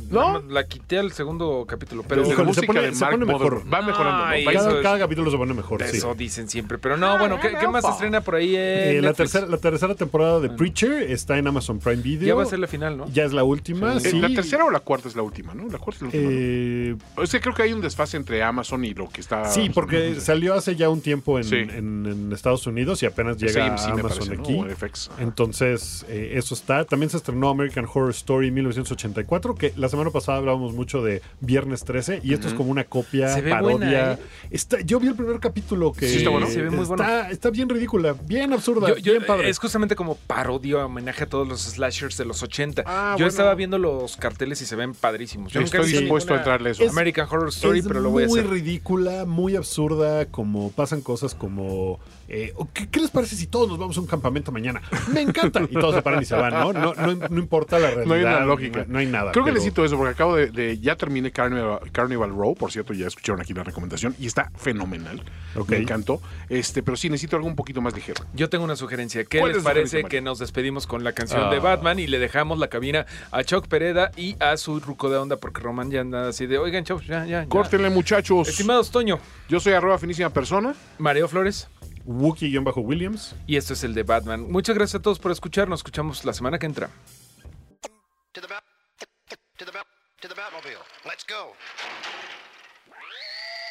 ¿No? La quité al segundo capítulo, pero. La Híjole, se música pone- de se Mark pone mejor. Va mejorando. eso Cada, es- cada capítulo se pone mejor, sí. Eso dicen siempre. Pero no, bueno, ¿qué, qué más se estrena por ahí? en Eh, la, tercera, la tercera temporada de Preacher está en Amazon Prime Video. Ya va a ser la final, ¿no? Ya es la última. Sí. ¿La tercera o la cuarta es la última, no? La cuarta es la última. Eh, ¿no? Es que creo que hay un desfase entre Amazon y lo que está. sí, porque salió hace ya un tiempo en, Sí. en- en Estados Unidos y apenas llega AMC, a me Amazon aquí. FX. Entonces, eh, eso está. También se estrenó American Horror Story 1984, que la semana pasada hablábamos mucho de Viernes 13, y esto es como una copia, Se ve parodia. buena, ¿eh? Está, yo vi el primer capítulo que Sí, está bueno. Se ve muy está, bueno. está bien ridícula, bien absurda, Yo- yo- bien padre. es justamente como parodia, homenaje a todos los slashers de los 80. Ah, yo bueno. estaba viendo los carteles y se ven padrísimos. Yo nunca Estoy dispuesto a entrarle a eso. Es- American Horror Story, es pero lo voy a muy hacer. ridícula, muy absurda, como pasan cosas como... eh, ¿qué, qué les parece si todos nos vamos a un campamento mañana? Me encanta. Y todos se paran y se van, ¿no? No, no, no importa la realidad. No hay una lógica. No, no hay nada. Creo que pero- necesito eso porque acabo de, de- ya terminé Carnival, Carnival Row, por cierto, ya escucharon aquí la recomendación y está fenomenal. Ok. Me encantó. Este, pero sí necesito algo un poquito más ligero. Yo tengo una sugerencia. ¿Qué ¿Cuál les parece que nos despedimos con la canción de Ah. Batman y le dejamos la cabina a Chuck Pereda y a su ruco de onda porque Román ya anda así de, oigan, chavos, ya, ya. ya". Córtenle, muchachos. Estimados Toño, Yo soy arroba finísima persona. Mareo Flores Wookie-Williams. y esto es el de Batman. Muchas gracias a todos por escuchar. Nos escuchamos la semana que entra.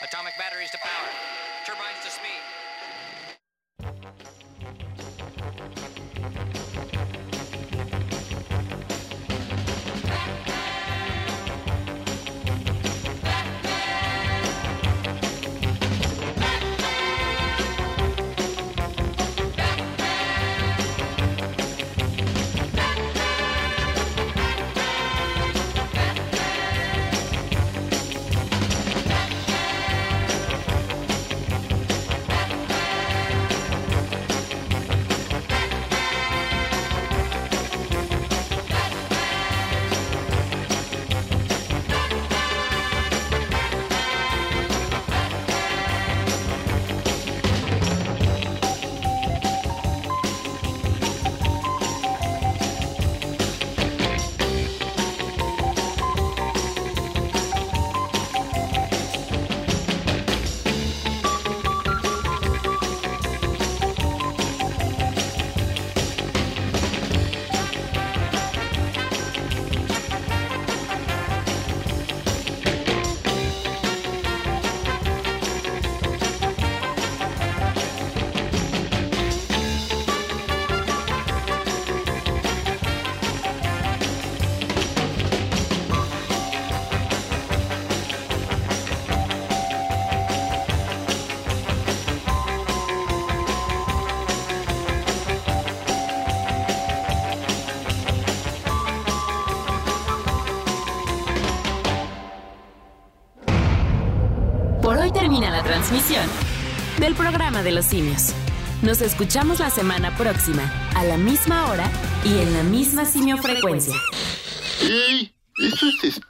Atomic batteries to power. Turbines to speed. Programa de los simios. Nos escuchamos la semana próxima, a la misma hora y en la misma simiofrecuencia. ¡Ey! Es.